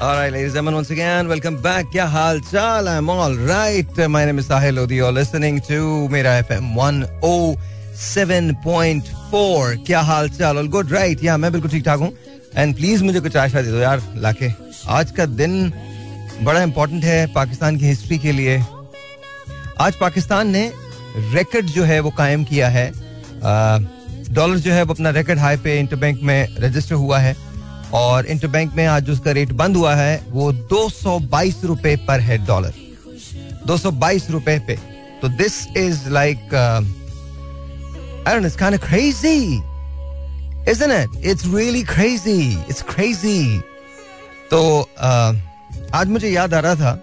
Alright, ladies and gentlemen, once again, welcome back. क्या हाल चाल? I'm all right. My name is Sahil Lodi. You're listening to मेरा FM 107.4. क्या हाल चाल? All good, right? Yeah, मैं बिल्कुल ठीक ठाक हूँ. मुझे कुछ आशा दे दो यार लाके. आज का दिन बड़ा है पाकिस्तान की हिस्ट्री के लिए. आज पाकिस्तान ने रिकॉर्ड जो है वो कायम किया है. डॉलर जो है वो अपना रिकॉर्ड हाई पे इंटरबैंक में रजिस्टर हुआ है. और इंटरबैंक में आज उसका रेट बंद हुआ है वो दो सौ बाईस रुपए पर है डॉलर दो सौ बाईस रुपए पे। तो this is like crazy isn't it? It's really crazy it's crazy. तो uh, आज मुझे याद आ रहा था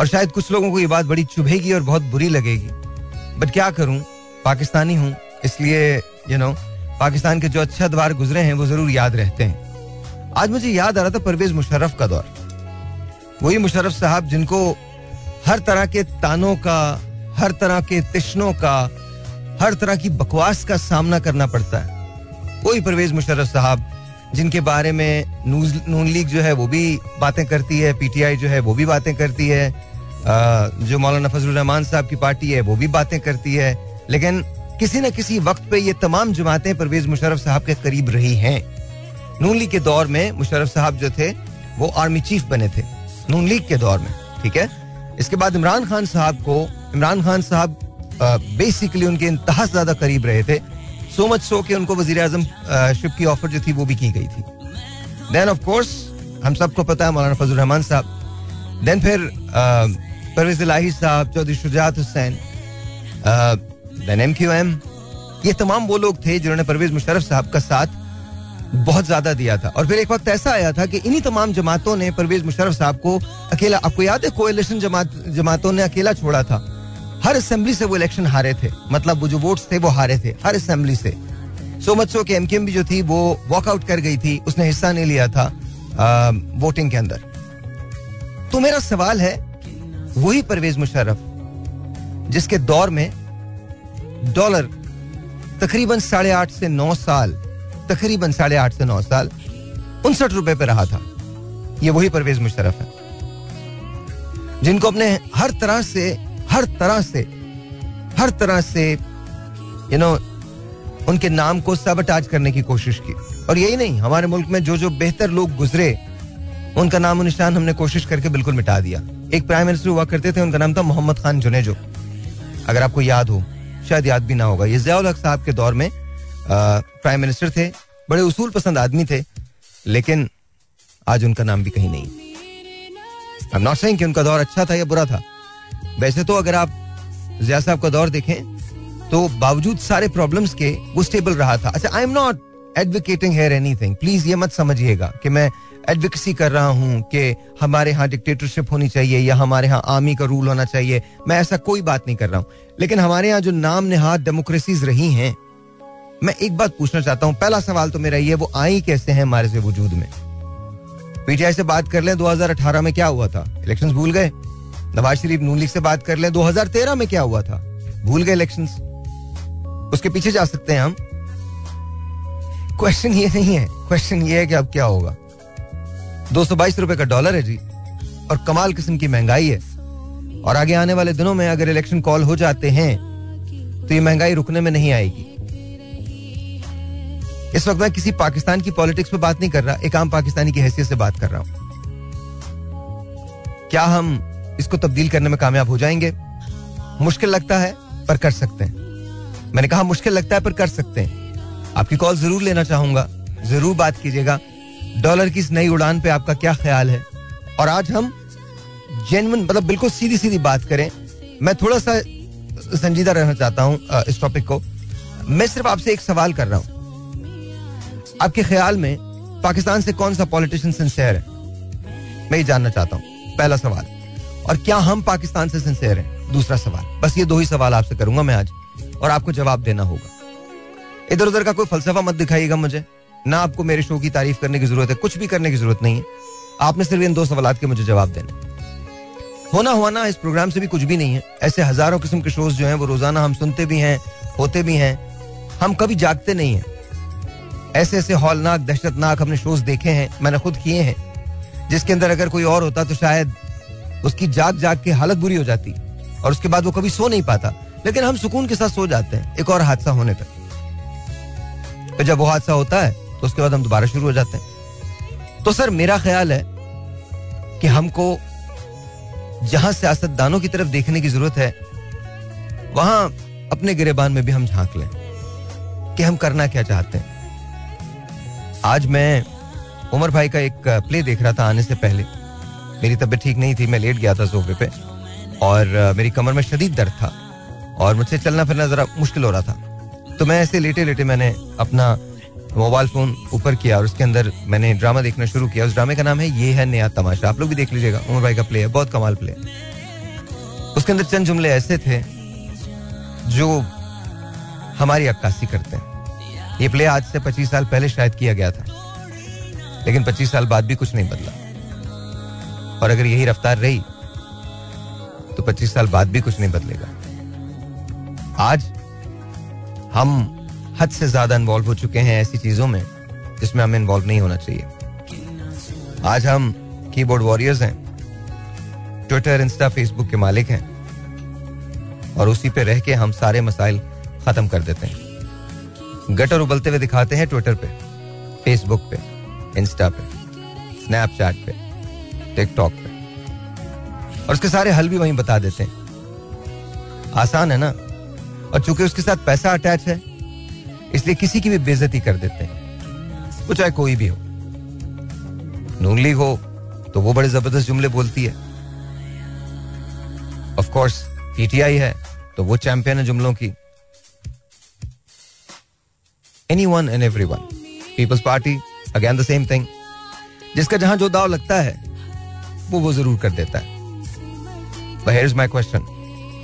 और शायद कुछ लोगों को ये बात बड़ी चुभेगी और बहुत बुरी लगेगी। बट क्या करूँ? पाकिस्तानी हूँ इसलिए you you know know, Pakistan के जो अच्छे द्वार गुजरे हैं वो ज़रूर याद रहते हैं। आज मुझे याद आ रहा था परवेज मुशर्रफ का दौर। वही मुशर्रफ साहब जिनको हर तरह के तानों का, हर तरह के तिश्नों का, हर तरह की बकवास का सामना करना पड़ता है। वही परवेज मुशर्रफ साहब जिनके बारे में नूज, नून लीग जो है वो भी बातें करती है, पीटीआई जो है वो भी बातें करती है जो मौलाना फजल रहमान साहब की पार्टी है वो भी बातें करती है। लेकिन किसी न किसी वक्त पे ये तमाम जमातें परवेज मुशर्रफ साहब के करीब रही हैं। नून लीग के दौर में मुशरफ साहब जो थे, वो आर्मी चीफ बने थे, नून लीग के दौर में, ठीक है? इसके बाद इमरान खान साहब को, इमरान खान साहब बेसिकली उनके इंतहा ज़्यादा करीब रहे थे। सो मच सो कि उनको वज़ीर अजम शिप की ऑफ़र जो थी, वो भी की गई थी। देन ऑफ़ कोर्स हम सबको पता है, मौलाना फजल रहमान साहब। देन फिर परवेज इलाही साहब, Chaudhry Shujaat Hussain then M Q M ये तमाम वो लोग थे जिन्होंने परवेज मुशरफ साहब का साथ बहुत ज़्यादा दिया था। और फिर एक वक्त ऐसा आया था कि इन्हीं तमाम जमातों ने परवेज मुशरफ साहब को अकेला, आपको याद है कोएलिशन जमात, जमातों ने अकेला छोड़ा था? हर असेंबली से वो इलेक्शन हारे थे। मतलब वो जो वोट्स थे, वो हारे थे, हर असेंबली से। सो मच सो कि एमकेएम भी जो थी, वो वॉकआउट कर गई थी, उसने हिस्सा नहीं लिया था वोटिंग के अंदर। तो मेरा सवाल है, वही परवेज मुशर्रफ, जिसके दौर में डॉलर तकरीबन साढ़े आठ से नौ साल तकरीबन साढ़े आठ से नौ साल उनसठ रुपए पे रहा था। ये वही परवेज मुशरफ है। जिनको अपने हर तरह से, हर तरह से, हर तरह से यू नो उनके नाम को सबटाज करने की कोशिश की। और यही नहीं, हमारे मुल्क में जो जो बेहतर लोग गुजरे, उनका नाम निशान हमने कोशिश करके बिल्कुल मिटा दिया। एक प्राइम मिनिस्टर हुआ करते थे, उनका नाम था मोहम्मद खान जुनेजो। अगर आपको याद हो, शायद याद भी ना होगा, ये जयाउल हक साहब के दौर में प्राइम मिनिस्टर थे, बड़े उसूल पसंद आदमी थे, लेकिन आज उनका नाम भी कहीं नहीं। आई नॉट सेइंग कि उनका दौर अच्छा था या बुरा था। वैसे तो अगर आप जिया साहब का दौर देखें तो बावजूद सारे प्रॉब्लम्स के, वो स्टेबल रहा था। अच्छा I am not advocating here anything please ये मत समझिएगा कि मैं एडवोकेसी कर रहा हूँ कि हमारे यहाँ डिक्टेटरशिप होनी चाहिए या हमारे यहाँ आर्मी का रूल होना चाहिए। मैं ऐसा कोई बात नहीं कर रहा हूँ। लेकिन हमारे यहाँ जो नाम नेहाद डेमोक्रेसीज रही हैं मैं एक बात पूछना चाहता हूँ। पहला सवाल तो मेरा ये वो आई कैसे हैं हमारे से वजूद में? पीटीआई से बात कर लें 2018 में क्या हुआ था? इलेक्शंस भूल गए। नवाज़ शरीफ नून लीग से बात कर लें 2013 में क्या हुआ था? भूल गए इलेक्शंस उसके पीछे जा सकते हैं हम। क्वेश्चन ये नहीं है। क्वेश्चन ये है कि अब क्या होगा। दो सौ बाईस रुपए का डॉलर है जी, और कमाल किस्म की महँगाई है। और आगे आने वाले दिनों में अगर इलेक्शन कॉल हो जाते हैं तो ये महँगाई रुकने में नहीं आएगी। इस वक्त मैं किसी पाकिस्तान की पॉलिटिक्स पे बात नहीं कर रहा, एक आम पाकिस्तानी की हैसियत से बात कर रहा हूँ। क्या हम इसको तब्दील करने में कामयाब हो जाएँगे? मुश्किल लगता है, पर कर सकते हैं। मैंने कहा, मुश्किल लगता है, पर कर सकते हैं। आपकी कॉल ज़रूर लेना चाहूँगा। ज़रूर बात कीजिएगा। डॉलर की इस नई उड़ान पे आपका क्या ख्याल है? और आज हम जेनवन मतलब बिल्कुल सीधी सीधी बात करें। मैं थोड़ा सा संजीदा रहना चाहता हूँ इस टॉपिक को। मैं सिर्फ़ आपसे एक सवाल कर रहा हूँ। आपके ख्याल में पाकिस्तान से कौन सा पॉलिटिशियन सिंसेयर है? मैं ये जानना चाहता हूँ। पहला सवाल। और क्या हम पाकिस्तान से सिंसेयर हैं? दूसरा सवाल। बस ये दो ही सवाल आपसे करूँगा मैं आज, और आपको जवाब देना होगा। इधर उधर का कोई फलसफा मत दिखाइएगा मुझे। ना आपको मेरे शो की तारीफ़ करने की ज़रूरत है, कुछ भी करने की ज़रूरत नहीं है। आपने सिर्फ़ इन दो सवाल के मुझे जवाब देने। होना होना इस प्रोग्राम से भी कुछ भी नहीं है। ऐसे हज़ारों किस्म के शोज़ जो हैं, वो रोज़ाना हम सुनते भी हैं, होते भी हैं। हम कभी जागते नहीं हैं। ऐसे ऐसे हॉलनाक, दहशतनाक हमने शोज़ देखे हैं, मैंने खुद किए हैं। जिसके अंदर अगर कोई और होता तो शायद उसकी जाग जाग के हालत बुरी हो जाती और उसके बाद वो कभी सो नहीं पाता। लेकिन हम सुकून के साथ सो जाते हैं, एक और हादसा होने तक तो जब वो हादसा होता है तो उसके बाद हम दोबारा शुरू हो जाते हैं। तो सर, मेरा ख्याल है कि हमको जहाँ सियासतदानों की तरफ़ देखने की ज़रूरत है, वहाँ अपने गिरेबान में भी हम झाँक लें कि हम करना क्या चाहते हैं। आज मैं उमर भाई का एक प्ले देख रहा था आने से पहले। मेरी तबीयत ठीक नहीं थी, मैं लेट गया था सोफे पे। और मेरी कमर में शदीद दर्द था। और मुझसे चलना फिरना जरा मुश्किल हो रहा था। तो मैं ऐसे लेटे लेटे मैंने अपना मोबाइल फ़ोन ऊपर किया और उसके अंदर मैंने ड्रामा देखना शुरू किया। उस ड्रामे का नाम है, ये है नया तमाशा। आप लोग भी देख लीजिएगा, उमर भाई का प्ले है, बहुत कमाल प्ले है। उसके अंदर चंद जुमले ऐसे थे, जो हमारी अक्कासी करते हैं। ये प्ले आज से 25 साल पहले शायद किया गया था। लेकिन 25 साल बाद भी कुछ नहीं बदला। और अगर यही रफ्तार रही तो 25 साल बाद भी कुछ नहीं बदलेगा। आज हम हद से ज़्यादा इन्वॉल्व हो चुके हैं ऐसी चीज़ों में, जिसमें हमें इन्वॉल्व नहीं होना चाहिए। आज हम कीबोर्ड वॉरियर्स हैं ट्विटर इंस्टा फेसबुक के मालिक हैं, और उसी पे रह के हम सारे मसाइल खत्म कर देते हैं। गटर उबलते हुए दिखाते हैं ट्विटर पे फेसबुक पे इंस्टा पे स्नैपचैट पे टिकटॉक पे। और उसके सारे हल भी वहीं बता देते हैं। आसान है ना? और चूँकि उसके साथ पैसा अटैच है, इसलिए किसी की भी बेजती कर देते हैं। वो चाहे कोई भी हो। नून लीग हो तो वो बड़े ज़बरदस्त जुमले बोलती है। ऑफ़ कोर्स पीटीआई है तो वो चैंपियन है जुमलों की। Anyone and everyone Peoples Party again the same thing जिसका जहाँ जो दाव लगता है, वो वो ज़रूर कर देता है। माई क्वेश्चन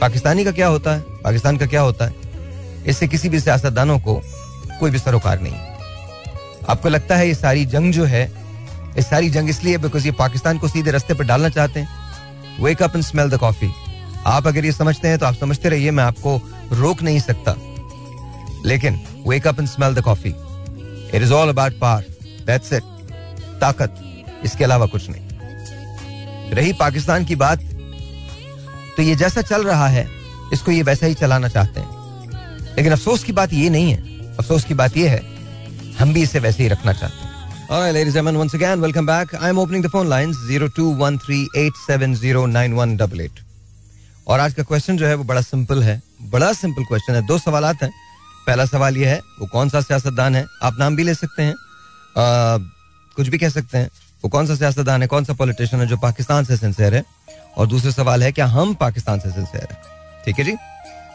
पाकिस्तानी का क्या होता है? पाकिस्तान का क्या होता है? इससे किसी भी सियासतदानों को कोई भी सरोकार नहीं। आपको लगता है ये सारी जंग जो है, ये सारी जंग इसलिए बिकॉज़ ये पाकिस्तान को सीधे रस्ते पर डालना चाहते हैं। Wake up and smell the coffee आप अगर ये समझते हैं तो आप समझते रहिए, मैं आपको रोक नहीं सकता। लेकिन wake up and smell the coffee it is all about power that's it ताकत इसके अलावा कुछ नहीं रही पाकिस्तान की बात तो ये जैसा चल रहा है इसको ये वैसा ही चलाना चाहते हैं लेकिन अफसोस की बात ये नहीं है अफसोस की बात ये है हम भी इसे वैसे ही रखना चाहते हैं Alright, ladies and gentlemen, once again, welcome back. I'm opening the phone lines 0213870988. और आज का क्वेश्चन जो है वो बड़ा सिंपल है बड़ा सिंपल क्वेश्चन है दो सवाल हैं। पहला सवाल यह है वो कौन सा सियासतदान है? आप नाम भी ले सकते हैं। आ, कुछ भी कह सकते हैं। वो कौन सा सियासतदान है कौन सा पॉलिटिशियन है जो पाकिस्तान से सिंसेयर है? और दूसरा सवाल है क्या हम पाकिस्तान से सिंसेयर है? ठीक है जी?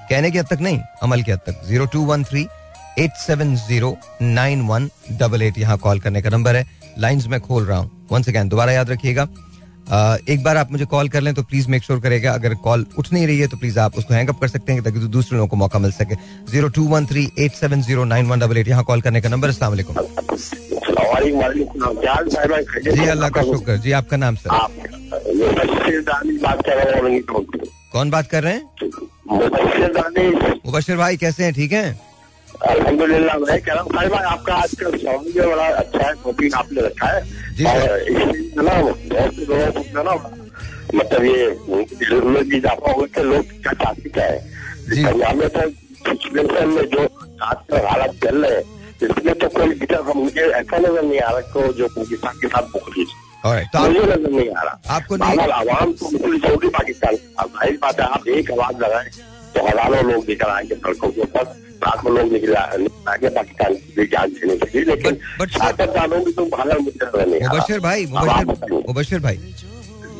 कहने की हद तक नहीं अमल की हद तक। Zero two one three eight seven zero nine one double eight यहाँ कॉल करने का नंबर है। लाइंस में खोल रहा हूँ। अगैन दोबारा याद रखिएगा। एक बार आप मुझे कॉल कर लें तो प्लीज़ मेक श्योर करेगा। अगर कॉल उठ नहीं रही है तो प्लीज़ आप उसको हैंग अप कर सकते हैं ताकि दूसरे लोगों को मौका मिल सके। Zero two one three eight seven zero nine one double eight यहाँ कॉल करने का नंबर असला जी, अल्लाह का शुक्र। जी, आपका नाम, सर? कौन बात कर रहे हैं? मुबशर भाई, कैसे हैं? ठीक हैं? अलहमदुल्ला मैं कह रहा हूँ भाई आपका आज का सॉन्ग जो बड़ा अच्छा है प्रोटीन आपने रखा है। और इसलिए ना बहुत से लोगों को ना मतलब ये की इजाफा हो कि लोग क्या चाहते क्या है। में तो सिचुएशन में जो हालात चल रहे हैं इसमें तो कोई लीडर मुझे ऐसा नज़र नहीं आ रहा जो पाकिस्तान के साथ मुखरी तो मुझे नज़र नहीं आ रहा। आपको आवाम तो मुखलिस होगी पाकिस्तान भाई बात है आप एक आवाज़ लगाए। तो हज़ारों लोग निकल आएँगे सड़कों के ऊपर लाखों लोग निकल आगे पाकिस्तान की जान देने के लिए लेकिन सियासतदानों की तो भाला मुबशर भाई मुबशर भाई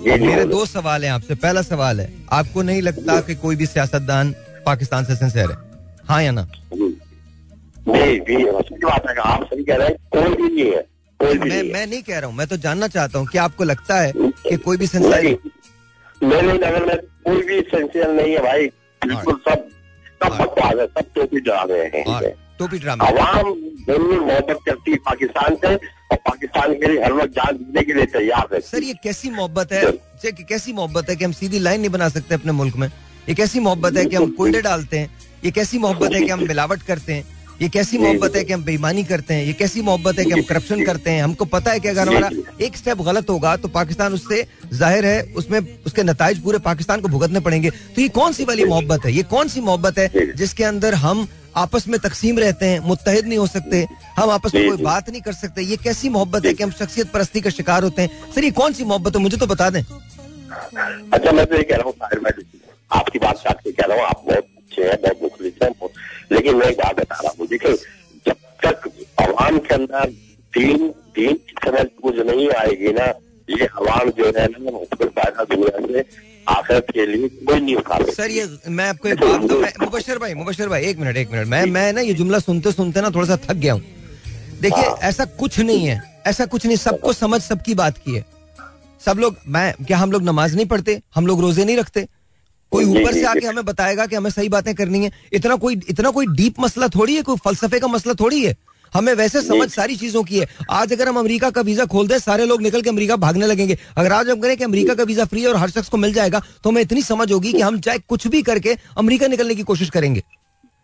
मेरे दो सवाल हैं आपसे। पहला सवाल है आपको नहीं लगता कि कोई भी सियासतदान पाकिस्तान से सिंसेर है? हाँ या ना? नहीं जी बात है आप सही कह रहे हैं कोई भी नहीं है मैं मैं नहीं कह रहा हूँ मैं तो जानना चाहता हूँ कि आपको लगता है कि कोई भी सिंसेर नहीं नहीं अगर मैं कोई भी सिंसियर नहीं है भाई बिल्कुल सब सब बकवास है सब टोपी डरा रहे हैं। टोपी ड्रामा आवाम ज़रूर मोहब्बत करती है पाकिस्तान से और पाकिस्तान के लिए हर वक्त जान देने के लिए तैयार है। सर ये कैसी मोहब्बत है? कैसी मोहब्बत है कि हम सीधी लाइन नहीं बना सकते अपने मुल्क में? ये कैसी मोहब्बत है कि हम कुंडे डालते हैं? ये कैसी मोहब्बत है कि हम मिलावट करते हैं? ये कैसी मोहब्बत है कि हम बेईमानी करते हैं? ये कैसी मोहब्बत है कि हम करप्शन करते हैं? हमको पता है कि अगर हमारा एक स्टेप गलत होगा तो पाकिस्तान उससे ज़ाहिर है उसमें उसके नतज पूरे पाकिस्तान को भुगतने पड़ेंगे। तो ये कौन सी वाली मोहब्बत है? ये कौन सी मोहब्बत है जिसके अंदर हम आपस में तकसीम रहते हैं मुतहद नहीं हो सकते? हम आपस में कोई बात नहीं कर सकते। ये कैसी मोहब्बत है कि हम शख्सियत परस्ती का शिकार होते हैं? सर ये कौन सी मोहब्बत है? मुझे तो बता दें। अच्छा मैं तो ये कह रहा हूँ आपकी बात के कह रहा हूँ। आप बहुत अच्छे हैं बहुत मुखलिस हैं लेकिन मैं एक बात बता रहा हूँ देखिए जब तक अवाम के अंदर दीन दीन की समझ कुछ नहीं आएगी ना ये अवाम जो है ना उसको फ़ायदा दुनिया से आखिरत के लिए कोई नहीं उठा सर ये मैं आपको एक बात तो मुबशर भाई मुबशर भाई एक मिनट एक मिनट मैं मैं ना ये जुमला सुनते सुनते ना थोड़ा सा थक गया हूँ। देखिए हाँ। ऐसा कुछ नहीं है ऐसा कुछ नहीं सबको समझ सबकी बात की है। सब लोग मैं क्या हम लोग नमाज़ नहीं पढ़ते? हम लोग रोज़े नहीं रखते? कोई ऊपर से आके हमें बताएगा कि हमें सही बातें करनी है? इतना कोई इतना कोई डीप मसला थोड़ी है? कोई फलसफे का मसला थोड़ी है? हमें वैसे समझ सारी चीज़ों की है। आज अगर हम अमेरिका का वीज़ा खोल दें सारे लोग निकल के अमेरिका भागने लगेंगे। अगर आज हम करें कि अमेरिका का वीज़ा फ्री है और हर शख्स को मिल जाएगा तो हमें इतनी समझ होगी कि हम चाहे कुछ भी करके अमेरिका निकलने की कोशिश करेंगे।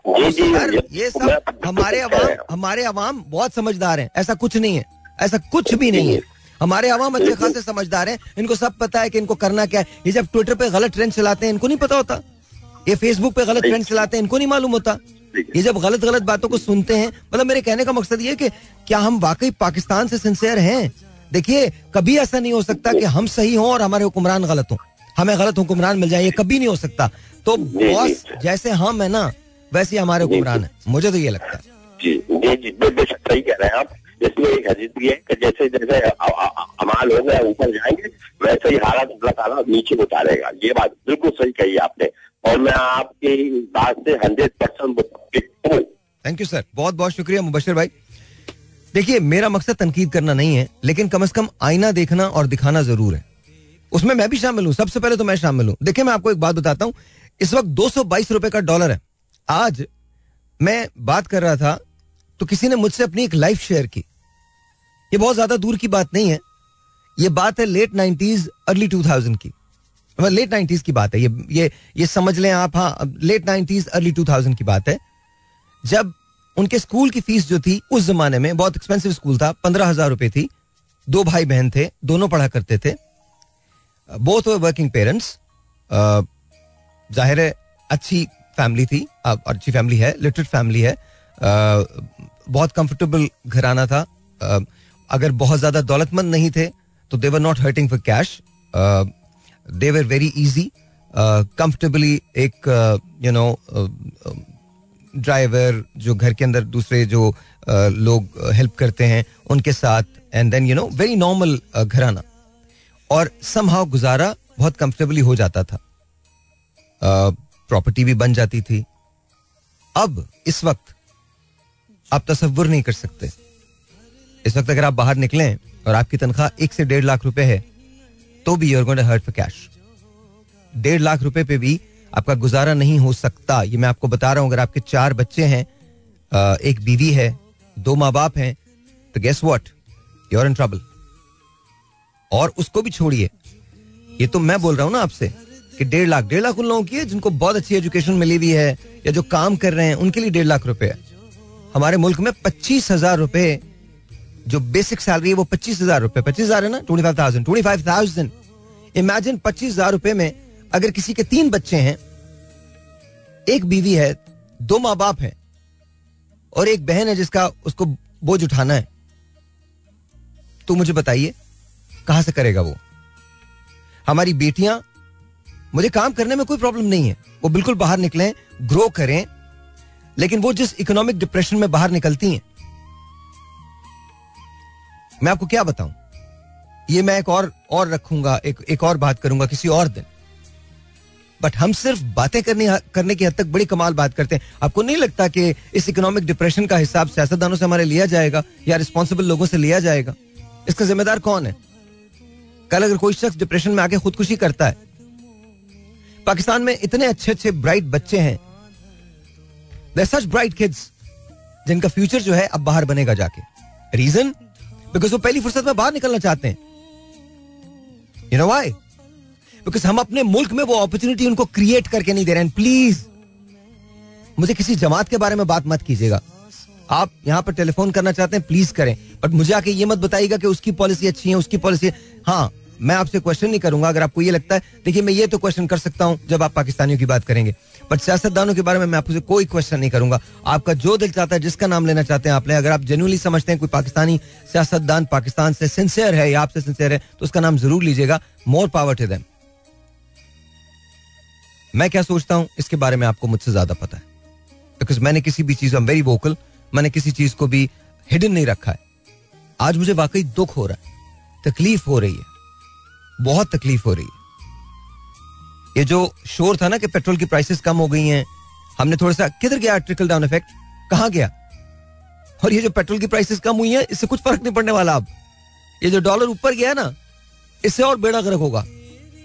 सर ये सब हमारे अवाम हमारे अवाम बहुत समझदार हैं। ऐसा कुछ नहीं है। ऐसा कुछ भी नहीं है। हमारे अवाम अच्छे खासे समझदार हैं इनको सब पता है कि इनको करना क्या है। ये जब ट्विटर पे गलत ट्रेंड चलाते हैं इनको नहीं पता होता। ये फेसबुक पे गलत ट्रेंड चलाते हैं इनको नहीं मालूम होता। ये जब गलत गलत बातों को सुनते हैं मतलब मेरे कहने का मकसद ये कि क्या हम वाकई पाकिस्तान से सिंसियर हैं? देखिए कभी ऐसा नहीं हो सकता कि हम सही हों और हमारे हुक्मरान गलत हों। हमें गलत हुक्मरान मिल जाए ये कभी नहीं हो सकता। तो बॉस जैसे हम है ना वैसे हमारे हुक्मरान है। मुझे तो ये लगता है। जी जी जी सही कह रहे हैं आप। इसमें एक हदीस भी है कि जैसे जैसे अमाल हो गया, ऊपर जाएँगे, वैसे ही हालात अल्लाह ताला नीचे उतारेगा। ये बात बिल्कुल सही कही आपने। और मैं आपकी बात से hundred percent thank you sir बहुत बहुत शुक्रिया मुबशर भाई। देखिए, मेरा मकसद तनकीद करना नहीं है, लेकिन कम से कम आईना देखना और दिखाना ज़रूर है। उसमें मैं भी शामिल हूँ। सबसे पहले तो मैं शामिल हूँ। देखिए, मैं आपको एक बात बताता हूँ। इस वक्त दो सौ बाईस रुपए का डॉलर है। आज मैं बात कर रहा था तो किसी ने मुझसे अपनी एक लाइफ शेयर की। ये बहुत ज़्यादा दूर की बात नहीं है। ये बात है late nineties early two thousand की। लेट नाइनटीज की बात है। ये ये ये समझ लें आप हाँ late nineties early two thousand की बात है। जब उनके स्कूल की फ़ीस जो थी, उस जमाने में, बहुत एक्सपेंसिव स्कूल था, पंद्रह हज़ार रुपए थी। दो भाई बहन थे, दोनों पढ़ा करते थे। बोथ वर्किंग पेरेंट्स ज़ाहिर है, अच्छी फैमिली थी। अच्छी फैमिली है लिटरेट फैमिली है। बहुत कंफर्टेबल घराना था। अगर बहुत ज़्यादा दौलतमंद नहीं थे तो they were not hurting for cash they were very easy comfortably एक यू नो ड्राइवर जो घर के अंदर दूसरे जो लोग हेल्प करते हैं, उनके साथ and then you know very normal घराना। और समहाउ गुजारा बहुत कंफर्टेबली हो जाता था। प्रॉपर्टी भी बन जाती थी। अब इस वक्त आप तस्वुर नहीं कर सकते। इस वक्त अगर आप बाहर निकलें और आपकी तनख्वाह एक से डेढ़ लाख रुपए है तो भी you're going hurt for cash डेढ़ लाख रुपए पे भी आपका गुजारा नहीं हो सकता। ये मैं आपको बता रहा हूँ, अगर आपके चार बच्चे हैं एक बीवी है, दो माँ बाप हैं तो guess what you're in trouble और उसको भी छोड़िए। ये तो मैं बोल रहा हूँ ना आपसे कि डेढ़ लाख डेढ़ लाख उन लोगों की है जिनको बहुत अच्छी एजुकेशन मिली हुई है या जो काम कर रहे हैं, उनके लिए डेढ़ लाख रुपए है। हमारे मुल्क में पच्चीस हज़ार रुपए जो बेसिक सैलरी है, वो पच्चीस हज़ार रुपए, पच्चीस हज़ार है ना? Twenty five thousand twenty five thousand imagine पच्चीस हज़ार रुपए में अगर किसी के तीन बच्चे हैं, एक बीवी है, दो माँ बाप है, और एक बहन है जिसका उसको बोझ उठाना है तो मुझे बताइए, कहाँ से करेगा वो? हमारी बेटियाँ, मुझे काम करने में कोई प्रॉब्लम नहीं है। वो बिल्कुल बाहर निकलें ग्रो करें लेकिन वो जिस इकोनॉमिक डिप्रेशन में बाहर निकलती हैं, मैं आपको क्या बताऊँ? ये मैं एक और और रखूँगा, एक एक और बात करूँगा किसी और दिन। बट हम सिर्फ़ बातें करने करने की हद तक बड़ी कमाल बात करते हैं। आपको नहीं लगता कि इस इकोनॉमिक डिप्रेशन का हिसाब सियासतदानों से हमारे लिया जाएगा या रिस्पॉन्सिबल लोगों से लिया जाएगा? इसका जिम्मेदार कौन है? कल अगर कोई शख्स डिप्रेशन में आके खुदकुशी करता है, पाकिस्तान में इतने अच्छे अच्छे ब्राइट बच्चे हैं सच ब्राइट किड्स जिनका फ्यूचर जो है अब बाहर बनेगा जाके। रीजन बिकॉज़ वो पहली फुर्सत में बाहर निकलना चाहते हैं। यू नो वाई बिकॉज़ हम अपने मुल्क में वो अपॉर्चुनिटी उनको क्रिएट करके नहीं दे रहे हैं। प्लीज़ मुझे किसी जमात के बारे में बात मत कीजिएगा। आप यहाँ पर टेलीफोन करना चाहते हैं प्लीज़ करें। बट मुझे आके ये मत बताइएगा कि उसकी पॉलिसी अच्छी है, उसकी पॉलिसी हाँ मैं आपसे क्वेश्चन नहीं करूँगा। अगर आपको ये लगता है देखिए, मैं ये तो क्वेश्चन कर सकता हूँ जब आप पाकिस्तानियों की बात करेंगे। बट सियासतदानों के बारे में मैं आपसे कोई क्वेश्चन नहीं करूँगा। आपका जो दिल चाहता है, जिसका नाम लेना चाहते हैं आपने अगर आप जेन्यूनली समझते हैं कोई पाकिस्तानी सियासतदान पाकिस्तान से सिंसियर है, या आपसे सिंसियर है तो उसका नाम ज़रूर लीजिएगा। मोर पावर टू देम मैं क्या सोचता हूँ? इसके बारे में आपको मुझसे ज़्यादा पता है। बिकॉज़ मैंने किसी भी चीज़ वेरी वोकल मैंने किसी चीज़ को भी हिडन नहीं रखा है। आज मुझे वाकई दुख हो रहा है। तकलीफ़ हो रही है। बहुत तकलीफ़ हो रही है। ये जो शोर था ना कि पेट्रोल की प्राइसेस कम हो गई हैं, हमने थोड़ा सा, किधर गया ट्रिकल डाउन इफ़ेक्ट कहाँ गया? और ये जो पेट्रोल की प्राइसेस कम हुई हैं, इससे कुछ फ़र्क नहीं पड़ने वाला अब। ये जो डॉलर ऊपर गया ना, इससे और बेड़ा गर्क होगा।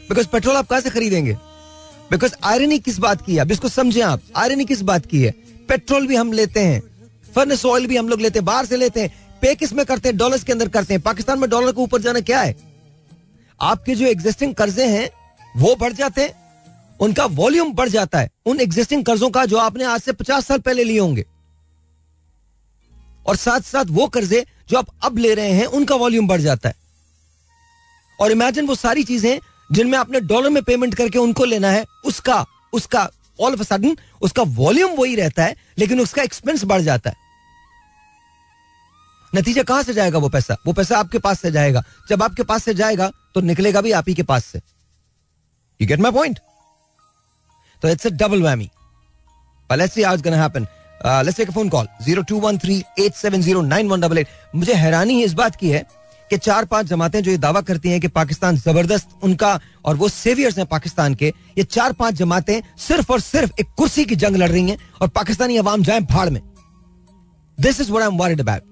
बिकॉज़ पेट्रोल आप कहाँ से खरीदेंगे? बिकॉज़ आयरनी किस बात की है? अब इसको समझे आप आयरनी किस बात की है? पेट्रोल भी हम लेते हैं फर्नेस ऑयल भी हम लोग लेते हैं, बाहर से लेते हैं पे किसमें करते हैं? डॉलर्स के अंदर करते हैं। पाकिस्तान में डॉलर को ऊपर जाना क्या है? आपके जो एग्जिस्टिंग कर्जे हैं, वो बढ़ जाते हैं उनका वॉल्यूम बढ़ जाता है। उन एग्जिस्टिंग कर्जों का जो आपने आज से पचास साल पहले लिए होंगे। और साथ साथ वो कर्जे जो आप अब ले रहे हैं, उनका वॉल्यूम बढ़ जाता है। और इमेजिन वो सारी चीज़ें जिनमें आपने डॉलर में पेमेंट करके उनको लेना है, उसका उसका ऑल ऑफ़ सडन उसका वॉल्यूम वही रहता है, लेकिन उसका एक्सपेंस बढ़ जाता है। नतीजा कहाँ से जाएगा वो पैसा? वो पैसा आपके पास से जाएगा। जब आपके पास से जाएगा तो निकलेगा भी आप ही के पास से। यू गेट माई पॉइंट तो it's a double whammy let's see it's gonna happen let's take a phone call 02138709188 मुझे हैरानी इस बात की है कि चार पाँच जमातें जो ये दावा करती हैं कि पाकिस्तान ज़बरदस्त उनका और वो सेवियर्स हैं पाकिस्तान के, ये चार पाँच जमातें सिर्फ़ और सिर्फ़ एक कुर्सी की जंग लड़ रही हैं और पाकिस्तानी अवाम जाए भाड़ में। This is what I am worried about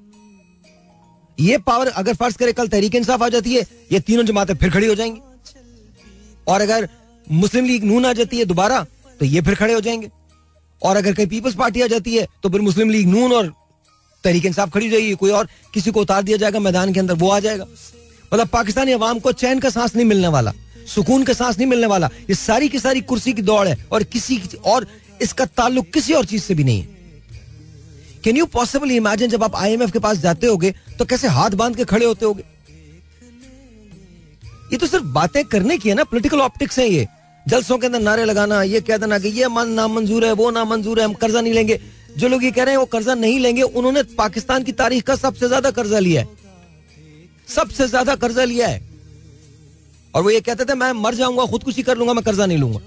ये पावर अगर फ़र्ज़ करे कल तहरीक इंसाफ आ जाती है, ये तीनों जमातें फिर खड़ी हो जाएँगी। और अगर मुस्लिम लीग नून आ जाती है दोबारा तो ये फिर खड़े हो जाएँगे। और अगर कहीं पीपल्स पार्टी आ जाती है तो फिर मुस्लिम लीग नून और तहरीक इंसाफ खड़ी हो जाएगी। कोई और किसी को उतार दिया जाएगा, मैदान के अंदर वो आ जाएगा। मतलब पाकिस्तानी अवाम को चैन का सांस नहीं मिलने वाला, सुकून का सांस नहीं मिलने वाला। ये सारी की सारी कुर्सी की दौड़ है और किसी और इसका ताल्लुक किसी और चीज़ से भी नहीं है। कैन यू पॉसिबली इमेजिन जब आप आईएमएफ के पास जाते होगे तो कैसे हाथ बाँध के खड़े होते होगे? ये तो सिर्फ़ बातें करने की है ना पोलिटिकल ऑप्टिक्स है ये। जलसों के अंदर नारे लगाना, ये कह देना कि ये मन नामंजूर है, वो नामंजूर है, हम कर्जा नहीं लेंगे। जो लोग ये कह रहे हैं वो कर्जा नहीं लेंगे, उन्होंने पाकिस्तान की तारीख का सबसे ज़्यादा कर्जा लिया है। सबसे ज़्यादा कर्जा लिया है। और वो ये कहते थे, मैं मर जाऊँगा, खुदकुशी कर लूँगा, मैं कर्जा नहीं लूँगा।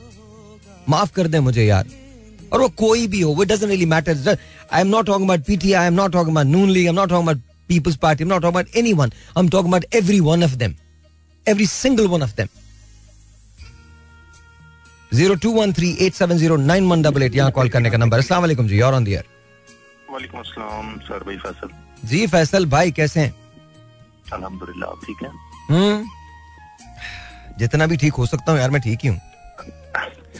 माफ़ कर दे मुझे यार। और वो कोई भी हो, वो doesn't really matter I am not talking about PTI I am not talking about Noon League I am not talking about People's Party I am not talking about anyone I am talking about every one of them every single one of them zero two one three eight seven zero nine one double eight यहाँ call करने का number अस्सलाम वालेकुम जी और on दियर वालेकुम अस्सलाम sir भाई फैसल। जी फैसल भाई कैसे हैं? अल्हम्दुलिल्लाह ठीक है? हम्म। जितना भी ठीक हो सकता हूँ यार मैं ठीक ही हूँ।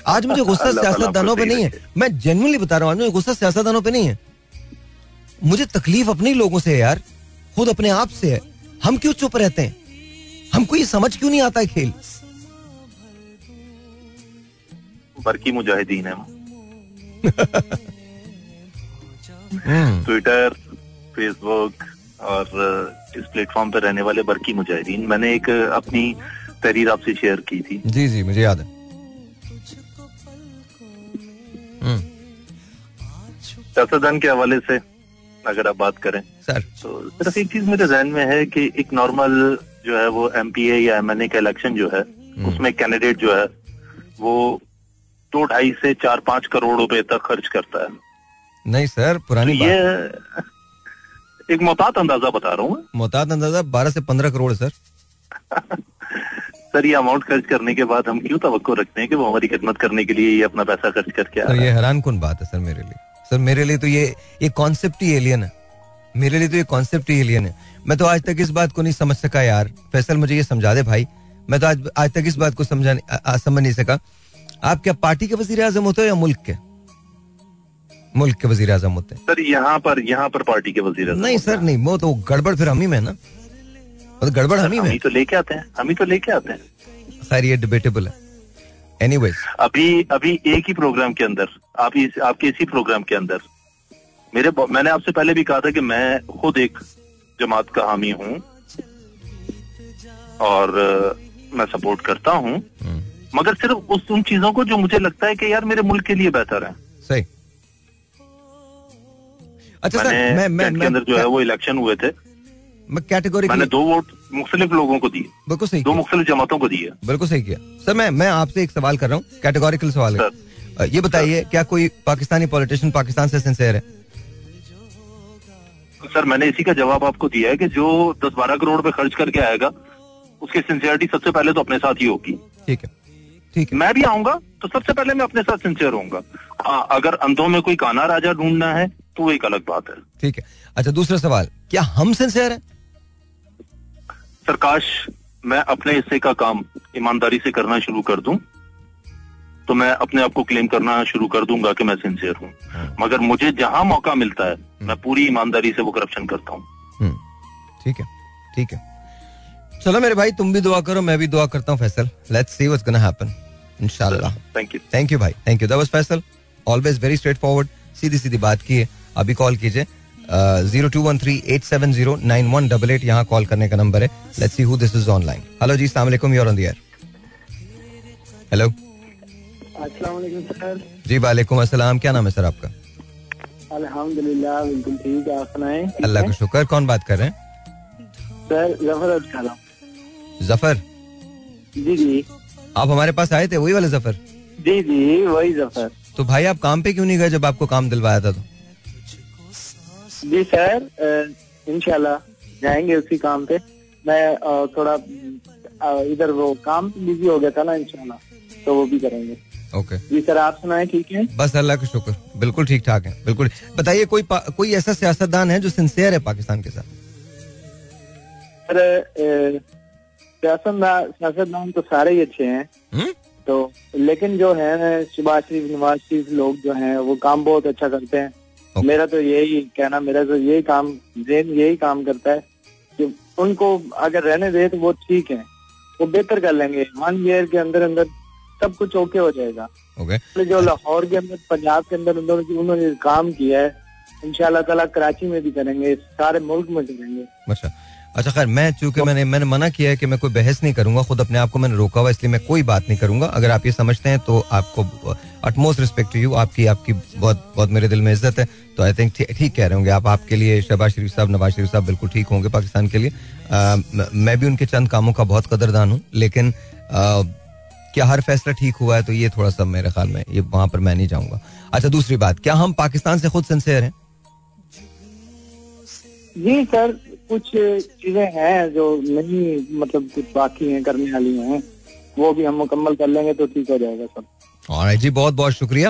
आज मुझे गुस्सा सियासतदानों पे नहीं है। मैं जेनुअनली बता रहा हूँ मुझे गुस्सा सियासतदानों पे नहीं है। मुझे तकलीफ़ अपने ही लोगों से है यार खुद अपने आप से है। हम क्यों चुप रहते हैं? हमको ये समझ क्यों नहीं आता है खेल? बरकी मुजाहिदीन है हम्म, ट्विटर फेसबुक और इस प्लेटफॉर्म पर रहने वाले बरकी मुजाहिदीन। मैंने एक अपनी तहरीर आपसे शेयर की थी। जी जी मुझे याद है। हम्म, सियासतदान के हवाले से अगर आप बात करें सर। तो सिर्फ़ एक चीज़ मेरे जहन में है कि एक नॉर्मल जो है वो एमपीए या एम का इलेक्शन जो है उसमें कैंडिडेट जो है वो दो ढाई से चार पाँच करोड़ रुपए तक खर्च करता है। नहीं सर पुरानी तो ये एक मोहतात अंदाज़ा बता रहा हूँ। मोहतात अंदाज़ा बारह से पंद्रह करोड़ सर। सर ये अमाउंट खर्च करने के बाद हम क्यों तो रखते हैं कि वो हमारी खिदमत करने के लिए ये अपना पैसा खर्च करके आ सर ये हैरान कौन बात है सर मेरे लिए? सर मेरे लिए तो ये ये कॉन्सेप्ट ही एलियन है। मेरे लिए तो ये कॉन्सेप्ट ही एलियन है। मैं तो आज तक इस बात को नहीं समझ सका यार। फैसल मुझे ये समझा दे भाई। मैं तो आज आज तक इस बात को समझा समझ नहीं सका। आप क्या पार्टी के वज़ीर आज़म होते हो या मुल्क के? मुल्क के वज़ीर आज़म होते हैं। सर यहाँ पर यहाँ पर पार्टी के वज़ीर नहीं सर नहीं वो तो गड़बड़ फिर हम ही में ना। तो गड़बड़ हम ही में तो लेके आते हैं हम ही तो लेके आते हैं। खैर ये डिबेटेबल है। एनीवेज अभी अभी एक ही प्रोग्राम के अंदर आप इस आपके इसी प्रोग्राम के अंदर मेरे मैंने आपसे पहले भी कहा था कि मैं खुद एक जमात का हामी हूँ और मैं सपोर्ट करता हूँ। हम्म। मगर सिर्फ़ उस उन चीज़ों को जो मुझे लगता है कि यार मेरे मुल्क के लिए बेहतर है। सही। अच्छा सर मैं मैं मैं अंदर जो है वो इलेक्शन हुए थे। मैं कैटेगरी मैंने दो वोट मुख्तलिफ़ लोगों को दिए। बिल्कुल सही दो मुख्तलिफ़ जमातों को दिए। बिल्कुल सही किया। सर मैं मैं आपसे एक सवाल कर रहा हूँ कैटेगोरिकल सवाल है। ये बताइए क्या कोई पाकिस्तानी पॉलिटिशियन पाकिस्तान से सिंसेयर है? सर मैंने इसी का जवाब आपको दिया है कि जो दस बारह करोड़ पे खर्च करके आएगा उसकी सिंसियरिटी सबसे पहले तो अपने साथ ही होगी। ठीक है। ठीक है। मैं भी आऊँगा तो सबसे पहले मैं अपने साथ सिंसियर होऊँगा। अगर अंधों में कोई काना राजा ढूंढना है तो वो एक अलग बात है। ठीक है। अच्छा दूसरा सवाल क्या हम सिंसियर हैं? सरकाश मैं अपने हिस्से का काम ईमानदारी से करना शुरू कर दूँ तो मैं अपने आप को क्लेम करना शुरू कर दूँगा कि मैं सिंसियर हूँ। हाँ। मगर मुझे जहाँ मौका मिलता है मैं हम्म। पूरी ईमानदारी से वो करप्शन करता हूँ। हम्म। ठीक है ठीक है। चलो मेरे भाई तुम भी दुआ करो मैं भी दुआ करता हूँ Faisal. Let's see what's gonna happen इंशाल्लाह। थैंक यू थैंक यू भाई. Thank you that was Faisal always very straight forward सीधी सीधी बात की है. अभी कॉल कीजिए. Zero two one three eight seven zero nine one double eight यहाँ call करने का नंबर है. Let's see who this is online hello जी सलाम अलैकुम you're on the air hello sir जी वालेकुम अस्सलाम. क्या नाम है सर आपका? अल्हम्दुलिल्लाह बिल्कुल ठीक है. आप सुनाएँ? अल्लाह का शुक्र. कौन बात कर रहे हैं? सर ज़फ़र ज़फ़र जी जी. आप हमारे पास आए थे वही वाले ज़फ़र जी जी वही ज़फ़र तो भाई आप काम पे क्यों नहीं गए जब आपको काम दिलवाया था तो? जी सर इनशाला जाएँगे उसी काम पे। मैं थोड़ा इधर वो काम बिज़ी हो गया था ना इनशाला तो वो भी करेंगे। ओके। okay. जी सर आप सुनाए ठीक है? बस अल्लाह का शुक्र बिल्कुल ठीक ठाक है बिल्कुल। बताइए कोई कोई ऐसा सियासतदान है जो सिंसियर है पाकिस्तान के साथ? सर सियासतदान तो सारे ही अच्छे हैं। हुँ? तो लेकिन जो है शबाज शरीफ नवाज़ शरीफ लोग जो हैं वो काम बहुत अच्छा करते हैं। Okay. मेरा तो यही कहना मेरा तो यही काम जेन यही काम करता है कि उनको अगर रहने दे तो वो ठीक है। वो बेहतर कर लेंगे। वन ईयर के अंदर अंदर सब कुछ ओके हो जाएगा। Okay. तो जो लाहौर के अंदर पंजाब के अंदर उन्होंने उन्होंने काम किया है इंशाल्लाह ताला कराची में भी करेंगे सारे मुल्क में करेंगे। अच्छा। अच्छा खैर मैं चूँकि मैंने मैंने मना किया है कि मैं कोई बहस नहीं करूँगा खुद अपने आप को मैंने रोका हुआ इसलिए मैं कोई बात नहीं करूँगा। अगर आप ये समझते हैं तो आपको अटमोस्ट रिस्पेक्ट टू यू आपकी आपकी बहुत बहुत मेरे दिल में इज़्ज़त है। तो आई थिंक ठीक कह रहे होंगे। आप आपके लिए शहबाज शरीफ साहब नवाज़ शरीफ साहब बिल्कुल ठीक होंगे पाकिस्तान के लिए। आ, मैं भी उनके चंद कामों का बहुत कदरदान हूँ लेकिन आ, क्या हर फैसला ठीक हुआ है तो ये थोड़ा सा मेरे ख्याल में ये वहाँ पर मैं नहीं जाऊँगा। अच्छा दूसरी बात क्या हम पाकिस्तान से खुद सिंसेयर हैं? जी सर कुछ चीज़ें हैं जो नहीं मतलब कुछ बाकी हैं, करने वाली हैं, वो भी हम मुकम्मल कर लेंगे तो ठीक हो जाएगा सब। और जी, बहुत बहुत शुक्रिया।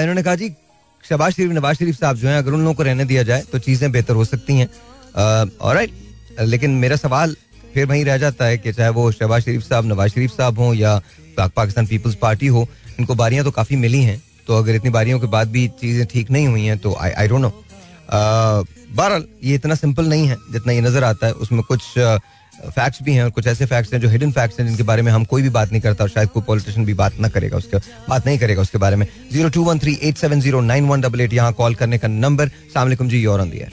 इन्होंने कहा जी, शबाज शरीफ, नवाज़ शरीफ साहब जो हैं, अगर उन लोगों को रहने दिया जाए तो चीज़ें बेहतर हो सकती हैं। और लेकिन मेरा सवाल फिर वहीं रह जाता है कि चाहे वो शहबाज शरीफ साहब, नवाज़ शरीफ साहब हों या पाकिस्तान पीपल्स पार्टी हो, इनको बारियाँ तो काफ़ी मिली हैं तो अगर इतनी बारियों के बाद भी चीज़ें ठीक नहीं हुई हैं तो आई आई डोंट नो बहरहाल ये इतना सिंपल नहीं है जितना ये नज़र आता है। उसमें कुछ फैक्ट्स भी हैं और कुछ ऐसे फैक्ट्स हैं जो हिडन फैक्ट्स हैं जिनके बारे में हम कोई भी बात नहीं करता और शायद कोई पॉलिटिशियन भी बात ना करेगा उसके बात नहीं करेगा उसके बारे में। Zero two one three eight seven zero nine one double eight यहाँ कॉल करने का नंबर सलामकुम जी योर ऑन दियर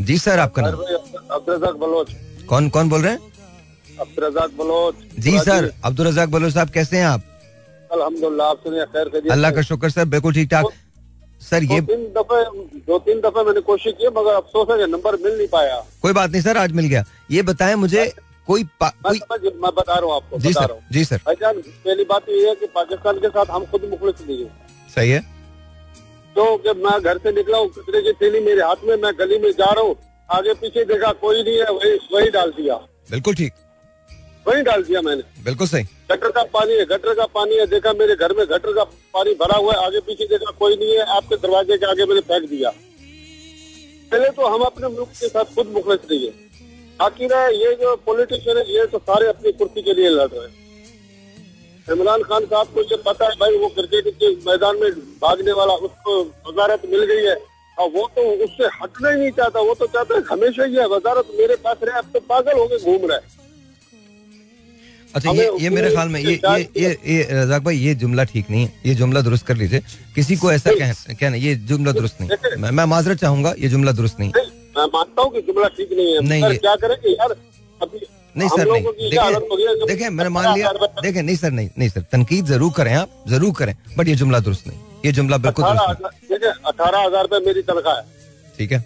जी सर आपका नाम? बलोच। कौन कौन बोल रहे हैं? अब्दुल बलोच। जी सर अब्दुल रजाक बलोच साहब कैसे हैं आप? अल्हम्दुलिल्लाह आप सुनिए खैर अल्लाह का शुक्र सर बिल्कुल ठीक ठाक सर ये तीन दफे दो तीन दफे मैंने कोशिश की मगर अफसोस है नंबर मिल नहीं पाया। कोई बात नहीं सर आज मिल गया। ये बताएँ मुझे कोई कोई मैं बता रहा हूँ आपको जी सर जी सर। भाईजान पहली बात तो ये है कि पाकिस्तान के साथ हम खुद मुखलिस नहीं है। सही है। तो जब मैं घर से निकला हूँ कचरे की थैली मेरे हाथ में मैं गली में जा रहा हूँ आगे पीछे देखा कोई नहीं है वही वही डाल दिया। बिल्कुल ठीक। वही डाल दिया मैंने। बिल्कुल सही। गटर का पानी है गटर का पानी है देखा मेरे घर में गटर का पानी भरा हुआ है आगे पीछे देखा कोई नहीं है आपके दरवाजे के आगे मैंने फेंक दिया। पहले तो हम अपने मुल्क के साथ खुद मुखलिस नहीं है बाकी ना ये जो पॉलिटिशियन है ये तो सारे अपनी कुर्सी के लिए लड़ रहे हैं। इमरान खान साहब को जब पता है भाई वो क्रिकेट के मैदान में भागने वाला उसको वजारत मिल गई है और वो तो उससे हटना ही नहीं चाहता वो तो चाहता है हमेशा ही है वजारत मेरे पास रहे अब तो पागल हो गए घूम रहे अच्छा ये ये मेरे ख्याल में ये ये ये ये रजाक भाई ये जुमला ठीक नहीं है। ये जुमला दुरुस्त कर लीजिए। किसी को ऐसा कह कहना ये जुमला दुरुस्त नहीं। मैं, मैं माजरत चाहूँगा ये जुमला दुरुस्त नहीं मैं मानता हूँ कि जुमला ठीक नहीं है। नहीं क्या करेंगे? यार अभी नहीं सर नहीं। देखिए देखिए मैंने मान लिया। देखिए नहीं सर नहीं नहीं सर तनकीद ज़रूर करें आप ज़रूर करें बट ये जुमला दुरुस्त नहीं। ये जुमला बिल्कुल अठारह हज़ार रूपए मेरी तनख्वाह है। ठीक है?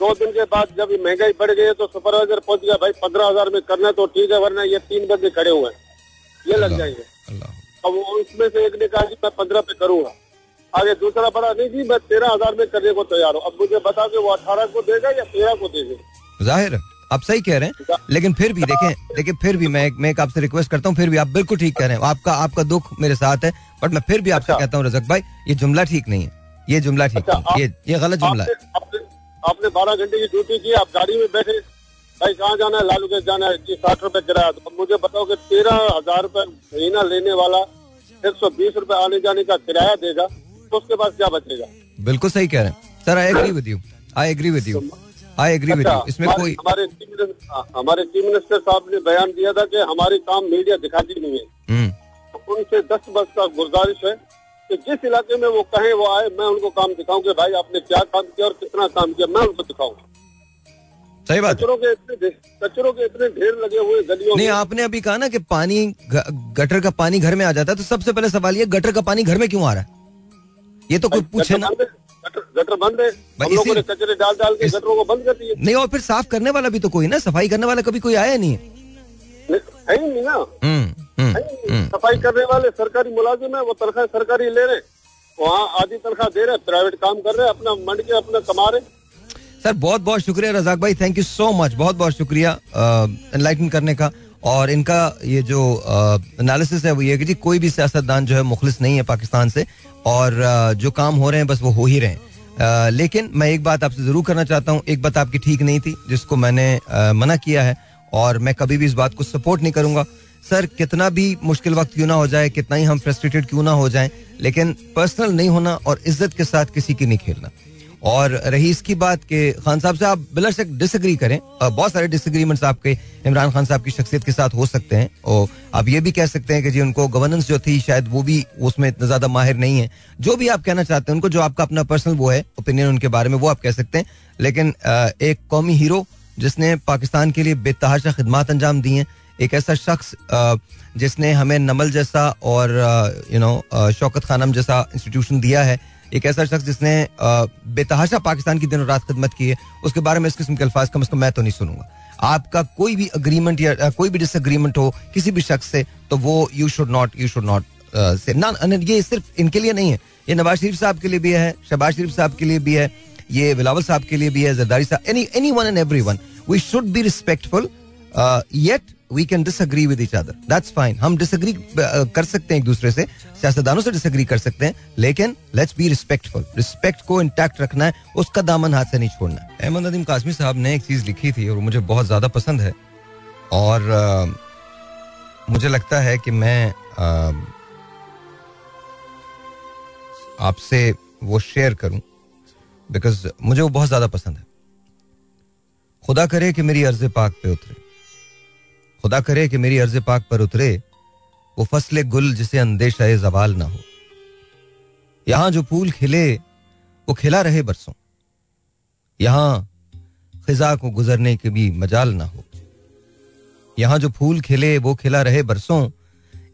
दो दिन के बाद जब महँगाई बढ़ गई तो सुपरवाइजर पहुँच गया भाई पंद्रह हज़ार में करना तो ठीक है वरना ये तीन बंदे खड़े हुए हैं। ये लग जाएँगे। अब उसमें से एक ने कहा कि मैं पंद्रह पे करूँगा। आगे दूसरा बड़ा नहीं जी मैं तेरह हज़ार में करने को तैयार हूँ। अब मुझे बता के वो अठारह को देगा या तेरह को देगा? ज़ाहिर आप सही कह रहे हैं लेकिन फिर भी देखें देखिए फिर भी मैं मैं एक आपसे रिक्वेस्ट करता हूँ फिर भी आप बिल्कुल ठीक कह रहे हैं। आपका आपका दुख मेरे साथ है बट मैं फिर भी आपसे अच्छा। कहता हूँ रजक भाई ये जुमला ठीक नहीं है। ये जुमला ठीक अच्छा, नहीं ये ये गलत जुमला है। आपने बारह घंटे की ड्यूटी की आप गाड़ी में बैठे भाई कहाँ जाना है लालू के जाना है साठ रुपए किराया। तो मुझे बताओ कि तेरह हज़ार रुपए महीना लेने वाला एक सौ बीस रूपए आने जाने का किराया देगा तो उसके पास क्या बचेगा? बिल्कुल सही कह रहे हैं। Sir I agree with you I agree with you I agree with you इसमें कोई हमारे हाँ, हमारे चीफ मिनिस्टर साहब ने बयान दिया था कि हमारे काम मीडिया दिखाती नहीं है। हम्म। उनसे दस वर्ष का गुजारिश है कि जिस इलाके में वो कहें वो आए मैं उनको काम दिखाऊँ कि भाई आपने क्या काम किया और कितना काम किया मैं उनको दिखाऊँ सही बात। कचरों के इतने कचरों के इतने ढेर लगे हुए गलियों नहीं आपने अभी कहा ना कि पानी गटर का पानी घर में आ जाता है तो सबसे पहले सवाल ये गटर का पानी घर में क्यों आ रहा है? ये तो कोई पूछे ना। गटर बंद है। हम लोगों ने कचरे डाल डाल के गटरों को बंद कर दिए। नहीं और फिर साफ़ करने वाला भी तो कोई ना सफ़ाई करने वाला कभी कोई आया नहीं है नहीं ना। हम्म। सफ़ाई करने वाले सरकारी मुलाजिम है वो तनख्वाह सरकारी ले रहे वहाँ आधी तनख्वाह दे रहे प्राइवेट काम कर रहे अपना मंड के अपना कमा रहे सर बहुत बहुत शुक्रिया रजाक भाई थैंक यू सो मच बहुत बहुत शुक्रिया एनलाइटन करने का। और इनका ये जो एनालिसिस है वो ये कि जी कोई भी सियासतदान जो है मुखलिस नहीं है पाकिस्तान से और आ, जो काम हो रहे हैं बस वो हो ही रहे हैं। आ, लेकिन मैं एक बात आपसे ज़रूर करना चाहता हूँ एक बात आपकी ठीक नहीं थी जिसको मैंने आ, मना किया है और मैं कभी भी इस बात को सपोर्ट नहीं करूँगा। सर, कितना भी मुश्किल वक्त क्यों ना हो जाए, कितना ही हम फ्रस्ट्रेटेड क्यों ना हो जाए, लेकिन पर्सनल नहीं होना और इज़्ज़त के साथ किसी की नहीं खेलना। और रही इसकी बात कि खान साहब से आप बिलर से डिसग्री करें। बहुत सारे डिसग्रीमेंट्स आपके इमरान खान साहब की शख्सियत के साथ हो सकते हैं। और आप ये भी कह सकते हैं कि जी, उनको गवर्नेंस जो थी, शायद वो भी उसमें इतना ज़्यादा माहिर नहीं है। जो भी आप कहना चाहते हैं, उनको जो आपका अपना पर्सनल वो है ओपिनियन उनके बारे में, वो आप कह सकते हैं। लेकिन एक कौमी हीरो जिसने पाकिस्तान के लिए बेतहाशा खदमात अंजाम दी हैं एक ऐसा शख्स जिसने हमें नमल जैसा और यू नो शौकत खानम जैसा इंस्टीट्यूशन दिया है। एक ऐसा शख्स जिसने बेतहाशा पाकिस्तान की दिन रात खदमत की है। उसके बारे में इस किस्म के अल्फाज कम अज कम मैं तो नहीं सुनूँगा। आपका कोई भी अग्रीमेंट या कोई भी डिसएग्रीमेंट हो किसी भी शख्स से तो वो you should not you should not say ना ये सिर्फ़ इनके लिए नहीं है। ये नवाज़ शरीफ साहब के लिए भी है, शहबाज शरीफ साहब के लिए भी है, ये बिलावल साहब के लिए भी है, जरदारी साहब any any one and every one we should be respectful yet we can disagree with each other that's fine हम डिसअग्री uh, कर सकते हैं एक दूसरे से। सियासतदानों से डिसअग्री कर सकते हैं। लेकिन लेट्स बी रिस्पेक्टफुल रिस्पेक्ट को इंटैक्ट रखना है। उसका दामन हाथ से नहीं छोड़ना। अहमद नदीम कासमी साहब ने एक चीज़ लिखी थी और मुझे बहुत ज़्यादा पसंद है। और uh, मुझे लगता है कि मैं uh, आपसे वो शेयर करूँ। बिकॉज़ मुझे वो बहुत ज़्यादा पसंद है। खुदा करे कि मेरी अर्ज़ पाक पे उतरे। खुदा करे कि मेरी अर्ज़ पाक पर उतरे वो फ़सल गुल जिसे अंदेशा जवाल ना हो। यहाँ जो फूल खिले वो खिला रहे बरसों। यहाँ खिजा को गुजरने की भी मजाल ना हो। यहाँ जो फूल खिले वो खिला रहे बरसों।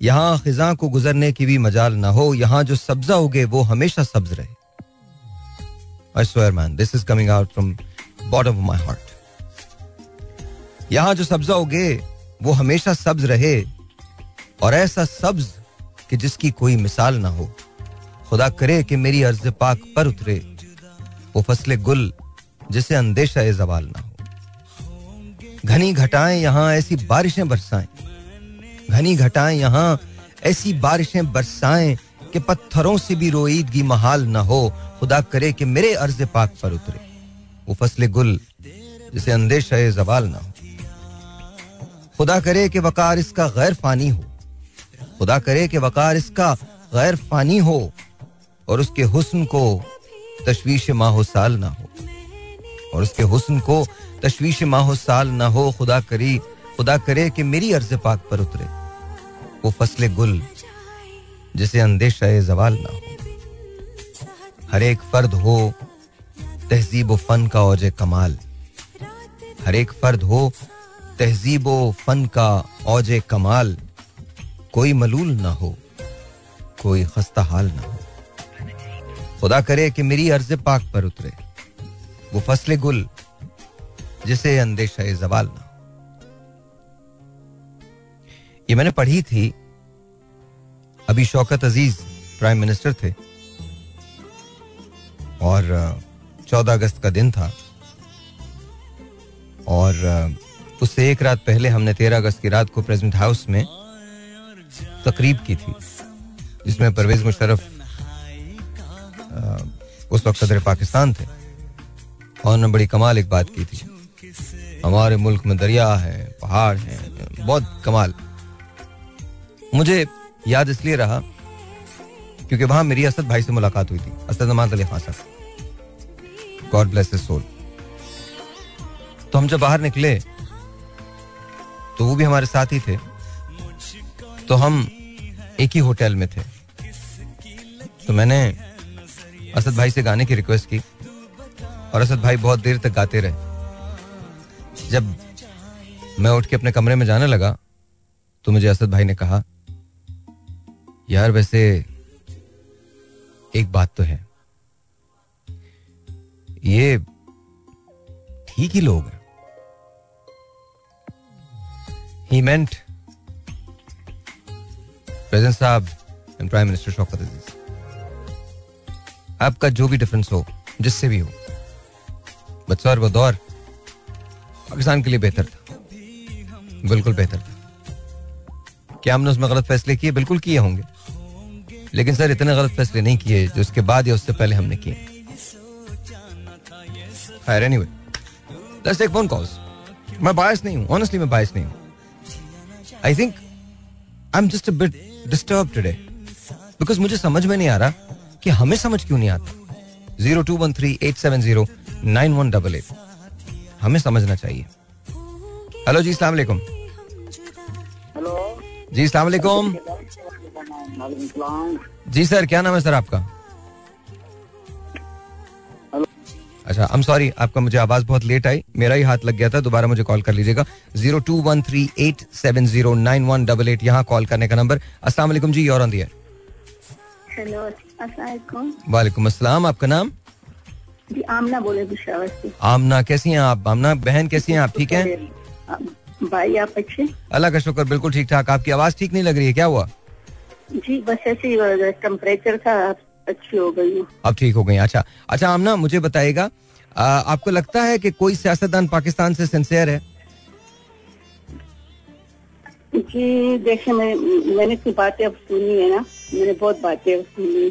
यहाँ खिजा को गुजरने की भी मजाल ना हो। यहाँ जो सब्जा उगे वो हमेशा सब्ज रहे। I swear, man, this is coming out from bottom of my heart. यहाँ जो सब्जा उगे वो हमेशा सब्ज रहे और ऐसा सब्ज कि जिसकी कोई मिसाल ना हो। खुदा करे कि मेरी अर्ज़ पाक पर उतरे, वो फ़सल गुल जिसे अंदेशा जवाल ना हो। घनी घटाएँ यहाँ ऐसी बारिशें बरसाएँ। घनी घटाएँ यहाँ ऐसी बारिशें बरसाएँ कि पत्थरों से भी रोईदगी महाल ना हो। खुदा करे कि मेरे अर्ज़ पाक पर उतरे। वो फ़सल गुल जिसे अंदेशा जवाल ना हो। खुदा करे कि वकार इसका गैर फानी हो। खुदा करे कि वकार इसका गैर फानी हो और उसके हुस्न को तशवीश माहो साल ना हो। और उसके हुस्न को तशवीश माहो साल ना हो, खुदा करी, खुदा करे कि मेरी अर्ज़ पाक पर उतरे। वो फसले गुल जिसे अंदेशा जवाल ना हो। हर एक फर्द हो तहजीब फन का औज कमाल। हर एक फर्द हो तहजीब फन का औज कमाल कोई मलूल ना हो, कोई खस्ता हाल ना हो। खुदा करे कि मेरी अर्ज़ पाक पर उतरे, वो फसले गुल जिसे अंदेशा जवाल ना ये मैंने पढ़ी थी, अभी शौकत अज़ीज़ प्राइम मिनिस्टर थे, और, चौदह अगस्त का दिन था, और उससे एक रात पहले हमने तेरह अगस्त की रात को प्रेसिडेंट हाउस में तकरीब की थी, जिसमें परवेज मुशरफ उस वक्त सदर पाकिस्तान थे। और ने बड़ी कमाल एक बात की थी। हमारे मुल्क में दरिया है, पहाड़ है, बहुत कमाल। मुझे याद इसलिए रहा, क्योंकि वहाँ मेरी असद भाई से मुलाकात हुई थी, असद नमाज़ अली खान साहब। गॉड ब्लेस सोल तो हम जब बाहर निकले तो वो भी हमारे साथ ही थे। तो हम एक ही होटल में थे। तो मैंने असद भाई से गाने की रिक्वेस्ट की और असद भाई बहुत देर तक गाते रहे। जब मैं उठ के अपने कमरे में जाने लगा तो मुझे असद भाई ने कहा, यार, वैसे एक बात तो है। ये ठीक ही लोग हैं। ही मेंट प्रेसिडेंट साहब and prime minister Shaukat Aziz आपका जो भी डिफरेंस हो, जिससे भी हो बच्चा वो दौर पाकिस्तान के लिए बेहतर था। बिल्कुल बेहतर था। क्या हमने उसमें गलत फैसले किए? बिल्कुल किए होंगे। लेकिन सर इतने गलत फैसले नहीं किए जो उसके बाद या उससे पहले हमने किए। खैर anyway let's take phone calls मैं बायस नहीं हूँ। ऑनेस्टली मैं बायस नहीं हूँ। I think I am just bit disturb today because मुझे समझ में नहीं आ रहा कि हमें समझ क्यों नहीं आता। Zero two one three eight seven zero nine one double eight हमें समझना चाहिए। हेलो जी सलाम हेलो जी सलाम जी सर क्या नाम है सर आपका? अच्छा आई एम सॉरी आपका मुझे आवाज़ बहुत लेट आई। मेरा ही हाथ लग गया था दोबारा मुझे कॉल कर लीजिएगा। Zero two one three eight seven zero nine one double eight यहाँ कॉल करने का नंबर अस्सलाम वालेकुम जी और ऑन दियर हेलो वालेकुम। अस्सलाम आपका नाम? जी आमना बोले आमना कैसी हैं आप? आमना बहन कैसी हैं आप? ठीक हैं? भाई आप अच्छे अल्लाह का शुक्र बिल्कुल ठीक ठाक। आपकी आवाज़ ठीक नहीं लग रही है क्या हुआ? जी बस ऐसे ही टेम्परेचर था अच्छी हो गई हूँ। अब ठीक हो गई अच्छा। अच्छा आमना मुझे बताइएगा आपको लगता है कि कोई सियासतदान पाकिस्तान से सिंसियर है? जी देखिए मैं मैंने कुछ बातें अब सुनी है ना मैंने बहुत बातें सुनी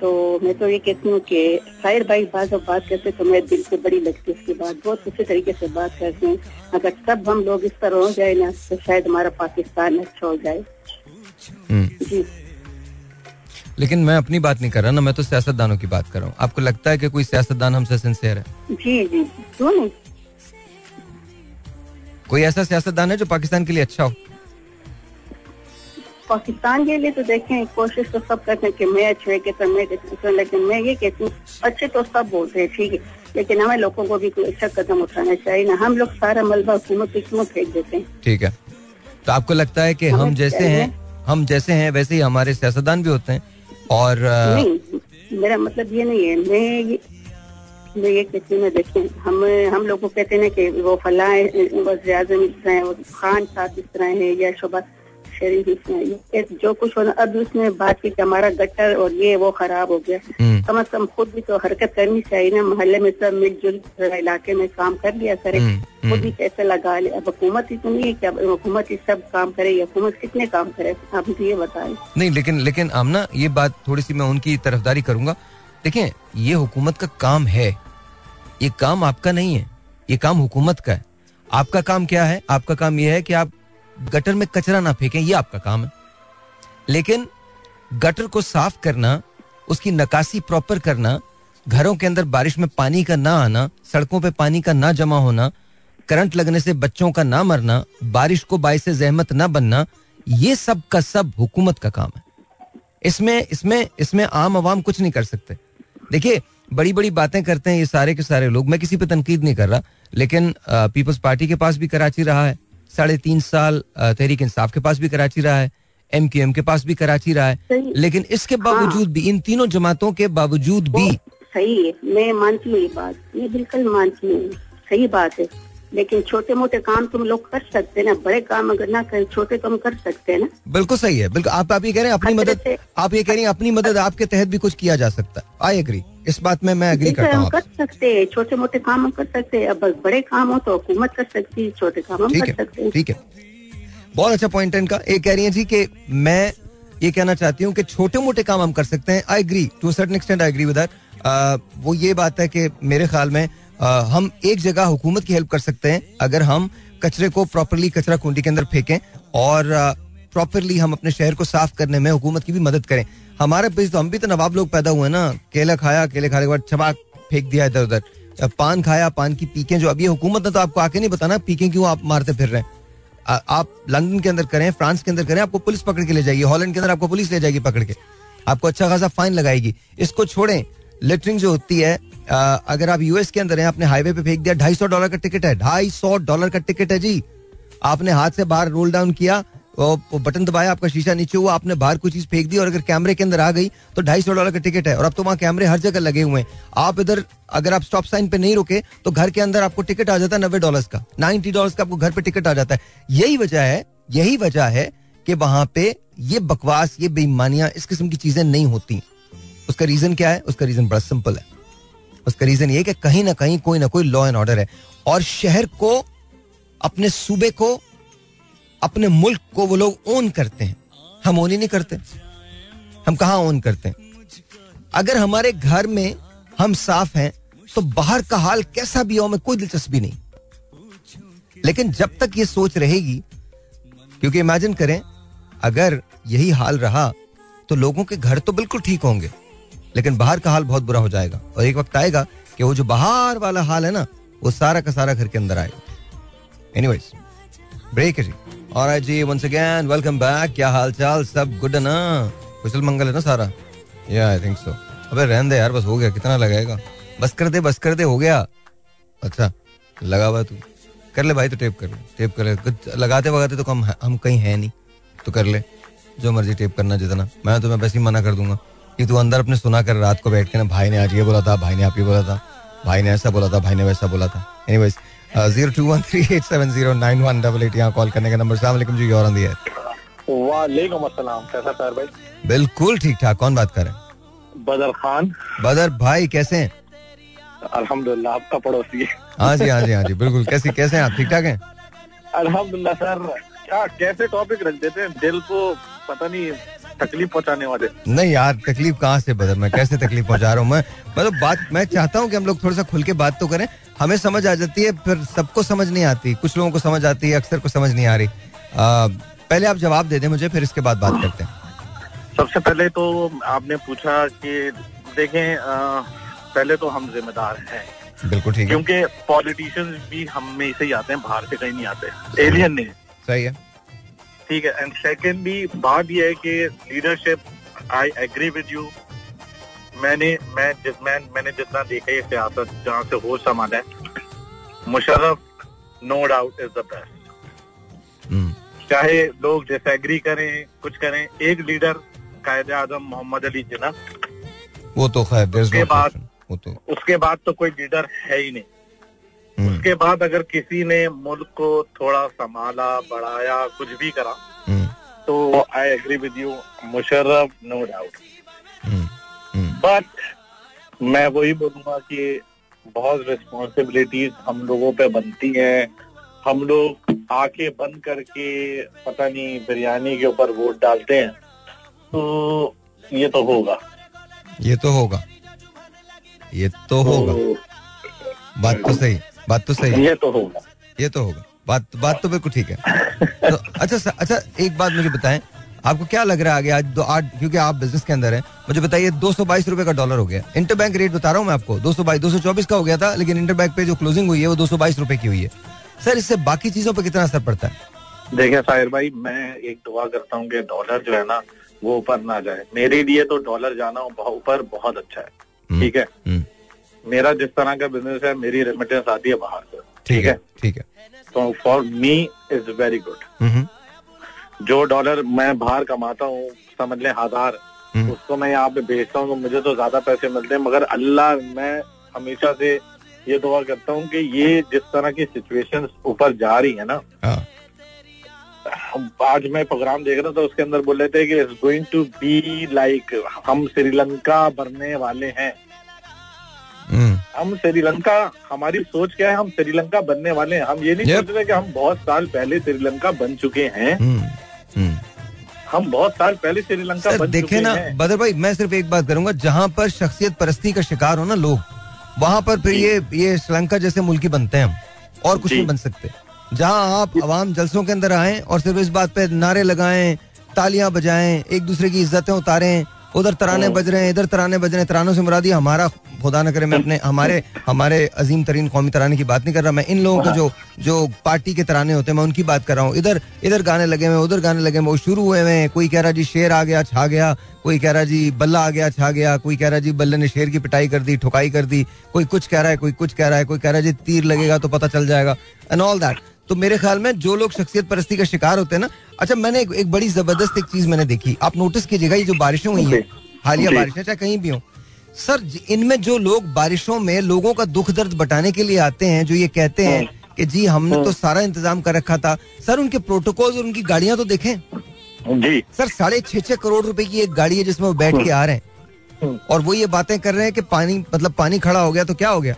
तो मैं तो ये कहती हूँ कि शायर भाई बात जब बात करते तो मैं दिल से बड़ी लगती है उसकी बात। बहुत अच्छे तरीके से बात करते हैं। अगर सब हम लोग इस तरह हो जाए ना तो शायद हमारा पाकिस्तान अच्छा हो जाए। हम्म। जी। लेकिन मैं अपनी बात नहीं कर रहा ना मैं तो सियासतदानों की बात कर रहा हूँ। आपको लगता है कि कोई सियासतदान हमसे सिंसियर है? जी जी क्यों नहीं? कोई ऐसा सियासतदान है जो पाकिस्तान के लिए अच्छा हो? पाकिस्तान के लिए तो देखें कोशिश तो सब करते हैं कि मैं अच्छे कहता मैं अच्छे लेकिन मैं ये कहती हूँ अच्छे तो सब बोलते हैं ठीक है। लेकिन हमें लोगों को भी कोई अच्छा कदम उठाना चाहिए ना। हम लोग सारा मलबा हुकूमत क्यों फेंक देते हैं। ठीक है। तो आपको लगता है कि हम जैसे हैं हम जैसे हैं वैसे ही हमारे सियासतदान भी होते हैं। और नहीं, मेरा मतलब ये नहीं है। मैं मैं ये कहती हूँ देखें हम हम लोग को कहते हैं कि वो फला इस तरह है खान साहब इस तरह है या शोभा शरीफ जो कुछ होना अब उसने बात की कि हमारा गटर और ये वो खराब हो गया। हम्म। कम अज कम खुद भी तो हरकत करनी चाहिए ना। मोहल्ले में सब मिलजुल इलाके में काम कर लिया करे हम्म, खुद भी हम्म। पैसे लगा ले। अब हुकूमत ही तो नहीं है कि हुकूमत ही सब काम करे हुकूमत कितने काम करे? आप मुझे ये बताए। नहीं लेकिन लेकिन आमना ये बात थोड़ी सी मैं उनकी तरफदारी करूँगा। देखें ये हुकूमत का काम है। ये काम आपका नहीं है। ये काम हुकूमत का है। आपका काम क्या है? आपका काम यह है कि आप गटर में कचरा ना फेंकें, ये आपका काम है। लेकिन गटर को साफ़ करना, उसकी नकासी प्रॉपर करना, घरों के अंदर बारिश में पानी का ना आना, सड़कों पे पानी का ना जमा होना, करंट लगने से बच्चों का ना मरना, बारिश को बाईस जहमत ना बनना, ये सब का सब हुकूमत का काम है। इसमें इसमें इसमें आम आवाम कुछ नहीं कर सकते। देखिए बड़ी बड़ी बातें करते हैं ये सारे के सारे लोग, मैं किसी पे तनकीद नहीं कर रहा, लेकिन पीपल्स पार्टी के पास भी कराची रहा है। साढ़े तीन साल तहरीक इंसाफ के पास भी कराची रहा है एम के एम के पास भी कराची रहा है लेकिन इसके हाँ। बावजूद हाँ। भी इन तीनों जमातों के बावजूद भी सही है मैं मानती हूँ ये बात ये बिल्कुल मानती हूँ सही बात है लेकिन छोटे मोटे काम तुम लोग कर सकते हैं ना बड़े काम अगर ना करें छोटे काम कर सकते हैं ना। बिल्कुल सही है बिल्कुल आप आप ये कह रहे हैं अपनी मदद आप ये कह रही हैं अपनी मदद आपके तहत भी कुछ किया जा सकता है। आई एग्री इस बात में मैं अग्री करता हूँ कर सकते हैं छोटे मोटे काम हम कर सकते हैं अब बड़े काम हो तो हुकूमत कर सकती है छोटे काम हम कर सकते हैं। ठीक है। बहुत अच्छा पॉइंट है इनका। एक कह रही है जी कि मैं ये कहना चाहती हूँ कि छोटे मोटे काम हम कर सकते हैं। I agree to certain extent I agree with वो ये बात है कि मेरे ख्याल में हम एक जगह हुकूमत की हेल्प कर सकते हैं अगर हम कचरे को प्रॉपरली कचरा कुंडी के अंदर फेंकें और प्रॉपरली हम अपने शहर को साफ़ करने में हुकूमत की भी मदद करें। हमारे बीच तो हम भी तो नवाब लोग पैदा हुए ना। केला खाया, केले खाने के बाद चबाक फेंक दिया इधर उधर। पान खाया, पान की पीके जो अभी हुकूमत ने तो आपको आके नहीं बताना, पीके क्यों आप मारते फिर रहे हैं? आप लंदन के अंदर करें, फ्रांस के अंदर करें, आपको पुलिस पकड़ के ले जाएगी, हॉलैंड के अंदर आपको पुलिस ले जाएगी पकड़ के। आपको अच्छा खासा फाइन लगाएगी। इसको छोड़ें लिटरिंग जो होती है अगर आप यूएस के अंदर हैं, आपने हाईवे पे फेंक दिया, ढाई सौ डॉलर का टिकट है, ढाई सौ डॉलर का टिकट है जी। आपने हाथ से बाहर रोल डाउन किया बटन दबाया, आपका शीशा नीचे हुआ, आपने बाहर कोई चीज़ फेंक दी और अगर कैमरे के अंदर आ गई तो ढाई सौ डॉलर का टिकट है और अब तो वहाँ कैमरे हर जगह लगे हुए हैं। आप इधर, अगर आप स्टॉप साइन पे नहीं रुके तो घर के अंदर आपको टिकट आ जाता है नब्बे डॉलर का नाइनटी डॉलर का आपको घर पे टिकट आ जाता है। यही वजह है, यही वजह है कि वहाँ पे ये बकवास, ये बेईमानियाँ इस किस्म की चीज़ें नहीं होती। उसका रीजन क्या है? उसका रीजन बड़ा सिंपल है। उसका रीजन ये कि कहीं ना कहीं कोई ना कोई लॉ एंड ऑर्डर है। और शहर को, अपने सूबे को, अपने मुल्क को वो लोग ओन करते हैं। हम ओन ही नहीं करते। हम कहा ओन करते हैं? अगर हमारे घर में हम साफ़ हैं तो बाहर का हाल कैसा भी हो में कोई दिलचस्पी नहीं। लेकिन जब तक ये सोच रहेगी, क्योंकि इमेजिन करें, अगर यही हाल रहा तो लोगों के घर तो बिल्कुल ठीक होंगे। लेकिन बाहर का हाल बहुत बुरा हो जाएगा। और एक वक्त आएगा कि वो जो बाहर वाला हाल है ना, वो सारा का सारा घर के अंदर आएगा। एनीवेज ब्रेक है जी। और जी वंस अगेन वेलकम बैक क्या हाल चाल सब गुड है ना? कुशल मंगल है ना सारा? या आई थिंक सो अबे रहन दे यार, बस हो गया। कितना लगाएगा? बस कर दे, बस कर दे, हो गया। अच्छा लगा हुआ तू। कर ले भाई तो टेप कर ले। टेप कर ले। कुछ लगाते वगाते तो हम हम कहीं है नहीं। तो कर ले। जो मर्ज़ी टेप करना जितना। मैं तो मैं वैसे ही मना कर दूँगा। कि तू अंदर अपने सुना कर रात को बैठ के ना भाई ने आज ये बोला था भाई ने आप ये बोला था भाई ने ऐसा बोला था भाई ने वैसा बोला था। Anyways zero two one three eight seven zero nine one double eight यहाँ कॉल करने का नंबर सलाम जी और वालेकुम अस्सलाम कैसा सर भाई? बिल्कुल ठीक ठाक कौन बात कर रहे हैं? बदर खान। बदर भाई कैसे हैं? अल्हम्दुलिल्लाह आपका पड़ोसी है। हाँ जी हाँ जी हाँ जी बिल्कुल कैसे कैसे हैं आप ठीक ठाक हैं? अल्हम्दुलिल्लाह सर क्या कैसे टॉपिक रख देते हैं? दिल को पता नहीं तकलीफ़ पहुँचाने वाले। नहीं यार तकलीफ़ कहाँ से बदल मैं कैसे तकलीफ़ पहुँचा रहा हूँ? मैं मतलब बात मैं चाहता हूँ कि हम लोग थोड़ा सा खुल के बात तो करें। हमें समझ आ जाती है फिर सबको समझ नहीं आती। कुछ लोगों को समझ आती है अक्सर को समझ नहीं आ रही। आ, पहले आप जवाब दे दें मुझे फिर इसके बाद बात करते हैं। सबसे पहले तो आपने पूछा कि देखें पहले तो हम जिम्मेदार हैं। बिल्कुल ठीक क्योंकि पॉलिटिशियंस भी हम में से ही आते हैं बाहर से कहीं नहीं आते। एलियन नहीं। सही है। ठीक है एंड सेकेंडली बात यह है कि leadership I agree with you मैंने मैं जिस मैं मैंने जितना देखा है सियासत जहाँ से हो संभाला है। Musharraf no doubt is the best चाहे लोग डिसएग्री करें कुछ करें एक लीडर कायद आज़म मोहम्मद अली जिना वो तो खैर उसके बाद वो तो उसके बाद तो कोई लीडर है ही नहीं। उसके बाद अगर किसी ने मुल्क को थोड़ा संभाला बढ़ाया कुछ भी करा हम्म। तो I agree with you Musharraf no doubt but मैं वही बोलूँगा कि बहुत रिस्पॉन्सिबिलिटीज हम लोगों पे बनती हैं। हम लोग आके बंद करके पता नहीं बिरयानी के ऊपर वोट डालते हैं। तो ये तो होगा। ये तो होगा। ये तो होगा। तो बात तो सही। बात तो सही ये तो होगा। ये तो होगा। बात बात तो बिल्कुल ठीक है। तो अच्छा अच्छा एक बात मुझे बताएँ। आपको क्या लग रहा है आगे आज दो आठ क्योंकि आप बिज़नेस के अंदर हैं। मुझे बताइए दो सौ बाईस रुपए का डॉलर हो गया। इंटर बैंक रेट बता रहा हूँ मैं आपको। दो सौ बाईस दो सौ चौबीस का हो गया था लेकिन इंटर बैंक पे जो क्लोजिंग हुई है वो दो सौ बाईस रुपए की हुई है। सर इससे बाकी चीज़ों पर कितना असर पड़ता है? देखिए साहिर भाई मैं एक दुआ करता हूँ कि डॉलर जो है ना वो ऊपर ना जाए। मेरे लिए तो डॉलर जाना ऊपर बहुत अच्छा है। हम्म, ठीक है? हम्म, मेरा जिस तरह का बिज़नेस है मेरी रेमिटेंस आती है बाहर से। ठीक है ठीक है। तो for me is very good जो डॉलर मैं बाहर कमाता हूँ समझ लें हज़ार हम्म। उसको मैं यहाँ पे भेजता हूँ तो मुझे तो ज़्यादा पैसे मिलते हैं मगर अल्लाह मैं हमेशा से ये दुआ करता हूँ कि ये जिस तरह की सिचुएशन ऊपर जा रही है ना हाँ, आज मैं प्रोग्राम देख रहा था उसके अंदर बोल रहे थे कि it's going to be like हम श्रीलंका बनने वाले हैं। हम श्रीलंका हमारी सोच क्या है हम श्रीलंका बनने वाले हैं। हम ये नहीं सोच रहे कि हम बहुत साल पहले श्रीलंका बन चुके हैं। हम्म, हम्म। हम बहुत साल पहले श्रीलंका बन देखे चुके ना बदर भाई मैं सिर्फ़ एक बात करूँगा जहाँ पर शख्सियत परस्ती का शिकार हो ना लोग वहाँ पर फिर ये ये श्रीलंका जैसे मुल्की बनते हैं हम और कुछ नहीं बन सकते। जहाँ आप आवाम जलसों के अंदर आए और सिर्फ़ इस बात पे नारे लगाएँ तालियाँ बजाएँ एक दूसरे की इज्जतें उतारें उधर तराने। बज रहे हैं इधर तराने बज रहे हैं। तरानों से मुरादी हमारा खुदा न करे मैं अपने हमारे हमारे अजीम तरीन कौमी तराने की बात नहीं कर रहा। मैं इन लोगों के जो जो पार्टी के तराने होते हैं मैं उनकी बात कर रहा हूँ। इधर इधर गाने लगे हुए उधर गाने लगे हुए वो शुरू हुए हुए हैं। कोई कह रहा जी शेर आ गया छा गया। कोई कह रहा जी बल्ला आ गया छा गया। कोई कह रहा जी बल्ले ने शेर की पिटाई कर दी ठुकाई कर दी। कोई कुछ कह रहा है कोई कुछ कह रहा है। कोई कह रहा है जी तीर लगेगा तो पता चल जाएगा। एंड ऑल दैट तो मेरे ख्याल में जो लोग शख्सियत परस्ती का शिकार होते हैं ना अच्छा मैंने एक, एक बड़ी ज़बरदस्त एक चीज़ मैंने देखी। आप नोटिस कीजिएगा ये जो बारिशें हुई हैं हालिया। बारिशें चाहे कहीं भी हो। सर इनमें जो लोग बारिशों में लोगों का दुख दर्द बटाने के लिए आते हैं जो ये कहते हैं कि जी हमने तो सारा इंतज़ाम कर रखा था। सर उनके प्रोटोकॉल और उनकी गाड़ियाँ तो देखें। जी। सर साढ़े छह छह करोड़ रुपए की एक गाड़ी है जिसमें वो बैठ के आ रहे हैं। और वो ये बातें कर रहे हैं कि पानी मतलब पानी खड़ा हो गया तो क्या हो गया?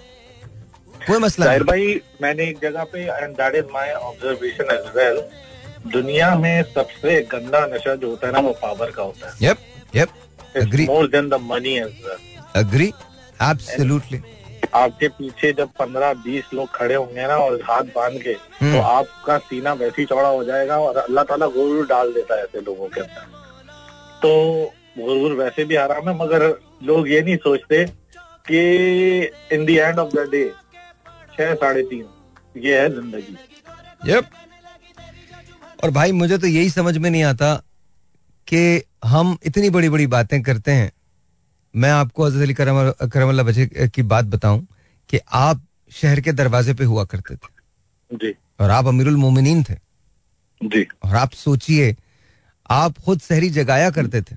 कोई मसला नहीं। भाई मैंने एक जगह पे and that is my observation as well दुनिया में सबसे गंदा नशा जो होता है ना वो पावर का होता है। Yup yup Agree. More than the money as well agree absolutely आपके पीछे जब पंद्रह बीस लोग खड़े होंगे ना और हाथ बाँध के हम्म। तो आपका सीना वैसे ही चौड़ा हो जाएगा और अल्लाह ताला गुरूर डाल देता है ऐसे लोगों के अंदर। तो गुरूर वैसे भी आराम है मगर लोग ये नहीं सोचते कि in the end of the day छह साढ़े तीन। ये है ज़िंदगी। यप और भाई मुझे तो यही समझ में नहीं आता कि हम इतनी बड़ी बड़ी बातें करते हैं। मैं आपको हज़रत अली करम करम बचे की बात बताऊँ कि आप शहर के दरवाजे पे हुआ करते थे। जी। और आप अमीरुल मोमिनीन थे। जी। और आप सोचिए आप खुद शहरी जगाया करते थे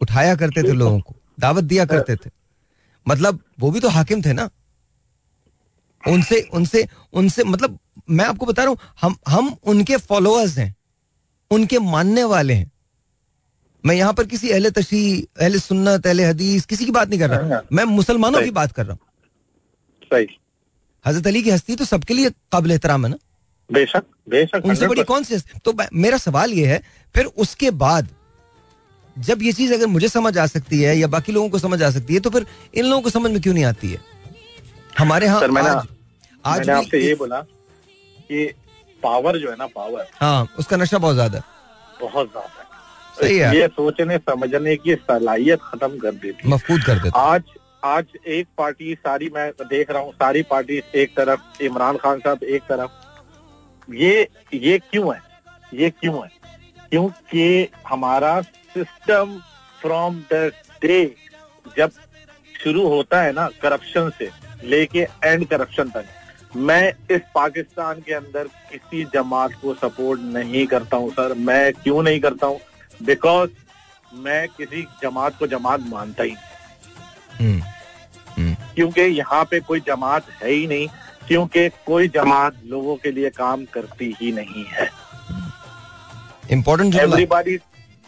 उठाया करते थे लोगों को दावत दिया करते थे। मतलब वो भी तो हाकिम थे ना? उनसे उनसे उनसे मतलब मैं आपको बता रहा हूँ हम हम उनके फॉलोअर्स हैं उनके मानने वाले हैं। मैं यहाँ पर किसी अहले तशी अहले सुन्नत अहले हदीस किसी की बात नहीं कर रहा। मैं मुसलमानों की बात कर रहा हूँ। सही। हज़रत अली की हस्ती तो सबके लिए काबिल एहतराम है ना? बेशक बेशक उनसे बड़ी 100% कौन सी? तो मेरा सवाल ये है फिर उसके बाद जब ये चीज़ अगर मुझे समझ आ सकती है या बाकी लोगों को समझ आ सकती है तो फिर इन लोगों को समझ में क्यों नहीं आती है? हमारे यहाँ आज मैंने आपसे ये बोला कि पावर जो है ना पावर हाँ उसका नशा बहुत ज़्यादा बहुत ज़्यादा सही है ये सोचने समझने की सलाहियत खत्म कर देती मफकूद कर देता। आज आज एक पार्टी सारी मैं देख रहा हूँ सारी पार्टी एक तरफ़ इमरान खान साहब एक तरफ़। ये ये क्यों है? ये क्यों है? क्योंकि हमारा सिस्टम फ्रॉम द डे जब शुरू होता है ना करप्शन से लेके एंड करप्शन तक। मैं इस पाकिस्तान के अंदर किसी जमात को सपोर्ट नहीं करता हूँ सर। मैं क्यों नहीं करता हूँ? बिकॉज़ मैं किसी जमात को जमात मानता ही नहीं। हम्म, हम्म, क्योंकि यहाँ पे कोई जमात है ही नहीं क्योंकि कोई जमात लोगों के लिए काम करती ही नहीं है। Important everybody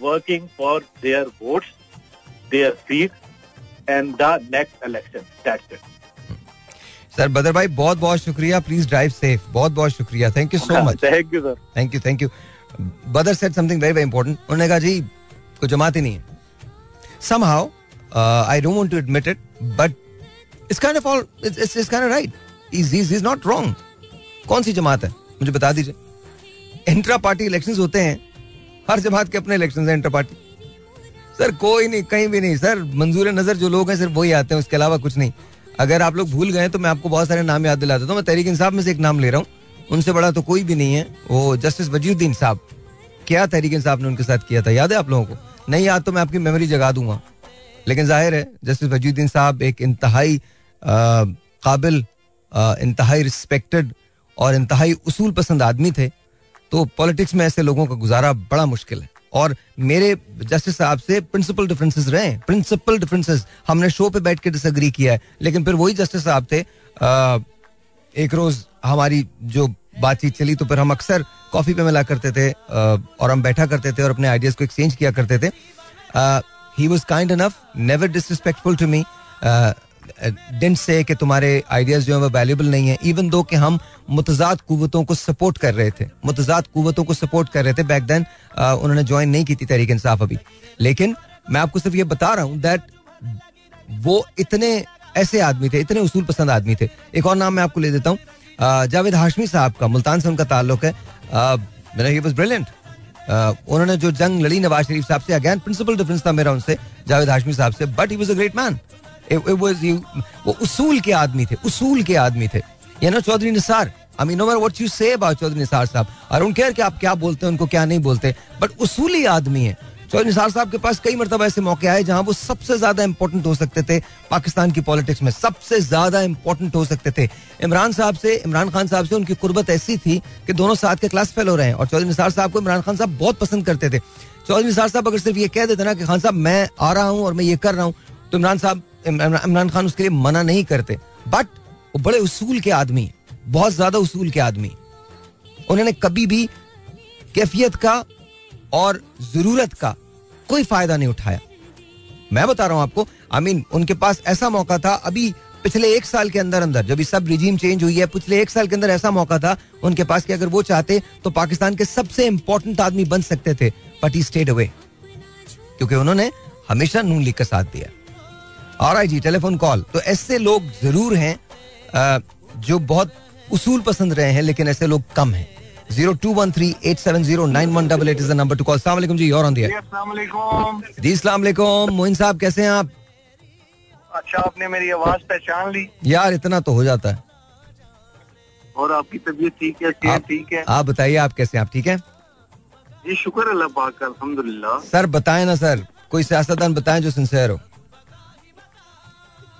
working for their votes their seat and the next election that's it sir brother भाई बहुत बहुत शुक्रिया। प्लीज़ ड्राइव सेफ़ बहुत बहुत शुक्रिया। Thank you so much thank you sir thank you thank you brother said something very very important उन्होंने कहा जी कोई जमात ही नहीं है. Uh, I don't want to admit it but it's kind of all it's, it's, it's kind of right. He's, he's, he's not wrong. कौन सी जमात है? मुझे बता दीजिए। इंट्रा पार्टी इलेक्शंस होते हैं। हर जमात के अपने इलेक्शन है इंटर पार्टी सर कोई नहीं कहीं भी नहीं। सर मंजूर नज़र जो लोग हैं सिर्फ़ वही आते हैं उसके अलावा कुछ नहीं। अगर आप लोग भूल गए तो मैं आपको बहुत सारे नाम याद दिला देता हूँ मैं तहरीक इंसाफ में से एक नाम ले रहा हूँ। उनसे बड़ा तो कोई भी नहीं है। वो जस्टिस वजीउद्दीन साहब। क्या तहरीक इंसाफ ने उनके साथ किया था? याद है आप लोगों को? नहीं, याद तो मैं आपकी मेमोरी जगा दूँगा। लेकिन ज़ाहिर है, जस्टिस वजीउद्दीन साहब एक इंतहाई काबिल इंतहाई रिस्पेक्टेड और इंतहाई उसूल पसंद आदमी थे। तो पॉलिटिक्स में ऐसे लोगों का गुजारा बड़ा मुश्किल है। और मेरे जस्टिस साहब से प्रिंसिपल डिफरेंसेस रहे प्रिंसिपल डिफरेंसेस हमने शो पे बैठ के डिसग्री किया है लेकिन फिर वही जस्टिस साहब थे। आ, एक रोज हमारी जो बातचीत चली तो फिर हम अक्सर कॉफ़ी पे मिला करते थे और हम बैठा करते थे और अपने आइडियाज़ को एक्सचेंज किया करते थे। He was kind enough never disrespectful to me didn't say कि तुम्हारे आइडियाज़ जो है वो वैल्यूबल नहीं है इवन दो कि हम मुतजाद कुतों को सपोर्ट कर रहे थे, मुतजाद कुतों को सपोर्ट कर रहे थे बैक देन उन्होंने ज्वाइन नहीं की थी तहरीक इंसाफ अभी। लेकिन मैं आपको सिर्फ़ ये बता रहा हूँ दैट वो इतने ऐसे आदमी थे, इतने उसूल पसंद आदमी थे। एक और नाम मैं आपको ले देता हूँ जावेद हाशमी साहब का, मुल्तान से उनका ताल्लुक है। ब्रिलियंट उन्होंने जो जंग लड़ी नवाज़ शरीफ साहब से अगेन प्रिंसिपल डिफरेंस था मेरा उनसे, जावेद हाशमी साहब से but he was a great man वो उसूल के आदमी थे, उसूल के आदमी थे। ये ना Chaudhry Nisar I mean know what you say about Chaudhry Nisar साहब आई डोंट केयर कि आप क्या बोलते हैं, उनको क्या नहीं बोलते बट उसूली आदमी है। चौधरी निसार साहब के पास कई मरतबा ऐसे मौके आए जहाँ वो सबसे ज़्यादा इंपॉर्टेंट हो सकते थे पाकिस्तान की पॉलिटिक्स में, सबसे ज़्यादा इंपॉर्टेंट हो सकते थे। इमरान साहब से, इमरान खान साहब से उनकी कुर्बत ऐसी थी कि दोनों साथ के क्लास फेल हो रहे हैं, और चौधरी निसार साहब को इमरान खान साहब बहुत पसंद करते थे। चौधरी निसार साहब अगर सिर्फ़ ये कह देते ना कि खान साहब, मैं आ रहा हूँ और मैं ये कर रहा हूँ तो इमरान साहब इमरान खान उसके लिए मना नहीं करते। बट वो बड़े उसूल के आदमी, बहुत ज़्यादा उसूल के आदमी। उन्होंने कभी भी कैफियत का और ज़रूरत का कोई फ़ायदा नहीं उठाया। मैं बता रहा हूँ आपको आई मीन उनके पास ऐसा मौका था, अभी पिछले एक साल के अंदर अंदर, जब सब रिजीम चेंज हुई है, पिछले एक साल के अंदर ऐसा मौका था, उनके पास कि अगर वो चाहते तो पाकिस्तान के सबसे इंपॉर्टेंट आदमी बन सकते थे बट ही स्टेट अवे क्योंकि उन्होंने हमेशा नून लीग का साथ दिया। और जी टेलीफोन कॉल तो ऐसे लोग ज़रूर हैं जो बहुत उसूल पसंद रहे हैं लेकिन ऐसे लोग कम हैं। Zero two one three eight seven zero nine one double eight is number to call सलाम जी और जी सलाम मोइन साहब कैसे हैं आप? अच्छा आपने मेरी आवाज़ पहचान ली। यार इतना तो हो जाता है। और आपकी तबीयत ठीक है ठीक है? आप बताइए आप कैसे आप ठीक है? जी शुक्र अल्लाह पाक अल्हम्दुलिल्लाह। सर बताएँ ना सर। कोई सियासतदान बताएँ जो सिंसियर हो।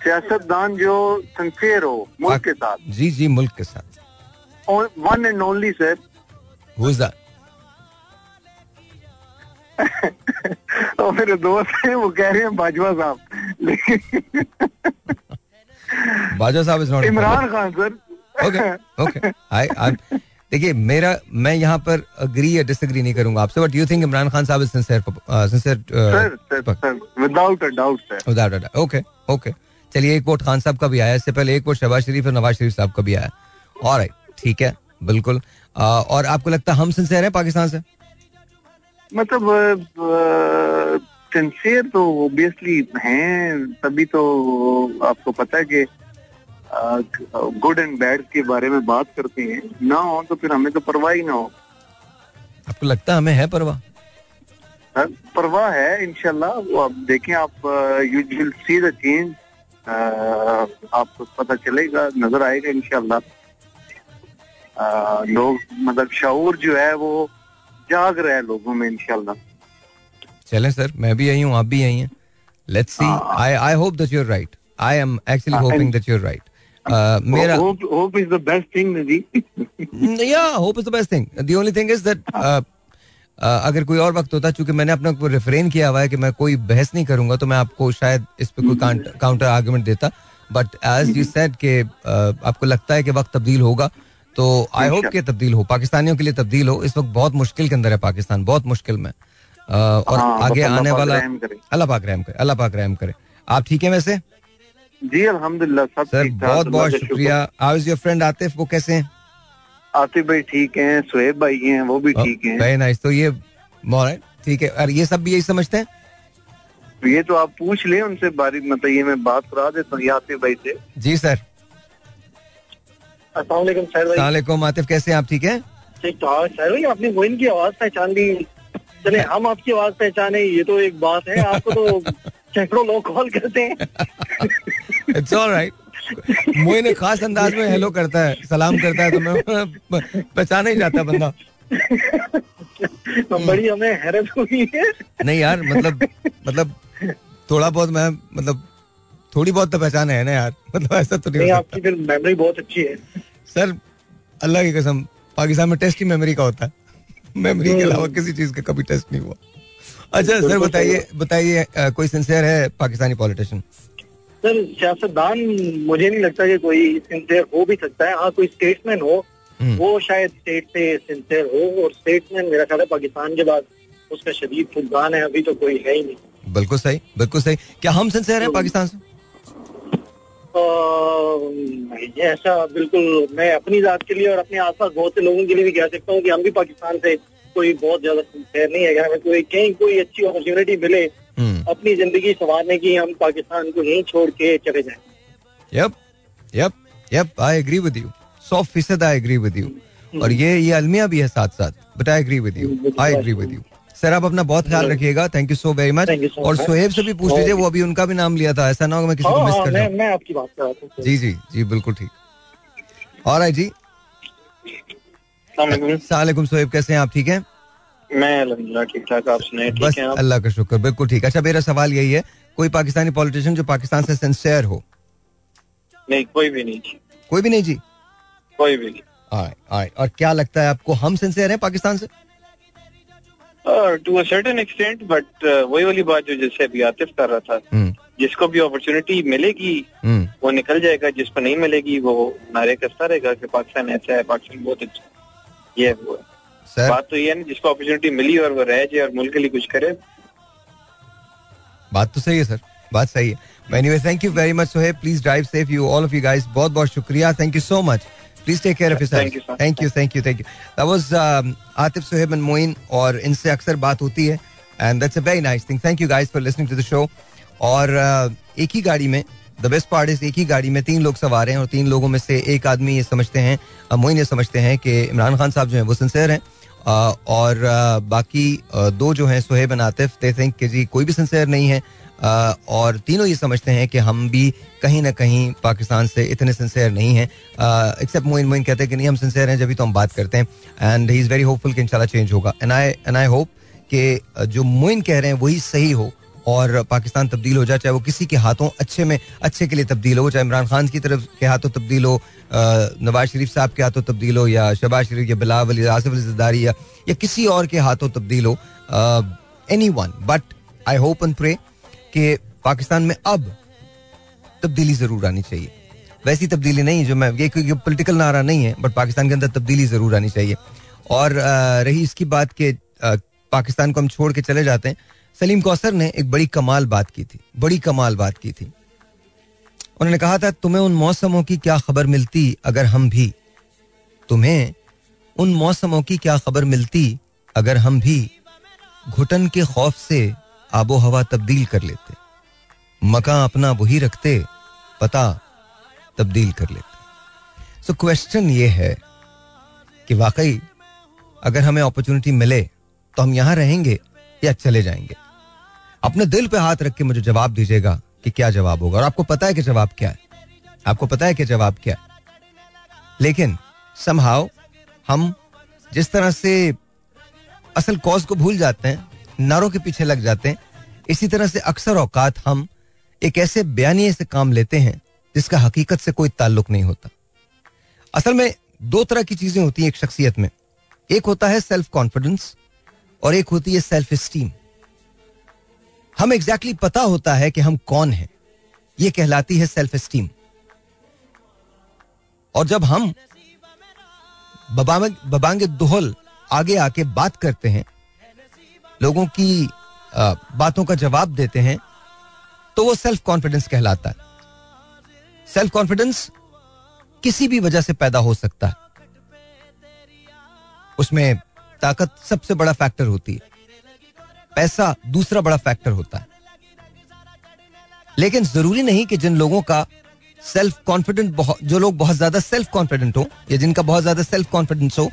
सियासतदान जो सिंसियर हो मुल्क के साथ। जी जी मुल्क के साथ। वन एंड ओनली सर और मेरे दोस्त हैं वो कह रहे हैं बाजवा साहब। लेकिन बाजवा साहब is not Imran Khan sir okay okay I I देखिए मेरा मैं यहाँ पर अग्री या डिसएग्री नहीं करूँगा आपसे but you think Imran Khan साहब is sincere sincere without a doubt sir without a doubt okay okay चलिए एक वोट खान साहब का भी आया इससे पहले एक वोट शहबाज शरीफ और नवाज़ शरीफ साहब का भी आया। और ठीक है बिल्कुल। और आपको लगता है हम सिंसियर हैं पाकिस्तान से? मतलब सिंसियर तो ओबियसली हैं तभी तो आपको पता है कि गुड एंड बैड के बारे में बात करते हैं। ना हो तो फिर हमें तो परवाह ही ना हो। आपको लगता है हमें है परवाह? परवाह है इनशाला आप देखें आप you will see the change आपको पता चलेगा नज़र आएगा इनशाला लोग मतलब शऊर जो है वो जाग रहा है लोगों में इनशाला चलें सर मैं भी यही हूँ आप भी यही हैं। Let's see I I hope that you are right I am actually hoping that you are right मेरा hope is the best thing या hope is the best thing the only thing is that अगर कोई और वक्त होता चूँकि मैंने अपना रेफरेन किया हुआ है कि मैं कोई बहस नहीं करूँगा तो मैं आपको शायद इस पे कोई काउंटर आर्गुमेंट देता। बट एज यू सेड के आपको लगता है कि वक्त तब्दील होगा तो आई होप कि तब्दील हो। पाकिस्तानियों के लिए तब्दील हो। इस वक्त बहुत मुश्किल के अंदर है पाकिस्तान बहुत मुश्किल में। और हाँ, आगे आने वाला अल्लाह पाक रहम करे अल्लाह पाक रहम करे। आप ठीक है वैसे? जी अल्हम्दुलिल्लाह सर बहुत बहुत शुक्रिया। How your friend Atif? वो कैसे हैं? आतिफ भाई ठीक हैं सुहेब भाई हैं वो भी ठीक हैं। वेरी नाइस तो ये ठीक है। और ये सब भी यही समझते हैं? ये तो आप पूछ लें उनसे बारी मतलब ये मैं बात करा देता हूँ आतिफ भाई से। जी सर असलाकुम आतिफ कैसे आप? ठीक है? ठीक ठाक तो सर भाई आपने मोइन की आवाज़ पहचान ली। चले हम आपकी आवाज़ पहचाने ये तो एक बात है आपको तो सैकड़ों लोग कॉल करते हैं। इट्स ऑल राइट मोइन खास अंदाज में हेलो करता है सलाम करता है तो मैं पहचाना ही जाता बंदा। बड़ी हमें हैरत हुई है। नहीं यार मतलब मतलब थोड़ा बहुत मैं मतलब थोड़ी बहुत तो पहचान है ना यार मतलब ऐसा तो नहीं, नहीं आपकी फिर मेमोरी बहुत अच्छी है। सर अल्लाह की कसम पाकिस्तान में टेस्ट ही मेमोरी का होता है। मेमोरी के अलावा किसी चीज़ का कभी टेस्ट नहीं हुआ। अच्छा सर बताइए बताइए कोई सिंसियर है पाकिस्तानी पॉलिटिशियन सर सियासतदान मुझे नहीं लगता कि कोई सिंसियर हो भी सकता है हाँ कोई स्टेटमैन हो हम्म। वो शायद स्टेट से सिंसियर हो और स्टेटमैन मेरा ख्याल है पाकिस्तान के बाद उसका शदीद फुलदान है अभी तो कोई है ही नहीं बिल्कुल सही बिल्कुल सही क्या हम सिंसियर हैं पाकिस्तान से ऐसा बिल्कुल मैं अपनी जात के लिए और अपने आसपास बहुत से लोगों के लिए भी कह सकता हूँ कि हम भी पाकिस्तान से कोई बहुत ज़्यादा सिंसियर नहीं है हमें कोई कहीं कोई अच्छी अपॉर्चुनिटी मिले। अपनी ज़िंदगी संवारने की हम पाकिस्तान को यहीं छोड़ के चले जाएँ। Yup yup yup I agree with you सौ फ़ीसद आई एग्री विद यू और ये ये अलमिया भी है साथ साथ but I agree with you I agree with you sir आप अपना बहुत ख्याल रखिएगा। Thank you so very much और सोहेब से भी पूछ लीजिए वो अभी उनका भी नाम लिया था। ऐसा ना हो मैं किसी को मिस हाँ, कर मैं मैं आपकी बात कर रहा था जी जी जी बिल्कुल ठीक। और आई जी। सोहेब कैसे हैं आप? ठीक हैं? मैं ठीक ठाक आप सुनाए बस अल्लाह का शुक्र बिल्कुल ठीक। अच्छा मेरा सवाल यही है कोई पाकिस्तानी पॉलिटिशियन जो पाकिस्तान से सिंसियर हो? नहीं कोई भी नहीं जी। कोई भी नहीं जी? कोई भी नहीं। आए, आए, और क्या लगता है आपको हम सिंसियर हैं पाकिस्तान से? To a certain extent but वही वाली बात जो जैसे अभी आतिफ कर रहा था हम्म। जिसको भी अपॉर्चुनिटी मिलेगी हम्म। वो निकल जाएगा जिसको नहीं मिलेगी वो नारे कसता रहेगा कि पाकिस्तान ऐसा है पाकिस्तान बहुत अच्छा ये वो। है बात तो ये है ना जिसको अपॉर्चुनिटी मिली और वो रह जाए और मुल्क के लिए कुछ करे। बात तो सही है सर बात सही है। Anyway thank you very much Sohaib please drive safe you all of you guys बहुत बहुत शुक्रिया। Thank you so much please take care of yourself thank you thank you thank you that was Atif Sohaib and Moin और इनसे अक्सर बात होती है। And that's a very nice thing thank you guys for listening to the show और uh, एक ही गाड़ी में द बेस्ट पार्ट इज़ एक ही गाड़ी में तीन लोग सवार हैं और तीन लोगों में से एक आदमी ये समझते हैं मोइन ये समझते हैं कि इमरान खान साहब जो हैं वो सिंसियर हैं। और बाकी दो जो हैं, Sohaib and Atif they think कि जी कोई भी सिंसेयर नहीं है। और तीनों ये समझते हैं कि हम भी कहीं ना कहीं पाकिस्तान से इतने सिंसेयर नहीं हैं। एक्सेप्ट मोइन मोइन कहते हैं कि नहीं, हम सिंसेयर हैं, जब भी तो हम बात करते हैं। And he is very hopeful कि इंशाल्लाह चेंज होगा। And I and I hope कि जो मोइन कह रहे हैं, वही सही हो। और पाकिस्तान तब्दील हो जाए चाहे वो किसी के हाथों अच्छे में अच्छे के लिए तब्दील हो चाहे इमरान खान की तरफ़ के हाथों तब्दील हो नवाज़ शरीफ साहब के हाथों तब्दील हो या शहबाज शरीफ या बिलावल अली आसिफ अली या, या किसी और के हाथों तब्दील हो any one but I hope and pray कि पाकिस्तान में अब तब्दीली ज़रूर आनी चाहिए। वैसी तब्दीली नहीं जो मैं ये कोई पोलिटिकल नारा नहीं है बट पाकिस्तान के अंदर तब्दीली ज़रूर आनी चाहिए। और रही इसकी बात कि पाकिस्तान को हम छोड़ के चले जाते हैं सलीम कौसर ने एक बड़ी कमाल बात की थी, बड़ी कमाल बात की थी। उन्होंने कहा था, तुम्हें उन मौसमों की क्या खबर मिलती अगर हम भी? तुम्हें उन मौसमों की क्या खबर मिलती अगर हम भी? घुटन के खौफ से आबो हवा तब्दील कर लेते मका अपना वही रखते, पता तब्दील कर लेते। सो क्वेश्चन ये है कि वाकई अगर हमें अपॉर्चुनिटी मिले तो हम यहाँ रहेंगे या चले जाएँगे? अपने दिल पे हाथ रख के मुझे जवाब दीजिएगा कि क्या जवाब होगा। और आपको पता है कि जवाब क्या है। आपको पता है कि जवाब क्या है। लेकिन समहाव हम जिस तरह से असल कॉज को भूल जाते हैं, नारों के पीछे लग जाते हैं, इसी तरह से अक्सर औकात हम एक ऐसे बयानिए से काम लेते हैं जिसका हकीकत से कोई ताल्लुक नहीं होता। असल में दो तरह की चीज़ें होती हैं एक शख्सियत में। एक होता है सेल्फ कॉन्फिडेंस और एक होती है सेल्फ स्टीम हम एग्जैक्टली exactly पता होता है कि हम कौन हैं। यह कहलाती है सेल्फ स्टीम और जब हम बबांगे दोहल आगे आके बात करते हैं, लोगों की बातों का जवाब देते हैं तो वो सेल्फ कॉन्फिडेंस कहलाता है। सेल्फ कॉन्फिडेंस किसी भी वजह से पैदा हो सकता है। उसमें ताकत सबसे बड़ा फैक्टर होती है। पैसा दूसरा बड़ा फैक्टर होता है। लेकिन ज़रूरी नहीं कि जिन लोगों का सेल्फ कॉन्फिडेंट जो लोग बहुत ज़्यादा सेल्फ कॉन्फिडेंट हो, या जिनका बहुत ज़्यादा सेल्फ कॉन्फिडेंस हो,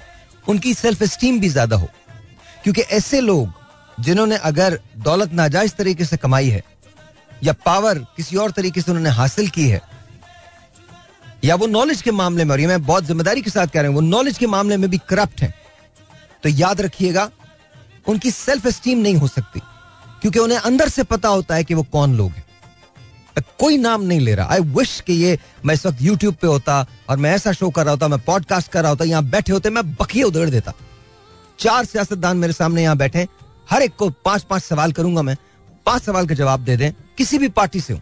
उनकी सेल्फ स्टीम भी ज़्यादा हो। क्योंकि ऐसे लोग, जिन्होंने अगर दौलत नाजायज तरीके से कमाई है, या पावर किसी और तरीके से उन्होंने हासिल की है, या वो नॉलेज के मामले में, और ये मैं बहुत ज़िम्मेदारी के साथ कह रहा हूँ, वो नॉलेज के मामले में भी करप्ट हैं तो याद रखिएगा उनकी सेल्फ एस्टीम नहीं हो सकती, क्योंकि उन्हें अंदर से पता होता है कि वो कौन लोग हैं। कोई नाम नहीं ले रहा। आई विश कि ये, मैं इस वक्त यूट्यूब पे होता और मैं ऐसा शो कर रहा होता, मैं पॉडकास्ट कर रहा होता, यहाँ बैठे होते, मैं बखिए उधेड़ देता। चार सियासतदान मेरे सामने यहाँ बैठे हर एक को पाँच पाँच सवाल करूँगा मैं। पाँच सवाल का जवाब दे दें। किसी भी पार्टी से हूँ।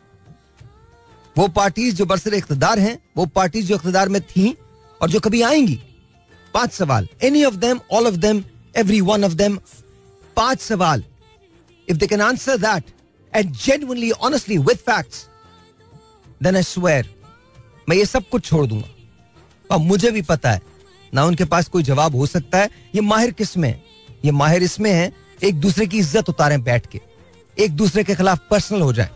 वो पार्टी जो बरसर इकतदार हैं, वो पार्टी जो इकतदार में थी और जो कभी आएँगी। पाँच सवाल। Any of them all of them every one of them पाँच सवाल. If they can answer that and genuinely honestly with facts then I swear मैं ये सब कुछ छोड़ दूँगा. और मुझे भी पता है, ना उनके पास कोई जवाब हो सकता है, ये माहिर किसमें ये माहिर इसमें है, एक दूसरे की इज़्ज़त उतारें बैठ के. एक दूसरे के खिलाफ पर्सनल हो जाए.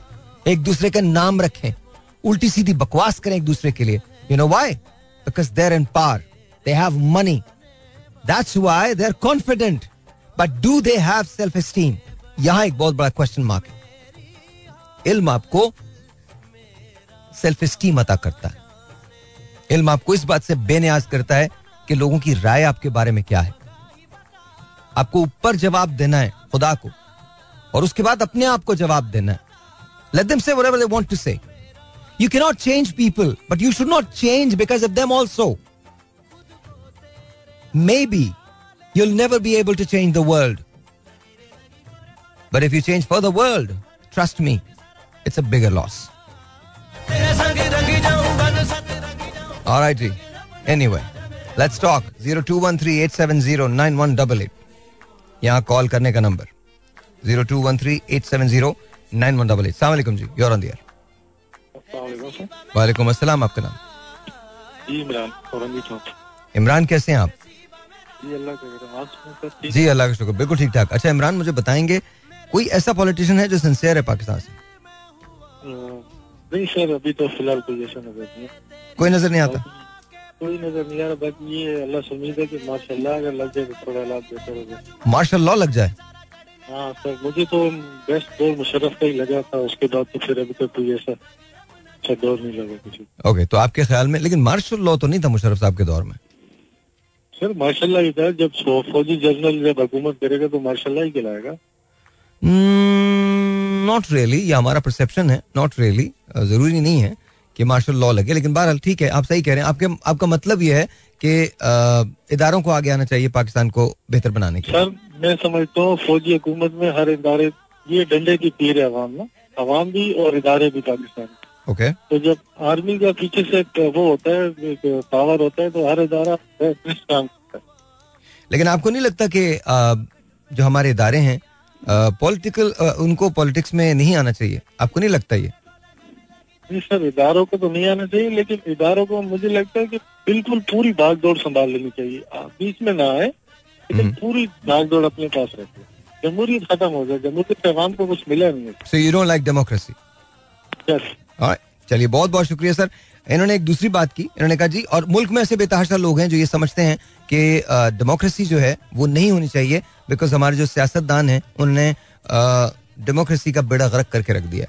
एक दूसरे का नाम रखें. उल्टी सीधी बकवास करें एक दूसरे के लिए. You know why because there in par they have money that's why they are confident but do they have self esteem यहाँ एक बहुत बड़ा क्वेश्चन मार्क है। इल्म आपको सेल्फ स्टीम अता करता है। इल्म आपको इस बात से बेनियाज करता है कि लोगों की राय आपके बारे में क्या है। आपको ऊपर जवाब देना है खुदा को और उसके बाद अपने आप को जवाब देना है। Let them say whatever they want to say you can not change people but you should not change because of them also may be you'll never be able to change the world. But if you change for the world, trust me, it's a bigger loss. All right, G. Anyway, let's talk. 0213-870-9188. यहाँ call करने का number 0213-870-9188. सलाम जी you're on the air. वालेकुम अस्सलाम आपका नाम जी इमरान इमरान कैसे हैं आप जी अल्लाह का शुक्र बिल्कुल ठीक ठाक। अच्छा इमरान मुझे बताएँगे कोई ऐसा पॉलिटिशियन है जो सिंसियर है पाकिस्तान से? नहीं सर अभी तो फ़िलहाल कोई ऐसा नज़र नहीं कोई नज़र नहीं आता? कोई नज़र नहीं आ रहा बस ये अल्लाह से उम्मीद है कि माशाल्लाह अगर लग जाए तो थोड़ा हालात बेहतर हो जाए। मार्शल लग जाए? हाँ सर मुझे तो बेस्ट दौर मुशर्रफ का ही लगा था उसके बाद तो फिर अभी तक कोई ऐसा अच्छा दौर नहीं लगा किसी ओके तो आपके ख्याल में लेकिन मार्शल लॉ तो नहीं था मुशर्रफ साहब के दौर में? सर माशाल्लाह ही था जब फौजी जनरल जब हुकूमत करेगा तो माशाल्लाह ही कहलाएगा नॉट रियली ये हमारा परसेप्शन है. नॉट रियली ज़रूरी नहीं है कि मार्शल लॉ लगे लेकिन बहरहाल ठीक है आप सही कह रहे हैं। आपके आपका मतलब ये है कि इदारों को आगे आना चाहिए पाकिस्तान को बेहतर बनाने के सर मैं समझता हूँ फौजी हुकूमत में हर इदारे ये डंडे की पीर है अवाम ना। अवाम भी और इदारे भी पाकिस्तान। ओके तो जब आर्मी का पीछे से वो होता है पावर होता है तो हर इदारा काम करता है लेकिन आपको नहीं लगता कि जो हमारे इदारे हैं पॉलिटिकल उनको पॉलिटिक्स में नहीं आना चाहिए? आपको नहीं लगता ये? नहीं सर इदारों को तो नहीं आना चाहिए लेकिन इदारों को मुझे लगता है कि बिल्कुल पूरी भाग दौड़ संभाल लेनी चाहिए। बीच में ना आए लेकिन पूरी भाग दौड़ अपने पास रहती है जमहूरियत खत्म हो जाए जमहूरियत अवाम को कुछ मिला नहीं so you don't like democracy yes चलिए, बहुत बहुत शुक्रिया, सर। इन्होंने एक दूसरी बात की। इन्होंने कहा, जी, और मुल्क में ऐसे बेतहाशा लोग हैं जो ये समझते हैं कि डेमोक्रेसी जो है, वो नहीं होनी चाहिए बिकॉज़ हमारे जो सियासतदान हैं उन्होंने डेमोक्रेसी का बेड़ा गर्क करके रख दिया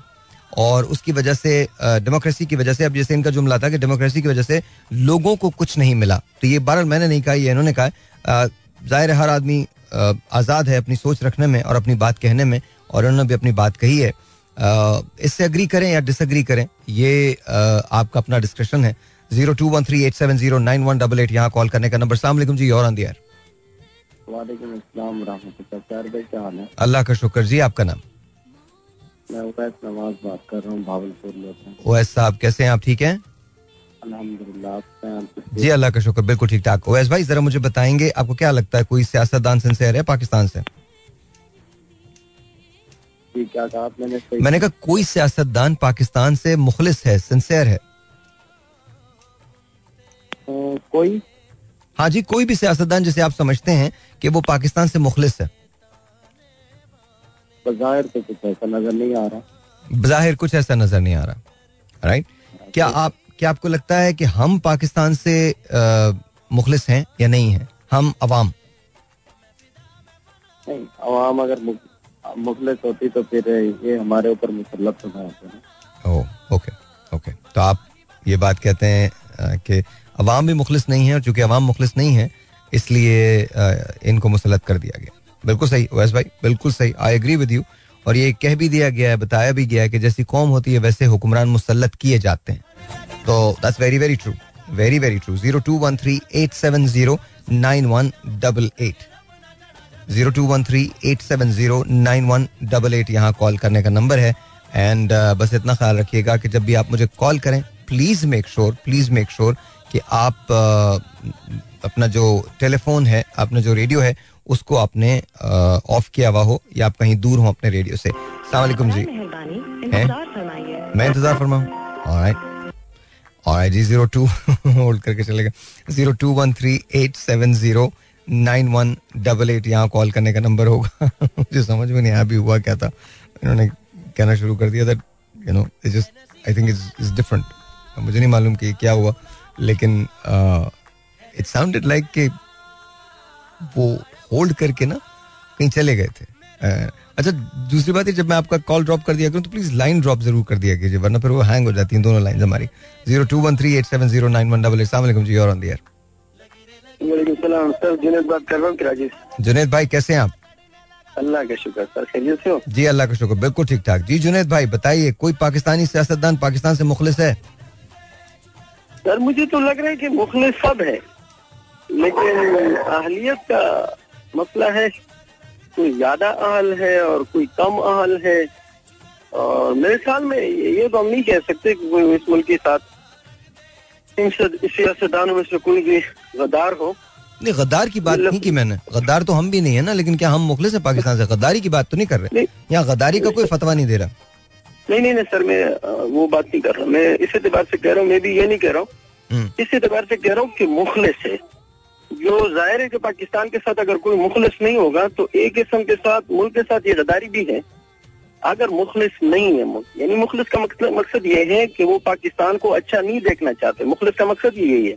और उसकी वजह से डेमोक्रेसी की वजह से, अब जैसे इनका जुमला था कि डेमोक्रेसी की वजह से लोगों को कुछ नहीं मिला। तो ये बार मैंने नहीं कहा, ये इन्होंने कहा ज़ाहिर हर आदमी आज़ाद है अपनी सोच रखने में और अपनी बात कहने में, और उन्होंने भी अपनी बात कही है। इससे अग्री करें या डिसअग्री करें ये आपका अपना डिस्कशन है। Zero two one three eight seven zero nine one double eight यहाँ कॉल करने का नंबर सलाम जी और अंदियर अल्लाह का शुक्र जी आपका नाम? मैं उवैस नवाज़ बात कर रहा हूँ भावलपुर ओवैस साहब कैसे हैं आप? ठीक हैं? जी अल्लाह का शुक्र बिल्कुल ठीक ठाक। ओवैस भाई जरा मुझे बताएँगे आपको क्या लगता है कोई सियासतदान सिंसेयर है पाकिस्तान से? क्या कहा मैंने मैंने कहा कोई सियासतदान पाकिस्तान से मुखलिस है सिंसेयर है? कोई? हाँ जी कोई भी सियासतदान जिसे आप समझते हैं कि वो पाकिस्तान से मुखलिस है। बाहिर तो कुछ ऐसा नज़र नहीं आ रहा। बाहिर कुछ ऐसा नज़र नहीं आ रहा राइट क्या आप क्या आपको लगता है कि हम पाकिस्तान से मुखलिस हैं या नहीं हैं? हम अवाम नहीं अवाम अगर मुखलिस होती तो फिर ये हमारे ऊपर मुसलत तो ना होते ओके ओके तो आप ये बात कहते हैं कि अवाम भी मुखलिस नहीं है और चूँकि अवाम मुखलिस नहीं है, इसलिए इनको मुसलत कर दिया गया। बिल्कुल सही वैस भाई, बिल्कुल सही। आई एग्री विद यू और ये कह भी दिया गया है, बताया भी गया है कि जैसी कौम होती है, वैसे हुक्मरान मुसलत किए जाते हैं। तो that's very very true very very true zero two one three eight seven zero nine one double eight zero two one three eight seven zero nine one double eight यहाँ कॉल करने का नंबर है। And uh, बस इतना ख्याल रखिएगा कि जब भी आप मुझे कॉल करें please make sure please make sure कि आप uh, अपना जो टेलीफोन है अपना जो रेडियो है उसको आपने ऑफ़ uh, किया हुआ हो या आप कहीं दूर हो अपने रेडियो से। सलामकुम जी। मैं इंतज़ार फरमाऊँ। जी ज़ीरो टू होल्ड करके चलेगा zero two one three eight seven zero nine one double eight यहाँ कॉल करने का नंबर होगा। मुझे समझ में नहीं आया भी हुआ क्या था। इन्होंने कहना शुरू कर दिया that you know it's just I think it's is different मुझे नहीं मालूम कि क्या हुआ, लेकिन इट साउंडेड लाइक कि वो होल्ड करके ना कहीं चले गए थे। अच्छा दूसरी बात है, जब मैं आपका कॉल ड्रॉप कर दिया करूँ तो प्लीज़ लाइन ड्रॉप ज़रूर कर दिया कीजिए, वरना फिर वो हैंग हो जाती हैं दोनों लाइन हमारी। Zero two one three eight seven zero nine one double eight जी और ऑन दियर सर जुनेद बात कर रहा हूँ कराची जुनेद भाई कैसे हैं आप? अल्लाह का शुक्र सर खैरियत से हो? जी अल्लाह का शुक्र बिल्कुल ठीक ठाक। जी जुनेद भाई बताइए कोई पाकिस्तानी सियासतदान पाकिस्तान से मुखलिस है? सर मुझे तो लग रहा है कि मुखलिस सब है। लेकिन अहलियत का मसला है कोई ज़्यादा अहल है और कोई कम अहल है। और मेरे ख्याल में ये तो हम नहीं कह सकते कि इस मुल्क के साथ सियासतदानों में से कोई भी गद्दार हो। नहीं गद्दार की बात नहीं की मैंने। गद्दार तो हम भी नहीं है ना लेकिन क्या हम मुखलिस है पाकिस्तान से? गद्दारी की बात तो नहीं कर रहे? यहाँ गद्दारी का कोई फतवा नहीं दे रहा? नहीं नहीं नहीं सर मैं वो बात नहीं कर रहा। मैं इस एतबार से कह रहा हूँ मैं भी ये नहीं कह रहा हूँ। हम्म। इस एतबार से कह रहा हूँ कि मुखलिस है। जो ज़ाहिर है कि पाकिस्तान के साथ अगर कोई मुखलिस नहीं होगा तो एक किस्म के साथ मुल्क के साथ ये गद्दारी भी है। अगर मुखलिस नहीं है मुल्क यानी मुखलिस का मकसद ये है कि वो पाकिस्तान को अच्छा नहीं देखना चाहते। मुखलिस का मकसद यही है।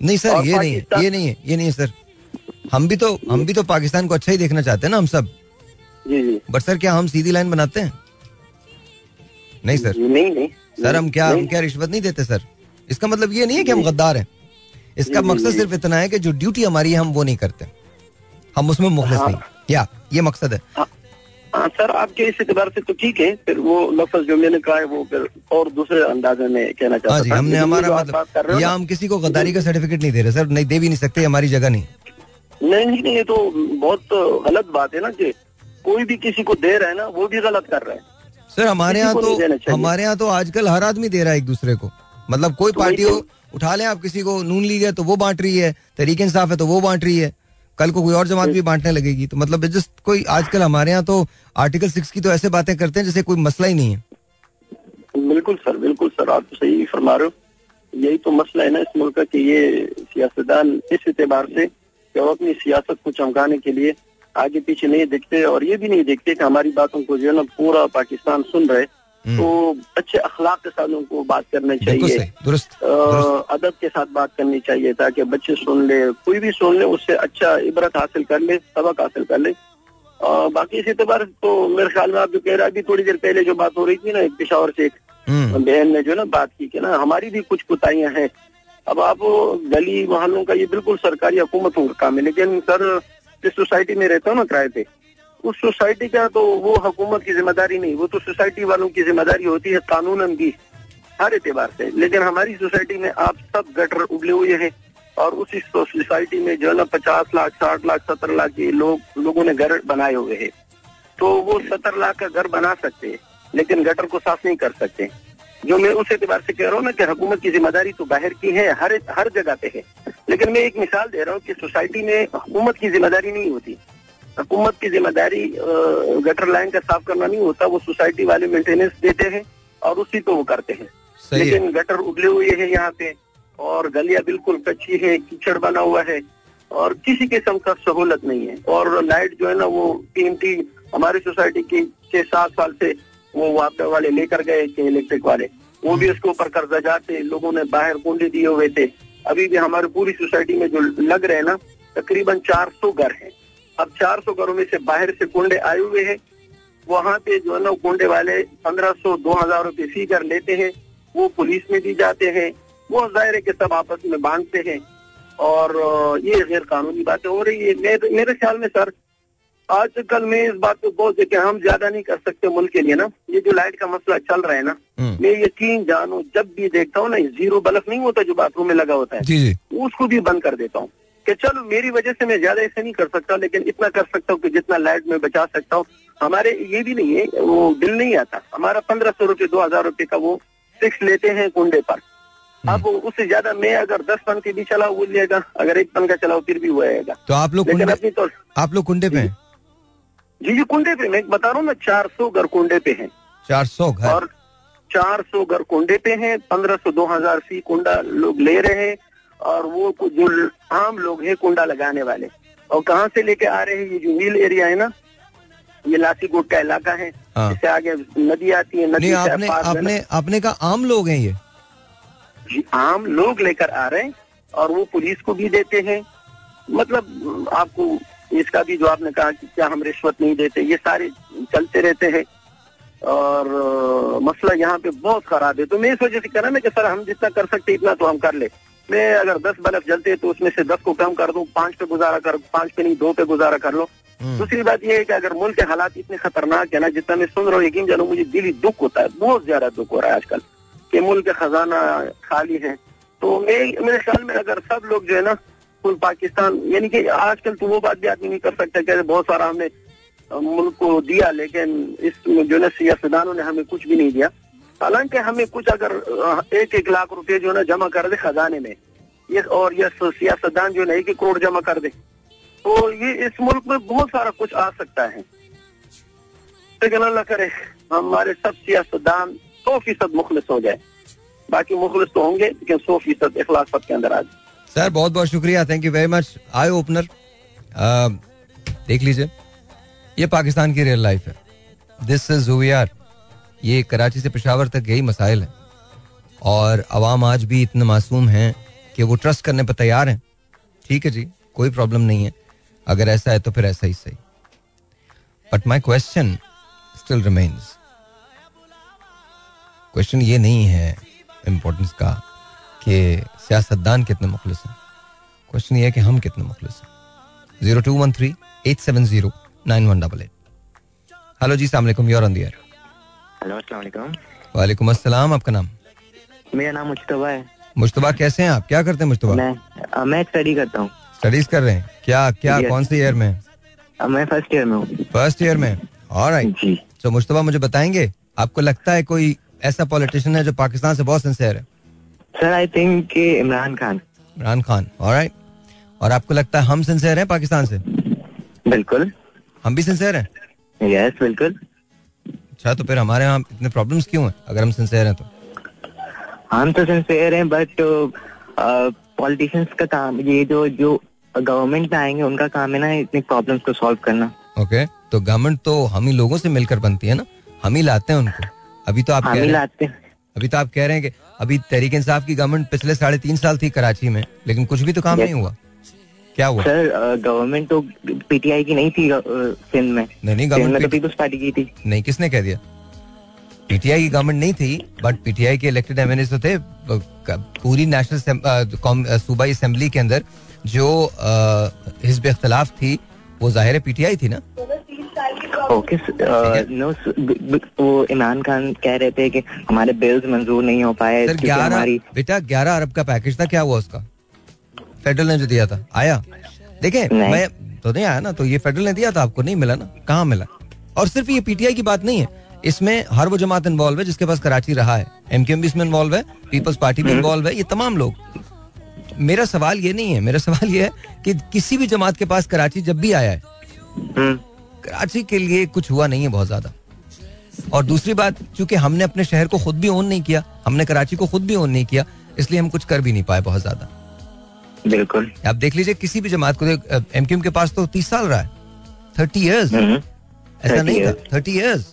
नहीं सर ये नहीं है ये नहीं है ये नहीं है सर हम भी तो हम भी तो पाकिस्तान को अच्छा ही देखना चाहते हैं ना हम सब। जी जी। बट सर क्या हम सीधी लाइन बनाते हैं? नहीं सर नहीं नहीं। सर हम क्या हम क्या रिश्वत नहीं देते सर इसका मतलब ये नहीं है कि हम गद्दार हैं। इसका मकसद सिर्फ़ इतना है कि जो ड्यूटी हमारी है हम वो नहीं करते। हम उसमें मुखलिस हाँ। नहीं। या ये मकसद है। हाँ। सर आपके इस एतबार से तो ठीक है फिर वो लफ्ज जो मैंने कहा है वो फिर और दूसरे अंदाजे में कहना चाहता हाँ जी, हमने हमारा मतलब या हम किसी को गद्दारी का सर्टिफिकेट नहीं दे रहे सर नहीं दे भी नहीं सकते हमारी जगह नहीं। नहीं नहीं ये तो बहुत गलत बात है ना कि कोई भी किसी को दे रहा है ना वो भी गलत कर रहा है। सर हमारे यहाँ तो हमारे यहाँ तो आजकल हर आदमी दे रहा है एक दूसरे को। मतलब कोई तो पार्टी हो उठा ले आप किसी को नून लीग है तो वो बांट रही है तरीके इंसाफ है तो वो बांट रही है। कल को कोई और जमात भी बांटने लगेगी। तो मतलब जस्ट कोई आजकल हमारे यहाँ तो आर्टिकल सिक्स की तो ऐसे बातें करते हैं जैसे कोई मसला ही नहीं है। बिल्कुल सर बिल्कुल सर आप तो सही फरमा रहे हो। यही तो मसला है ना इस मुल्क का कि ये सियासतदान इस एतबार से कि वो अपनी सियासत को चमकाने के लिए आगे पीछे नहीं देखते और ये भी नहीं देखते कि हमारी बातों को जो है ना पूरा पाकिस्तान सुन रहे। तो अच्छे अखलाक के साथ उनको बात करनी चाहिए। अदब के साथ बात करनी चाहिए ताकि बच्चे सुन ले कोई भी सुन ले उससे अच्छा इबरत हासिल कर ले सबक हासिल कर ले। बाकी इसी एतबार तो मेरे ख्याल में आप जो कह रहे अभी थोड़ी देर पहले जो बात हो रही थी ना एक पिशावर से एक हम्म। बहन ने जो ना बात की कि ना हमारी भी कुछ कुताइयाँ हैं। अब आप गली मोहल्लों का ये बिल्कुल सरकारी हुकूमतों का काम है लेकिन सर जिस सोसाइटी में रहता हूँ ना किराए पे उस सोसाइटी का तो वो हुकूमत की ज़िम्मेदारी नहीं, वो तो सोसाइटी वालों की ज़िम्मेदारी होती है कानून भी हर एतबार से। लेकिन हमारी सोसाइटी में आप सब गटर उबले हुए हैं और उसी सोसाइटी में जो है ना पचास लाख, साठ लाख, सत्तर लाख के लोग, लोगों ने घर बनाए हुए हैं। तो वो सत्तर लाख का घर बना सकते हैं, लेकिन गटर को साफ़ नहीं कर सकते। जो मैं उस एतबार से कह रहा हूँ ना कि हुकूमत की ज़िम्मेदारी तो बाहर की है, हर हर जगह पे है। लेकिन मैं एक मिसाल दे रहा हूँ कि सोसाइटी में हुकूमत की ज़िम्मेदारी नहीं होती। हुकूमत की ज़िम्मेदारी गटर लाइन का साफ़ करना नहीं होता वो सोसाइटी वाले मेंटेनेंस देते हैं और उसी को वो करते हैं। लेकिन गटर उगले हुए हैं यहाँ पे और गलियाँ बिल्कुल कच्ची है कीचड़ बना हुआ है और किसी किस्म का सहूलत नहीं है। और लाइट जो है ना वो कीमती हमारी सोसाइटी की छह सात साल से वो वापस वाले लेकर गए थे इलेक्ट्रिक वाले। वो भी उसके ऊपर कर्जा जाते लोगों ने बाहर कुंडे दिए हुए थे। अभी भी हमारी पूरी सोसाइटी में जो लग रहे हैं ना तकरीबन 400 घर हैं। अब 400 घरों में से बाहर से कुंडे आए हुए हैं। वहाँ पे जो है ना कुंडे वाले पंद्रह सौ दो हज़ार रूपए फ़ी कर लेते हैं। वो पुलिस में भी जाते हैं। वो ज़ाहिर है कि सब आपस में बांटते हैं। और ये गैर कानूनी बातें हो रही है। मेरे, मेरे ख्याल में सर आजकल मैं इस बात को बहुत कि हम ज़्यादा नहीं कर सकते मुल्क के लिए ना। ये जो लाइट का मसला चल रहा है ना हम्म। मैं यकीन जानू जब भी देखता हूँ ना ज़ीरो बल्ब नहीं होता जो बाथरूम में लगा होता है। जी जी। उसको भी बंद कर देता हूँ। कि चलो मेरी वजह से मैं ज़्यादा ऐसे नहीं कर सकता लेकिन इतना कर सकता हूँ कि जितना लाइट में बचा सकता हूँ। हमारे ये भी नहीं है वो बिल नहीं आता। हमारा पंद्रह सौ रुपये दो हज़ार रुपये का वो फिक्स लेते हैं कुंडे पर। हम्म। अब उससे ज़्यादा मैं अगर दस पन के भी चलाऊ वो लेगा। अगर एक पन का चलाऊ फिर भी वो आएगा। तो आप लोग अपनी तो आप लोग कुंडे पे जी। जी कुंडे पे। मैं बता रहा हूँ ना चार सौ घर कुंडे पे है। चार सौ और चार सौ घर कुंडे पे है। पंद्रह सौ दो हज़ार फ़ी कुंडा लोग ले रहे हैं। और वो जो आम लोग हैं कुंडा लगाने वाले। और कहाँ से लेके आ रहे हैं? ये जो मिल एरिया है ना ये लासीकोट का इलाका है। हाँ। इससे आगे नदी आती है नदी आपने आपने आपने का आम लोग हैं ये। जी आम लोग लेकर आ रहे हैं और वो पुलिस को भी देते हैं। मतलब आपको इसका भी जो आपने कहा कि क्या हम रिश्वत नहीं देते ये सारे चलते रहते हैं। और मसला यहाँ पे बहुत खराब है। तो मैं इस वजह से कह रहा ना कि सर हम जितना कर सकते इतना तो हम कर ले। मैं अगर दस बल्ब जलते तो उसमें से दस को कम कर दूँ पाँच पे गुजारा कर पाँच पे नहीं दो पे गुजारा कर लो। हम्म। दूसरी बात यह है कि अगर मुल्क के हालात इतने खतरनाक है ना जितना मैं सुन रहा हूँ यकीन जानो मुझे दिली दुख होता है बहुत ज़्यादा दुख हो रहा है आजकल कि मुल्क का खजाना खाली है। तो मैं मेरे ख्याल में अगर सब लोग जो है ना फुल पाकिस्तान यानी कि आजकल तो वो बात भी आदमी नहीं कर सकता कैसे बहुत सारा हमने मुल्क को दिया लेकिन इस जो है सियासदानों ने हमें कुछ भी नहीं दिया। हालाँकि हमें कुछ अगर एक एक लाख रुपए जो है ना जमा कर दे खजाने में। ये और ये सियासतदान जो है एक करोड़ जमा कर दे। तो ये इस मुल्क में बहुत सारा कुछ आ सकता है। लेकिन अल्लाह करे, हमारे सब सियासतदान सौ फ़ीसद मुखलिस हो जाए। बाकी मुखलिस तो होंगे, लेकिन सौ फ़ीसद इखलास सब के अंदर आ जाए। सर, बहुत बहुत शुक्रिया। Thank you very much eye opener देख लीजिए। ये पाकिस्तान की रियल लाइफ है। दिस इज़ हु आर ये कराची से पेशावर तक यही मसाइल है। और आवाम आज भी इतने मासूम हैं कि वो ट्रस्ट करने पर तैयार हैं। ठीक है जी, कोई प्रॉब्लम नहीं है। अगर ऐसा है तो फिर ऐसा ही सही। But my question still remains question ये नहीं है इम्पोर्टेंस का कि सियासतदान कितने मुखलिस हैं। क्वेश्चन ये है कि हम कितने मुखलिस हैं। Zero two one three eight seven zero nine one double eight hello जी सलामकुम योर ऑन दियर हेलो अस्सलाम वालेकुम। अस्सलाम आपका नाम? मेरा नाम मुश्तबा है। मुश्तबा कैसे हैं आप? क्या करते हैं मुश्तबा? मैं मैं स्टडी करता हूँ। स्टडीज़ कर रहे हैं? क्या क्या कौन से ईयर में? मैं फ़र्स्ट ईयर में हूँ। फ़र्स्ट ईयर में? ऑलराइट जी। तो मुश्तबा मुझे बताएँगे आपको लगता है कोई ऐसा पॉलिटिशियन है जो पाकिस्तान से बहुत सिंसियर है? Sir I think Imran Khan. Imran Khan. Alright और आपको लगता है हम सिंसियर हैं पाकिस्तान से? बिल्कुल। हम भी सिंसियर हैं? यस बिल्कुल। अच्छा तो फिर हमारे यहाँ इतने प्रॉब्लम्स क्यों हैं? अगर हम सिंसियर हैं तो। हम तो सिंसियर हैं बट पॉलिटिशियंस का काम ये जो जो गवर्नमेंट में आएँगे उनका काम है ना इतनी प्रॉब्लम्स को सॉल्व करना। ओके तो गवर्नमेंट तो हम ही लोगों से मिलकर बनती है ना? हम ही लाते हैं उनको। अभी तो आप हम ही लाते हैं। अभी तो आप कह रहे हैं कि अभी तहरीक इंसाफ की गवर्नमेंट पिछले साढ़े तीन साल थी कराची में लेकिन कुछ भी तो काम नहीं हुआ। क्या हुआ? सर गवर्नमेंट तो पीटीआई की नहीं थी सिंध में। नहीं नहीं गवर्नमेंट तो पीपल्स पार्टी की थी। नहीं किसने कह दिया? पीटीआई की गवर्नमेंट नहीं थी बट पीटीआई के इलेक्टेड एमएनए तो थे पूरी नेशनल सूबाई असेंबली के अंदर जो हिजब इख्तलाफ थी वो ज़ाहिर है पीटीआई थी ना? ओके नो वो इमरान खान कह रहे थे कि हमारे बिल्स मंजूर नहीं हो पाए ग्यारह बेटा ग्यारह अरब का पैकेज था क्या हुआ उसका? फेडरल ने जो दिया था। आया? देखे मैं तो नहीं आया ना तो ये फेडरल ने दिया था आपको नहीं मिला ना? कहाँ मिला? और सिर्फ़ ये पीटीआई की बात नहीं है। इसमें हर वो जमात इन्वॉल्व है जिसके पास कराची रहा है। एम भी इसमें इन्वॉल्व है पीपल्स पार्टी भी इन्वॉल्व है ये तमाम लोग। मेरा सवाल ये नहीं है मेरा सवाल ये है कि किसी भी जमात के पास कराची जब भी आया है हम्म। कराची के लिए कुछ हुआ नहीं है बहुत ज़्यादा। और दूसरी बात चूँकि हमने अपने शहर को खुद भी ओन नहीं किया हमने कराची को खुद भी ओन नहीं किया इसलिए हम कुछ कर भी नहीं पाए बहुत ज़्यादा। बिल्कुल। आप देख लीजिए किसी भी जमात को एम क्यू के पास तो तीस साल रहा है। Thirty years hmm. ऐसा नहीं था। थर्टी ईयर्स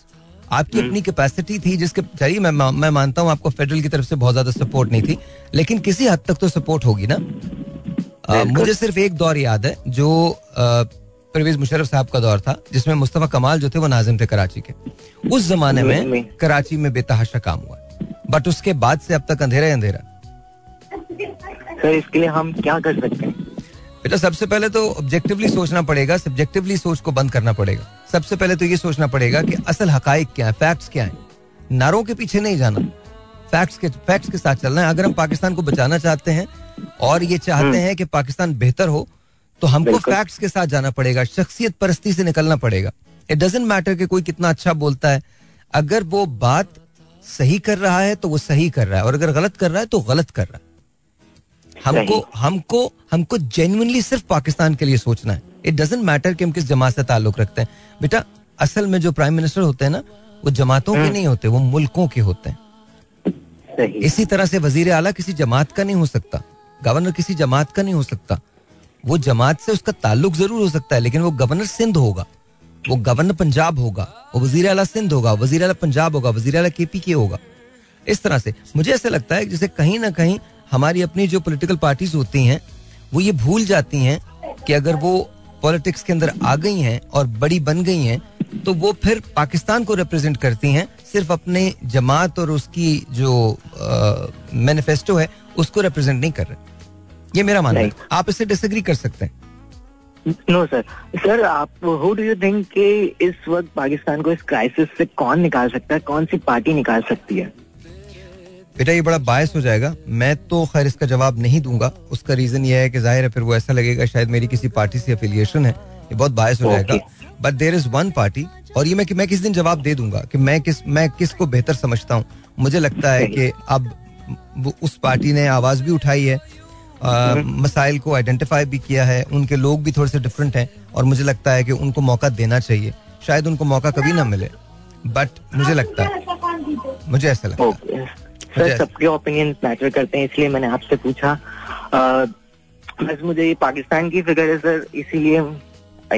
आपकी हम्म। अपनी कैपेसिटी थी जिसके चलिए मैं मैं मानता हूँ आपको फेडरल की तरफ़ से बहुत ज़्यादा सपोर्ट नहीं थी लेकिन किसी हद तक तो सपोर्ट होगी ना? आ, मुझे सिर्फ़ एक दौर याद है जो परवेज मुशरफ साहब का दौर था जिसमें मुस्तफ़ा कमाल जो थे वो नाजिम थे कराची के। उस जमाने में कराची में बेतहाशा काम हुआ। बट उसके बाद से अब तक अंधेरा अंधेरा। सर इसके लिए हम क्या कर सकते हैं? बेटा सबसे पहले तो ऑब्जेक्टिवली सोचना पड़ेगा सब्जेक्टिवली सोच को बंद करना पड़ेगा। सबसे पहले तो ये सोचना पड़ेगा कि असल हकाइक क्या है फैक्ट्स क्या है। नारों के पीछे नहीं जाना फैक्ट्स के फैक्ट्स के साथ चलना है। अगर हम पाकिस्तान को बचाना चाहते हैं और ये चाहते हम्म। हैं कि पाकिस्तान बेहतर हो तो हमको फैक्ट्स के साथ जाना पड़ेगा शख्सियत परस्ती से निकलना पड़ेगा। इट डजेंट मैटर कि कोई कितना अच्छा बोलता है। अगर वो बात सही कर रहा है तो वो सही कर रहा है और अगर गलत कर रहा है तो गलत कर रहा है। हमको हमको हमको जेन्युइनली सिर्फ़ पाकिस्तान के लिए सोचना है। इट डजेंट मैटर कि हम किस जमात से ताल्लुक रखते हैं। बेटा असल में जो प्राइम मिनिस्टर होते हैं ना वो जमातों के हम्म। नहीं होते वो मुल्कों के होते हैं। इसी तरह से वज़ीर आला किसी जमात का नहीं हो सकता गवर्नर किसी जमात का नहीं हो सकता। वो जमात से उसका ताल्लुक ज़रूर हो सकता है लेकिन वो गवर्नर सिंध होगा। वो गवर्नर पंजाब होगा वो वज़ीर अला सिंध होगा वज़ीर अला पंजाब होगा वज़ीर अला के पी के होगा। इस तरह से मुझे ऐसा लगता है जैसे कहीं ना कहीं हमारी अपनी जो पॉलिटिकल पार्टीज़ होती हैं वो ये भूल जाती हैं कि अगर वो पॉलिटिक्स के अंदर आ गई हैं और बड़ी बन गई हैं तो वो फिर पाकिस्तान को रिप्रेजेंट करती हैं सिर्फ़ अपने जमात और उसकी जो मैनिफेस्टो है उसको रिप्रेजेंट नहीं कर रहे। ये मेरा मानना है। आप इससे डिसएग्री कर सकते हैं। नो सर सर आप हु डू यू थिंक कि इस वक्त पाकिस्तान को इस क्राइसिस से कौन निकाल सकता है कौन सी पार्टी निकाल सकती है? बेटा ये बड़ा बायस हो जाएगा। मैं तो खैर इसका जवाब नहीं दूँगा। उसका रीजन ये है कि ज़ाहिर है फिर वो ऐसा लगेगा शायद मेरी किसी पार्टी से अफिलिएशन है। ये बहुत बायस हो जाएगा। But there is one party और ये मैं कि मैं किस दिन जवाब दे दूँगा कि मैं किस मैं किसको बेहतर समझता हूँ? मुझे लगता है कि अब उस पार्टी ने आवाज़ भी उठाई है हम्म। मसाइल को आइडेंटिफाई भी किया है उनके लोग भी थोड़े से डिफरेंट हैं और मुझे लगता है कि उनको मौका देना चाहिए। शायद उनको मौका कभी ना मिले बट मुझे लगता है। मुझे ऐसा लगता है। सर सबके ओपिनियन मैटर करते हैं इसलिए मैंने आपसे पूछा। बस मुझे ये पाकिस्तान की फ़िक्र है सर इसीलिए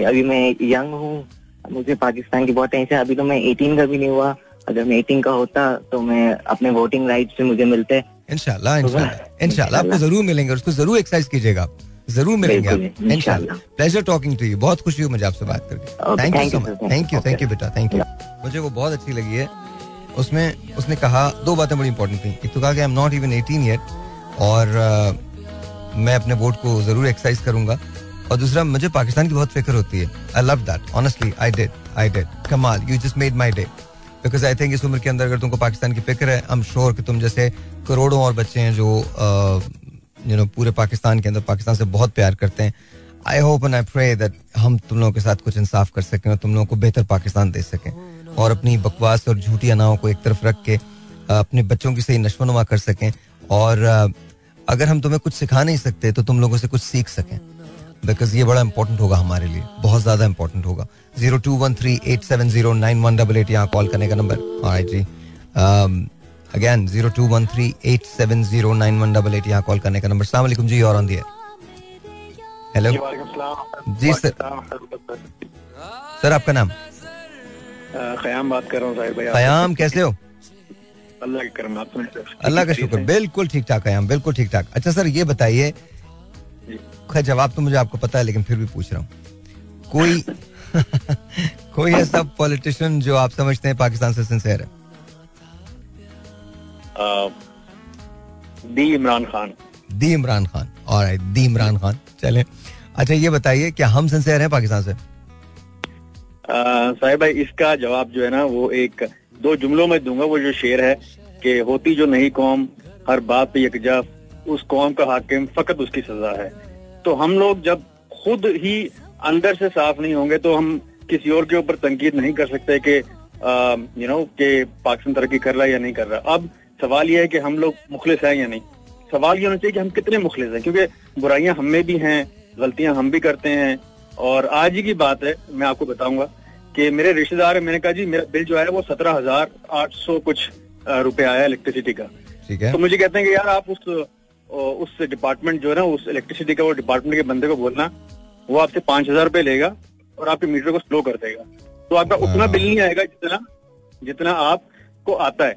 अभी मैं यंग हूँ मुझे पाकिस्तान की बहुत टेंशन अभी तो मैं एटीन का भी नहीं हुआ। अगर मैं एटीन का होता तो मैं अपने वोटिंग राइट से मुझे मिलते। इनशाला इनशाला। आपको ज़रूर मिलेंगे उसको ज़रूर एक्सरसाइज कीजिएगा ज़रूर मिलेंगे आप। इनशाला। प्लेजर टॉकिंग टू यू बहुत खुशी हुई मुझे आपसे बात करके। Thank you so much thank you thank you बेटा। थैंक यू मुझे वो बहुत अच्छी लगी है। उसमें उसने कहा दो बातें बड़ी इंपॉर्टेंट थी। एक तो कहा कि I am not even eighteen year और uh, मैं अपने वोट को ज़रूर एक्सरसाइज करूँगा। और दूसरा मुझे पाकिस्तान की बहुत फ़िक्र होती है। I love that honestly I did I did कमाल you just made my day because I think इस उम्र के अंदर अगर तुमको पाकिस्तान की फ़िक्र है आई एम श्योर कि तुम जैसे करोड़ों और बच्चे हैं जो यू नो पूरे पाकिस्तान के अंदर पाकिस्तान से बहुत प्यार करते हैं। I hope and I pray that हम तुम लोगों के साथ कुछ इंसाफ कर सकें और तुम लोगों को बेहतर पाकिस्तान दे सकें। और अपनी बकवास और झूठी अनाओं को एक तरफ़ रख के अपने बच्चों की सही नशोनुमा कर सकें। और अगर हम तुम्हें कुछ सिखा नहीं सकते तो तुम लोगों से कुछ सीख सकें। बिकॉज़ ये बड़ा इंपॉर्टेंट होगा हमारे लिए। बहुत ज़्यादा इंपॉर्टेंट होगा। Zero two one three eight seven zero nine one double eight यहाँ कॉल करने का नंबर हाँ जी। Again zero two one three eight seven zero nine one double eight यहाँ कॉल करने का नंबर सलाम जी और ऑन दिए हेलो जी सर सर। आपका नाम? खयाम बात कर रहा हूँ साहिब भाई खयाम कैसे हो? अल्लाह के करम अल्लाह का शुक्र बिल्कुल ठीक ठाक खयाम बिल्कुल ठीक ठाक। अच्छा सर ये बताइए खैर जवाब तो मुझे आपको पता है लेकिन फिर भी पूछ रहा हूँ। कोई कोई ऐसा पॉलिटिशियन जो आप समझते हैं पाकिस्तान से सिंसेयर है? दी इमरान खान। दी इमरान खान। और दी इमरान खान। चले। अच्छा ये बताइए क्या हम सिंसेयर हैं पाकिस्तान से? साहिब भाई, इसका जवाब जो है ना, वो एक, दो जुमलों में दूँगा, वो जो शेर है कि होती जो नहीं कौम, हर बात पे यकजा उस कौम का हाकिम फकत उसकी सजा है। तो हम लोग जब खुद ही अंदर से साफ़ नहीं होंगे तो हम किसी और के ऊपर तनकीद नहीं कर सकते कि यू नो कि पाकिस्तान तरक्की कर रहा है या नहीं कर रहा। अब सवाल यह है कि हम लोग मुखलिस हैं या नहीं? सवाल ये होना चाहिए कि हम कितने मुखलिस हैं? क्योंकि बुराइयाँ हम में भी हैं, गलतियाँ हम भी करते हैं। और आज ही की बात है मैं आपको बताऊँगा कि मेरे रिश्तेदार है मैंने कहा जी मेरा बिल जो है वो सत्रह हज़ार आठ सौ कुछ रुपए आया इलेक्ट्रिसिटी का। ठीक है। तो मुझे कहते हैं कि यार आप उस उस डिपार्टमेंट जो है ना उस इलेक्ट्रिसिटी का वो डिपार्टमेंट के बंदे को बोलना वो आपसे पाँच हज़ार रुपए लेगा और आपके मीटर को स्लो कर देगा। तो आपका उतना बिल नहीं आएगा जितना जितना आपको आता है।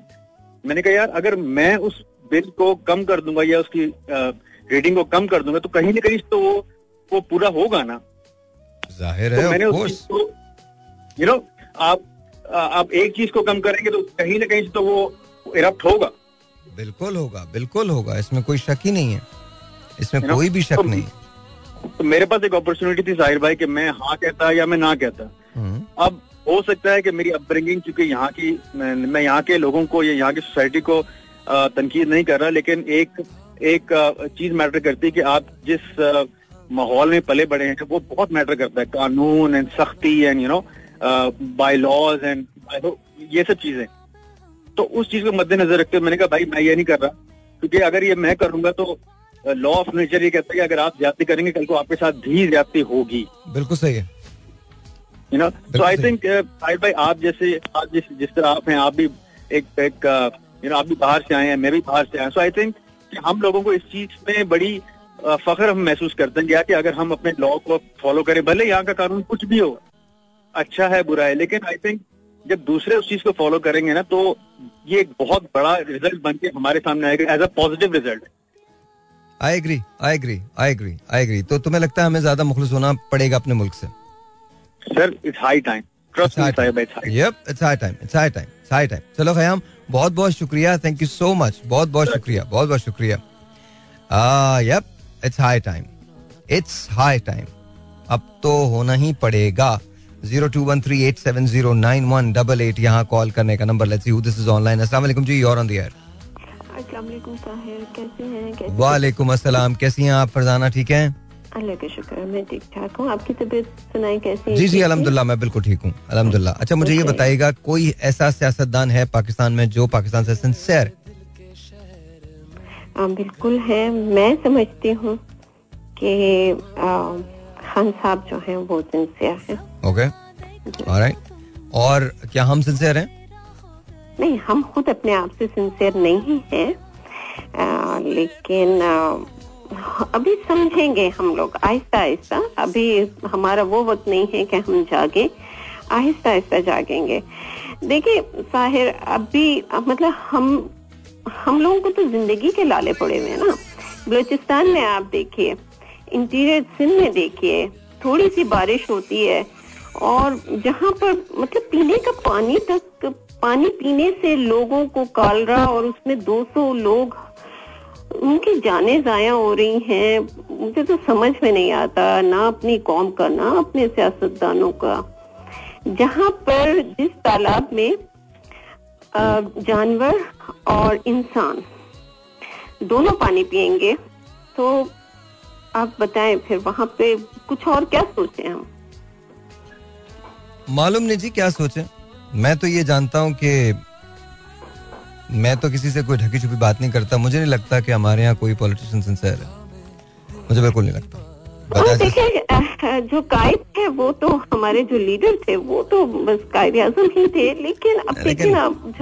मैंने कहा यार अगर मैं उस बिल को कम कर दूँगा या उसकी रेटिंग को कम कर दूँगा तो कहीं ना कहीं तो वो वो पूरा होगा ना। ज़ाहिर है तो मैंने यू नो आप आप एक चीज़ को कम करेंगे तो कहीं ना कहीं तो वो इरप्ट होगा। बिल्कुल होगा बिल्कुल होगा इसमें कोई शक ही नहीं है। इसमें कोई भी शक तो, नहीं तो मेरे पास एक अपॉर्चुनिटी थी साहिर भाई कि मैं हाँ कहता या मैं ना कहता। हम्म। अब हो सकता है कि मेरी अपब्रिंगिंग चूँकि यहाँ की मैं यहाँ के लोगों को या यहाँ की सोसाइटी को तनकीद नहीं कर रहा लेकिन एक एक चीज़ मैटर करती है कि आप जिस माहौल में पले बड़े हैं वो बहुत मैटर करता है कानून एंड सख्ती and you know bylaws and ये सब चीज़ें। तो उस चीज़ को मद्देनजर रखते हुए मैंने कहा भाई मैं ये नहीं कर रहा क्योंकि अगर ये मैं करूँगा तो लॉ ऑफ़ नेचर ये कहता है कि अगर आप ज़्यादा करेंगे कल को आपके साथ भी ज़्यादा होगी। बिल्कुल सही है। You know so I think भाई आप जैसे आप जिस जिस तरह आप हैं आप भी एक एक यू नो आप भी बाहर से आए हैं मैं भी बाहर से आया सो आई थिंक हम लोगों को इस चीज़ में बड़ी फख्र हम महसूस करते हैं क्या कि अगर हम अपने लॉ को फॉलो करें भले यहाँ का कानून कुछ भी हो अच्छा है बुरा है लेकिन आई थिंक जब दूसरे उस चीज़ को फॉलो करेंगे ना तो ये एक बहुत बड़ा रिज़ल्ट बन के हमारे सामने आएगा as a positive result I agree I agree I agree I agree तो तुम्हें लगता है हमें ज़्यादा मुखलिस होना पड़ेगा अपने मुल्क से? सर इट्स हाई टाइम चलो खयाम बहुत बहुत शुक्रिया थैंक यू सो मच बहुत बहुत शुक्रिया बहुत बहुत शुक्रिया yup it's high time it's high time अब तो होना ही पड़ेगा। Zero two one three eight seven zero nine one double eight यहाँ कॉल करने का number let's this is online अस्सलाम जी और ऑन द एयर वालेकुम अस्सलाम कैसी हैं आप? फरजाना ठीक हैं? अल्लाह का शुक्र मैं ठीक ठाक हूँ। आपकी तबीयत सुनाई कैसी जी जी अलहमदुल्ला मैं बिल्कुल ठीक हूँ। अलहमदुल्ला अच्छा मुझे ये बताइएगा कोई ऐसा सियासतदान है पाकिस्तान में जो पाकिस्तान से सिंसियर बिल्कुल है। मैं समझती हूँ कि खान साहब जो हैं वो सिंसियर हैं। ओके ऑलराइट और क्या हम सिंसियर हैं? नहीं हम खुद अपने आप से सिंसियर नहीं हैं। लेकिन आ, अभी समझेंगे हम लोग। आहिस्ता आहिस्ता। अभी हमारा वो वक्त नहीं है कि हम जागे। आहिस्ता आहिस्ता जागेंगे। देखिए साहिर अभी मतलब हम हम लोगों को तो ज़िंदगी के लाले पड़े हुए हैं ना। बलोचिस्तान में आप देखिए, इंटीरियर सिंध में देखिए थोड़ी सी बारिश होती है, और जहाँ पर मतलब पीने का पानी तक, पानी पीने से लोगों को कालरा और उसमें 200 लोग, उनकी जाने जाया हो रही हैं। मुझे तो समझ में नहीं आता ना अपनी कौम का, ना अपने सियासतदानों का। जहाँ पर जिस तालाब में जानवर और इंसान दोनों पानी पिएँगे तो आप बताएँ फिर वहाँ पे कुछ और क्या सोचे हम? मालूम नहीं जी क्या सोचे। मैं तो ये जानता हूँ कि मैं तो किसी से कोई ढकी छुपी बात नहीं करता। मुझे नहीं लगता कि हमारे यहाँ कोई पॉलिटिशियन सिंसियर है। मुझे बिल्कुल नहीं लगता। देखिए जो कायद थे वो तो हमारे जो लीडर थे वो तो बस कायद आज़म ही थे लेकिन अब देखें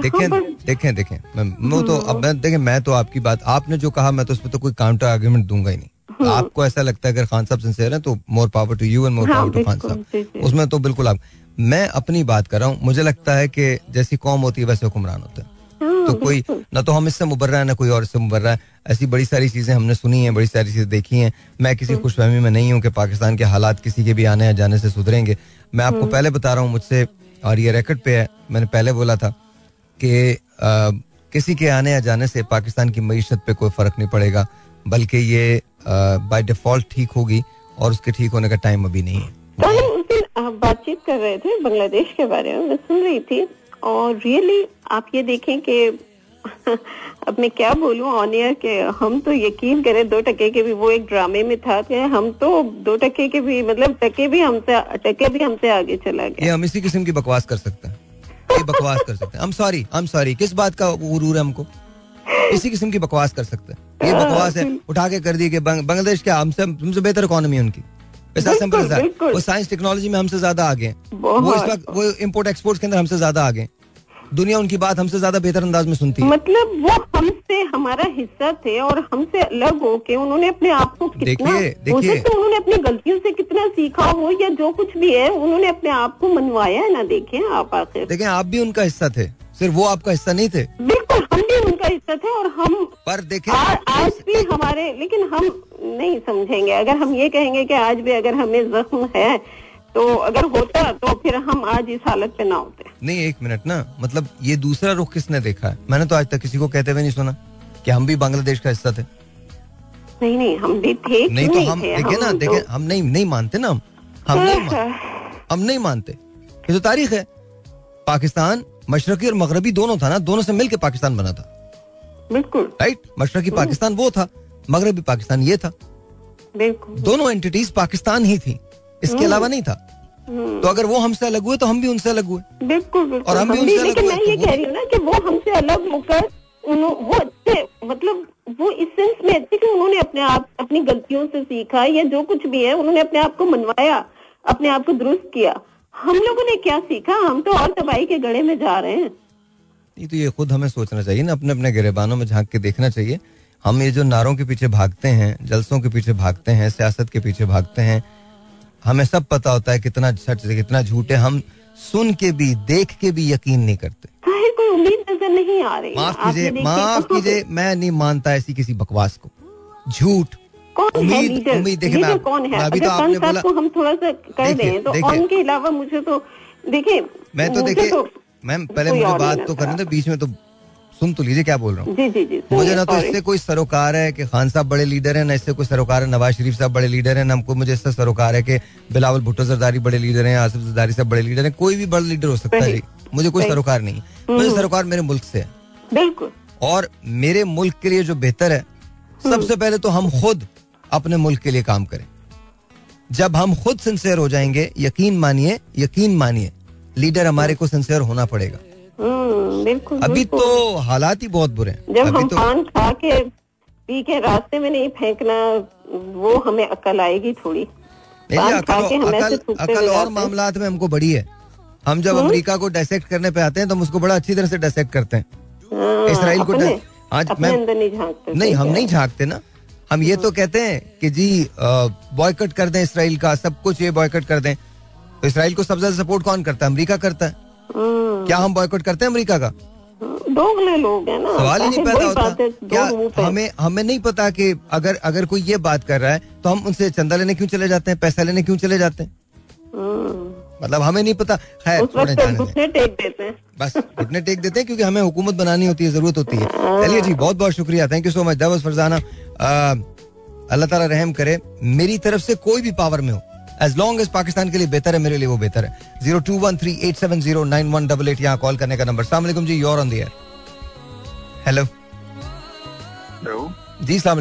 देखें देखें देखें। मैं तो अब मैं देखें मैं तो आपकी बात आपने जो कहा मैं तो उस पर तो कोई काउंटर आर्ग्यूमेंट दूँगा ही नहीं। हम्म। आपको ऐसा लगता है अगर खान साहब सिंसियर हैं तो more power to you and more power to Khan साहब। उसमें तो बिल्कुल आप मैं अपनी बात कर रहा हूँ मुझे लगता है कि जैसी कौम होती है वैसे हुक्मरान होता है हाँ, तो कोई ना तो हम इससे मुबर्रा है ना कोई और इससे मुबर्रा है ऐसी बड़ी सारी चीज़ें हमने सुनी हैं बड़ी सारी चीज़ें देखी हैं मैं किसी हम्म। खुशफहमी में नहीं हूँ कि पाकिस्तान के हालात किसी के भी आने या जाने से सुधरेंगे मैं आपको हम्म। पहले बता रहा हूँ मुझसे और ये रिकॉर्ड पे है मैंने पहले बोला था कि किसी के आने या जाने से पाकिस्तान की मीशत पे कोई फ़र्क नहीं पड़ेगा बल्कि ये बाय डिफ़ॉल्ट ठीक होगी और उसके ठीक होने का टाइम अभी नहीं है दिन बातचीत कर रहे थे बांग्लादेश के बारे में मैं सुन रही थी और रियली आप ये देखें कि अब मैं क्या बोलूँ ऑन एयर के हम तो यकीन करें दो टके के भी वो एक ड्रामे में था कि हम तो दो टके के भी मतलब टके भी हमसे टके भी हमसे आगे चला गया। ये हम इसी किस्म की बकवास कर सकते हैं। ये बकवास कर सकते हैं। सॉरी हम सॉरी किस बात का गुरूर है हमको? इसी किस्म की बकवास कर सकते हैं। ये हाँ, बकवास है उठा के कर दी कि बांग्लादेश क्या हमसे हमसे बेहतर इकोनॉमी है उनकी? ऐसा सिंपल है वो साइंस टेक्नोलॉजी में हमसे ज़्यादा आगे वो इस वक्त वो इम्पोर्ट एक्सपोर्ट के अंदर हमसे ज़्यादा आगे दुनिया उनकी बात हमसे ज़्यादा बेहतर अंदाज में सुनती है। मतलब वो हमसे हमारा हिस्सा थे और हमसे अलग हो के उन्होंने अपने आप को देखिए देखिए। तो उन्होंने अपनी गलतियों से कितना सीखा हो या जो कुछ भी है उन्होंने अपने आप को मनवाया है ना देखे आप आखिर। देखें आप भी उनका हिस्सा थे सिर्फ़ वो आपका हिस्सा नहीं थे। बिल्कुल हम भी उनका हिस्सा थे और हम पर देखें आज भी हमारे लेकिन हम नहीं समझेंगे। अगर हम ये कहेंगे कि आज भी अगर हमें जख्म है तो अगर होता तो फिर हम आज इस हालत पे ना होते। नहीं एक मिनट ना मतलब ये दूसरा रुख किसने देखा? है मैंने तो आज तक किसी को कहते हुए नहीं सुना कि हम भी बांग्लादेश का हिस्सा थे। नहीं नहीं हम भी थे नहीं तो हम देखे ना देखे हम नहीं नहीं मानते ना हम। हम नहीं हम नहीं मानते। ये तो तारीख है। पाकिस्तान मशरकी और मगरबी दोनों था ना दोनों से मिलकर पाकिस्तान बना था। बिल्कुल। राइट मशरकी हम्म। पाकिस्तान वो था मगरबी पाकिस्तान ये था। बिल्कुल। दोनों एंटिटीज पाकिस्तान ही थी। इसके हम्म। अलावा नहीं था। हम्म। तो अगर वो हमसे अलग हुए तो हम भी उनसे अलग हुए। बिल्कुल बिल्कुल। और हम भी उनसे अलग हुए। मैं ये कह रही हूँ ना कि वो हमसे अलग होकर वो अच्छे मतलब वो इस सेंस में अच्छे कि उन्होंने अपने आप अपनी गलतियों से सीखा या जो कुछ भी है उन्होंने अपने आप को मनवाया अपने आप को दुरुस्त किया। हम लोगों ने क्या सीखा? हम तो और तबाही के गड़े में जा रहे हैं। नहीं तो ये खुद हमें सोचना चाहिए ना अपने अपने गिरेबानों में झाँक के देखना चाहिए। हम ये जो नारों के पीछे भागते हैं जलसों के पीछे भागते हैं सियासत के पीछे भागते हैं हमें सब पता होता है कितना सच है कितना झूठ है। हम सुन के भी देख के भी यकीन नहीं करते। कोई उम्मीद नज़र नहीं आ रही। माफ़ कीजिए माफ़ कीजिए मैं नहीं मानता ऐसी किसी बकवास को। झूठ। कौन है लीडर? उम्मीद लीडर कौन है? अभी तो आपने बोला को हम थोड़ा सा कर दें तो उनके अलावा मुझे तो देखिए मैं तो देखिए तो मैम पहले मुझे बात तो करने दो बीच में तो सुन तो लीजिए क्या बोल रहा हूँ। जी जी जी मुझे ना तो इससे कोई सरोकार है कि खान साहब बड़े लीडर है ना इससे कोई सरोकार है नवाज़ शरीफ साहब बड़े लीडर है ना हमको मुझे इससे सरोकार है कि बिलावल भुट्टो जरदारी बड़े लीडर हैं आसिफ जरदारी साहब बड़े लीडर हैं कोई भी बड़ा लीडर हो सकता है मुझे कोई सरोकार नहीं मुझे हम्म। सरोकार मेरे मुल्क से है। बिल्कुल। और मेरे मुल्क के लिए जो बेहतर है हम्म। सबसे पहले तो हम खुद अपने मुल्क के लिए काम करें। जब हम खुद सिंसियर हो जाएँगे यकीन मानिए यकीन मानिए लीडर हमारे को सिंसियर होना पड़ेगा। बिल्कुल अभी तो हालात ही बहुत बुरे हैं। जब हम तो... पान खा के पी के रास्ते में नहीं फेंकना वो हमें अकल आएगी थोड़ी। नहीं अकल, अकल, अकल और मामला में हमको बड़ी है। हम जब हम्म? अमेरिका को डायसेक्ट करने पे आते हैं तो हम उसको बड़ा अच्छी तरह से डायसेक्ट करते हैं। हाँ, इसराइल को आज मैं नहीं हम नहीं झांकते ना। हम ये तो हाँ। कहते हैं कि जी बॉयकट कर दें इसराइल का सब कुछ ये बॉयकट कर दें। तो इसराइल को सबसे ज़्यादा सपोर्ट कौन करता है? अमेरिका करता हाँ। क्या हम बॉयकॉट करते हैं अमेरिका का? दोगले लोग हैं ना। सवाल ही नहीं पैदा होता। क्या हमें हमें नहीं पता कि अगर अगर कोई ये बात कर रहा है तो हम उनसे चंदा लेने क्यों चले जाते हैं? पैसा लेने क्यों चले जाते हैं? मतलब हमें नहीं पता। खैर घुटने टेक देते हैं। बस घुटने टेक देते हैं क्योंकि हमें हुकूमत बनानी होती है ज़रूरत होती है। चलिए जी बहुत बहुत शुक्रिया। थैंक यू सो मच दवस फरजाना अल्लाह ताला रहम करे। मेरी तरफ़ से कोई भी पावर में हो एज लॉन्ग एज पाकिस्तान के लिए बेहतर है मेरे लिए वो बेहतर है। Zero two one three eight seven zero nine one double eight यहाँ कॉल करने का नंबर सलाम जी योर ऑन दियर हेलो जी सलाम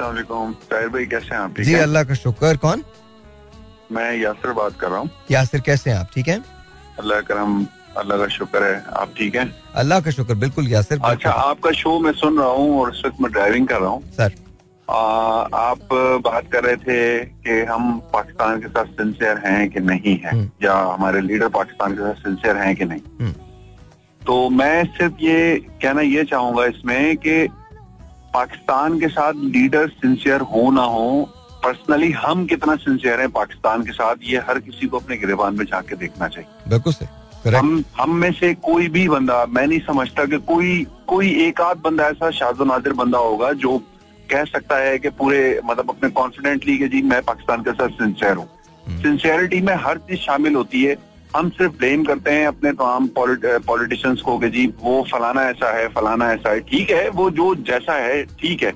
भाई कैसे हैं आप? जी अल्लाह का शुक्र। कौन? मैं यासिर बात कर रहा हूँ। यासिर कैसे हैं आप? ठीक हैं? अल्लाह करम अल्लाह का शुक्र है। आप ठीक हैं? अल्लाह का शुक्र बिल्कुल यासिर अच्छा आपका शो मैं सुन रहा हूँ और इस वक्त मैं ड्राइविंग कर रहा हूँ। सर। आ, आप बात कर रहे थे कि हम पाकिस्तान के साथ सिंसियर हैं कि नहीं है हम्म। या हमारे लीडर पाकिस्तान के साथ सिंसियर हैं कि नहीं हम्म। तो मैं सिर्फ़ ये कहना ये चाहूँगा इसमें कि पाकिस्तान के साथ लीडर सिंसियर हो ना हो पर्सनली हम कितना सिंसियर हैं पाकिस्तान के साथ ये हर किसी को अपने गिरबान में जाके देखना चाहिए बिल्कुल सही हम हम में से कोई भी बंदा मैं नहीं समझता कि कोई कोई एक आध बंदा ऐसा शाजो नादिर बंदा होगा जो कह सकता है कि पूरे मतलब अपने कॉन्फिडेंटली कि जी मैं पाकिस्तान के साथ सिंसियर हूँ। सिंसियरिटी में हर चीज़ शामिल होती है। हम सिर्फ़ ब्लेम करते हैं अपने तमाम पॉलिटिशियंस को कि जी वो फलाना ऐसा है फलाना ऐसा है। ठीक है वो जो जैसा है ठीक है।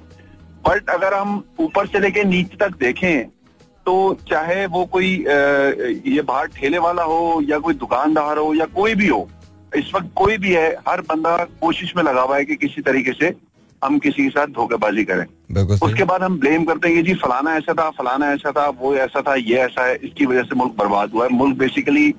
बट अगर हम ऊपर से लेके नीचे तक देखें तो चाहे वो कोई ये बाहर ठेले वाला हो या कोई दुकानदार हो या कोई भी हो इस वक्त कोई भी है हर बंदा कोशिश में लगा हुआ है कि किसी तरीके से हम किसी के साथ धोखेबाजी करें। उसके बाद हम ब्लेम करते हैं ये जी फलाना ऐसा था फलाना ऐसा था वो ऐसा था ये ऐसा है इसकी वजह से मुल्क बर्बाद हुआ है। मुल्क बेसिकली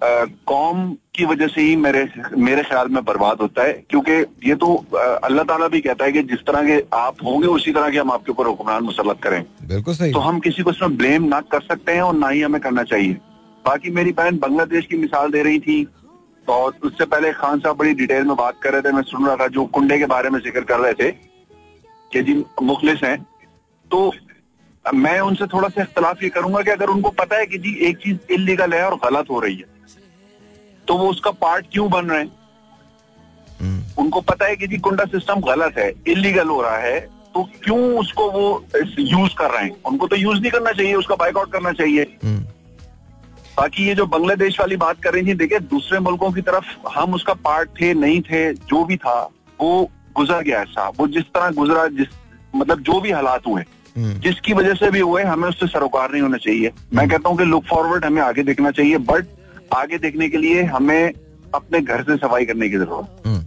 कौम की वजह से ही मेरे मेरे ख्याल में बर्बाद होता है क्योंकि ये तो अल्लाह ताला भी कहता है कि जिस तरह के आप होंगे उसी तरह के हम आपके ऊपर हुक्मरान मुसलत करें। बिल्कुल सही। तो हम किसी को इसमें ब्लेम ना कर सकते हैं और ना ही हमें करना चाहिए। बाकी मेरी बहन बांग्लादेश की मिसाल दे रही थी और उससे पहले खान साहब बड़ी डिटेल में बात कर रहे थे मैं सुन रहा था जो कुंडे के बारे में ज़िक्र कर रहे थे कि जी मुखलिस हैं तो मैं उनसे थोड़ा सा इख्तलाफ ये करूँगा कि अगर उनको पता है कि जी एक चीज़ इलीगल है और गलत हो रही है तो वो उसका पार्ट क्यों बन रहे हैं हम्म। उनको पता है कि जी कुंडा सिस्टम गलत है इलीगल हो रहा है तो क्यों उसको वो यूज़ कर रहे हैं उनको तो यूज़ नहीं करना चाहिए उसका बाइकआउट करना चाहिए हम्म। बाकी ये जो बांग्लादेश वाली बात कर रही थी देखिए दूसरे मुल्कों की तरफ़ हम उसका पार्ट थे नहीं थे जो भी था वो गुजर गया ऐसा वो जिस तरह गुजरा जिस मतलब जो भी हालात हुए हम्म। जिसकी वजह से भी हुए हमें उससे सरोकार नहीं होना चाहिए मैं। कहता हूँ कि लुक फॉरवर्ड हमें आगे देखना चाहिए बट आगे देखने के लिए हमें अपने घर से सफ़ाई करने की ज़रूरत हम्म।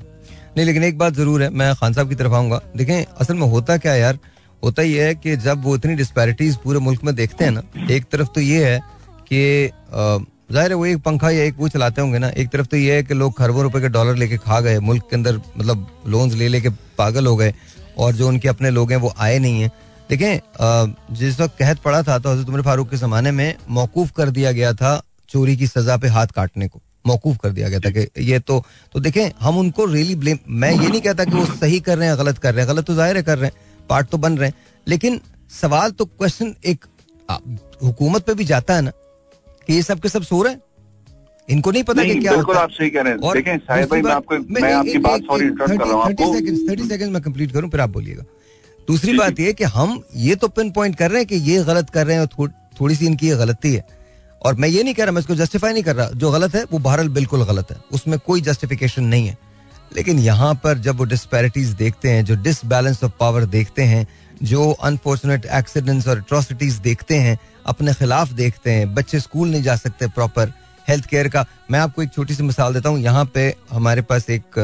नहीं लेकिन एक बात ज़रूर है मैं खान साहब की तरफ़ आऊँगा देखें असल में होता क्या यार होता ही है कि जब वो इतनी डिस्पैरिटीज पूरे मुल्क में देखते हैं ना एक तरफ़ तो ये है कि ज़ाहिर है वो एक पंखा या एक वो चलाते होंगे ना, एक तरफ़ तो ये है कि लोग खरबों रुपए के डॉलर लेके खा गए, मुल्क के अंदर मतलब लोन्स ले लेके पागल हो गए, और जो उनके अपने लोग हैं वो आए नहीं है। देखें जिस वक्त कहत पड़ा था तो हज़रत उमर फारूक के जमाने में मौकूफ कर दिया गया था चोरी की सजा पे हाथ काटने को। मौकूफ कर दिया गया था कि ये तो तो देखें, हम उनको रियली ब्लेम मैं ये नहीं कहता कि वो सही कर रहे हैं, गलत कर रहे हैं, गलत तो ज़ाहिर है कर रहे हैं पार्ट तो बन रहे हैं, लेकिन सवाल तो क्वेश्चन एक हुकूमत पे भी जाता है ना। ये सब के सब सो रहे हैं। इनको नहीं पता नहीं, कि क्या बिल्कुल आप सही कह रहे हैं। देखें साहिब भाई मैं आपको मैं आपकी बात सॉरी इंटरप्ट कर रहा हूँ आपको। 30 सेकंड 30 सेकंड मैं कंप्लीट करूँ फिर आप बोलिएगा। दूसरी बात ये कि हम ये तो पिन पॉइंट कर रहे हैं कि ये गलत कर रहे हैं और थोड़ी सी इनकी ये गलती है। और मैं ये नहीं कह रहा मैं इसको जस्टिफाई नहीं कर रहा। जो गलत है वो बहरल बिल्कुल गलत है। उसमें कोई जस्टिफिकेशन नहीं है। लेकिन यहाँ पर जब वो डिस्पैरिटीज देखते हैं जो डिसबैलेंस ऑफ़ पावर देखते हैं जो अनफॉर्चुनेट एक्सीडेंट्स और अट्रोसिटीज देखते हैं अपने खिलाफ देखते हैं बच्चे स्कूल नहीं जा सकते प्रॉपर हेल्थ केयर का मैं आपको एक छोटी सी मिसाल देता हूँ। यहाँ पे हमारे पास एक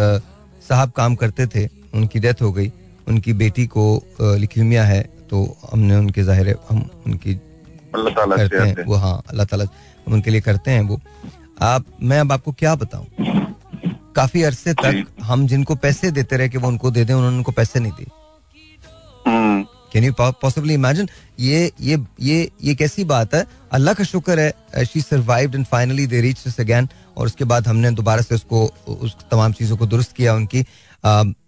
साहब काम करते थे उनकी डेथ हो गई उनकी बेटी को लिक्यूमिया है तो हमने उनके ज़ाहिर हम उनकी करते हैं वो हाँ अल्लाह ताला उनके लिए करते हैं वो। आप मैं अब आपको क्या बताऊँ? काफ़ी अरसे तक हम जिनको पैसे देते रहे कि वो उनको दे दें उन्होंने उनको पैसे नहीं दिए। कैन यू पॉसिबली इमेजिन ये ये ये ये कैसी बात है? अल्लाह का शुक्र है she survived and finally they reach this again और उसके बाद हमने दोबारा से उसको उस तमाम चीज़ों को दुरुस्त किया उनकी।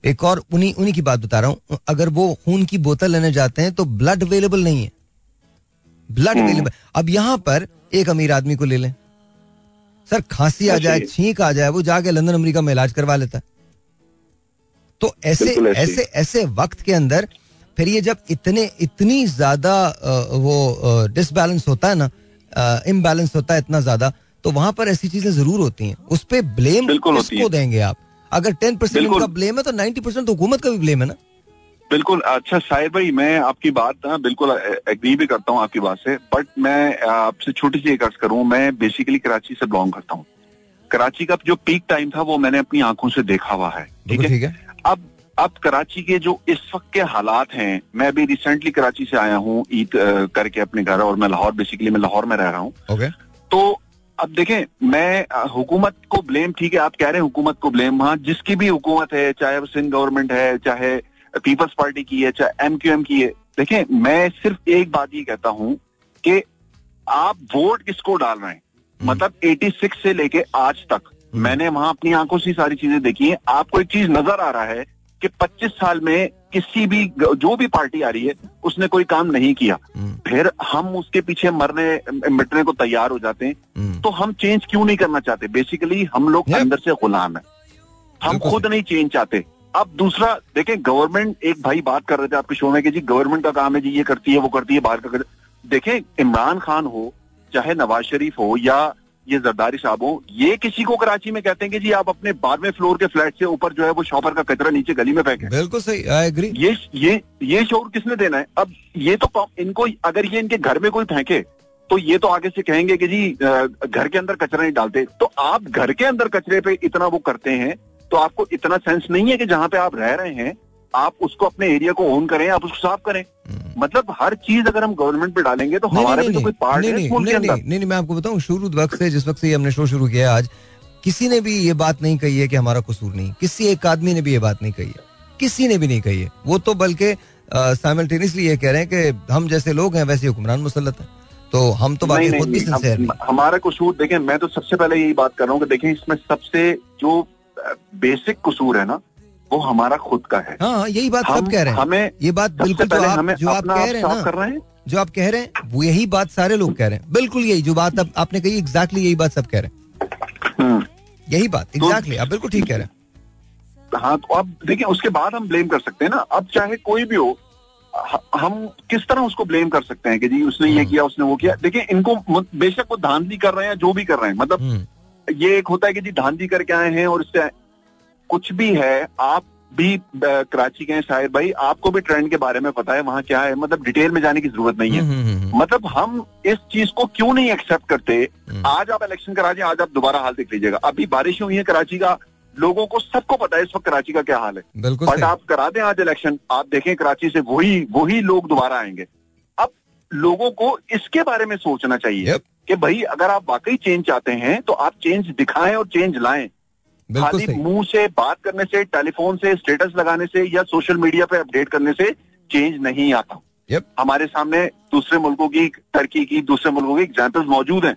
एक और उन्हीं उन्हीं की बात बता रहा हूँ। अगर वो खून की बोतल लेने जाते हैं तो ब्लड अवेलेबल नहीं है। Blood available hmm. अब यहाँ पर एक अमीर आदमी को ले लें। सर खांसी आ जाए छींक आ जाए वो जाके लंदन अमेरिका में इलाज करवा लेता है। तो ऐसे ऐसे। ऐसे वक्त के अंदर फिर ये जब इतने इतनी ज़्यादा वो डिसबैलेंस होता है ना इम्बैलेंस होता है इतना ज़्यादा तो वहाँ पर ऐसी चीज़ें ज़रूर होती हैं। उस पर ब्लेम किसको देंगे आप? अगर टेन परसेंट उनका ब्लेम है तो नाइन्टी परसेंट तो हुकूमत का भी ब्लेम है ना? बिल्कुल अच्छा साहिर भाई मैं आपकी बात ना बिल्कुल एग्री भी करता हूँ आपकी बात से बट मैं आपसे छोटी सी एक अर्ज़ करूँ मैं बेसिकली कराची से बिलोंग करता हूँ। कराची का जो पीक टाइम था वो मैंने अपनी आँखों से देखा हुआ है ठीक है? अब अब कराची के जो इस वक्त के हालात हैं मैं अभी रिसेंटली कराची से आया हूँ ईद करके अपने घर और मैं लाहौर बेसिकली मैं लाहौर में रह रहा हूँ। okay. तो अब देखें मैं हुकूमत को ब्लेम ठीक है आप कह रहे हैं हुकूमत को ब्लेम हाँ जिसकी भी हुकूमत है चाहे वो सिंध गवर्नमेंट है चाहे पीपल्स पार्टी की है चाहे एम क्यू एम की है। देखें मैं सिर्फ़ एक बात ये कहता हूँ कि आप वोट किसको डाल रहे हैं? हम्म। मतलब 86 से लेके आज तक हम्म। मैंने वहाँ अपनी आँखों से सारी चीज़ें देखी हैं। आपको एक चीज़ नज़र आ रहा है कि 25 साल में किसी भी जो भी पार्टी आ रही है उसने कोई काम नहीं किया। हम्म। फिर हम उसके पीछे मरने मिटने को तैयार हो जाते हैं। तो हम चेंज क्यों नहीं करना चाहते? बेसिकली हम लोग अंदर से गुलाम है। हम खुद नहीं चेंज चाहते। अब दूसरा देखें गवर्नमेंट एक भाई बात कर रहे थे आपके शो में कि जी गवर्नमेंट का काम है जी ये करती है वो करती है बाहर का कर... देखें इमरान खान हो चाहे नवाज़ शरीफ हो या ये जरदारी साहब हो ये किसी को कराची में कहते हैं कि जी आप अपने बारहवें फ्लोर के फ्लैट से ऊपर जो है वो शॉपर का कचरा नीचे गली में फेंके। बिल्कुल सही आई एग्री ये ये ये शोर किसने देना है? अब ये तो इनको अगर ये इनके घर में कोई फेंके तो ये तो आगे से कहेंगे कि जी घर के अंदर कचरा नहीं डालते। तो आप घर के अंदर कचरे पे इतना वो करते हैं तो आपको इतना सेंस नहीं है कि जहाँ पे आप रह रहे हैं आप उसको अपने एरिया को ओन करें आप उसको साफ़ करें। हम्म। मतलब हर चीज़ अगर हम गवर्नमेंट पे डालेंगे तो हमारा भी तो कोई पार्ट है के अंदर। नहीं नहीं मैं आपको बताऊँ शुरू वक्त से जिस वक्त से हमने शो शुरू किया आज किसी ने भी ये बात नहीं कही है कि हमारा कसूर नहीं। किसी एक आदमी ने भी ये बात नहीं कही है। किसी ने भी नहीं कही है। वो तो बल्कि साइमल्टेनियसली ये कह रहे हैं कि हम जैसे लोग हैं वैसे हुक्मरान मुसलत है। तो हम तो बाकी खुद भी सिंसियर हमारा कसूर देखें मैं तो सबसे पहले यही बात कर रहा हूँ कि देखें इसमें सबसे जो बेसिक कसूर है ना वो हमारा खुद का है। हाँ यही बात सब कह रहे हैं। हमें ये बात बिल्कुल पहले आप, हमें जो आप कह रहे हैं कर रहे हैं। जो आप कह रहे हैं वो यही बात सारे लोग कह रहे हैं। बिल्कुल यही जो बात अब आपने कही एग्जैक्टली यही बात सब कह रहे हैं। हम्म। यही बात एग्जैक्टली आप बिल्कुल ठीक कह रहे हैं। हाँ तो अब देखिए उसके बाद हम ब्लेम कर सकते हैं ना। अब चाहे कोई भी हो हम किस तरह उसको ब्लेम कर सकते हैं कि जी उसने ये हम्म। किया उसने वो किया। देखिए इनको बेशक वो धांधली कर रहे हैं जो भी कर रहे हैं मतलब हम्म। ये एक होता है कि जी धांधली करके आए हैं और इससे कुछ भी है आप भी कराची के शायद भाई आपको भी ट्रेंड के बारे में पता है वहाँ क्या है मतलब डिटेल में जाने की ज़रूरत नहीं है। हम्म, हम्म, हम्म, मतलब हम इस चीज़ को क्यों नहीं एक्सेप्ट करते? आज आप इलेक्शन करा दें आज आप दोबारा हाल देख लीजिएगा। अभी बारिश हुई है कराची का लोगों को सबको पता है इस वक्त कराची का क्या हाल है। बिल्कुल बट आप करा दें आज इलेक्शन आप देखें कराची से वही वही लोग दोबारा आएँगे। अब लोगों को इसके बारे में सोचना चाहिए। कि भाई अगर आप वाकई चेंज चाहते हैं तो आप चेंज दिखाएँ और चेंज लाएँ। खाली मुँह से बात करने से टेलीफोन से स्टेटस लगाने से या सोशल मीडिया पे अपडेट करने से चेंज नहीं आता। हमारे सामने दूसरे मुल्कों की टर्की की दूसरे मुल्कों की एग्जाम्पल्स मौजूद हैं।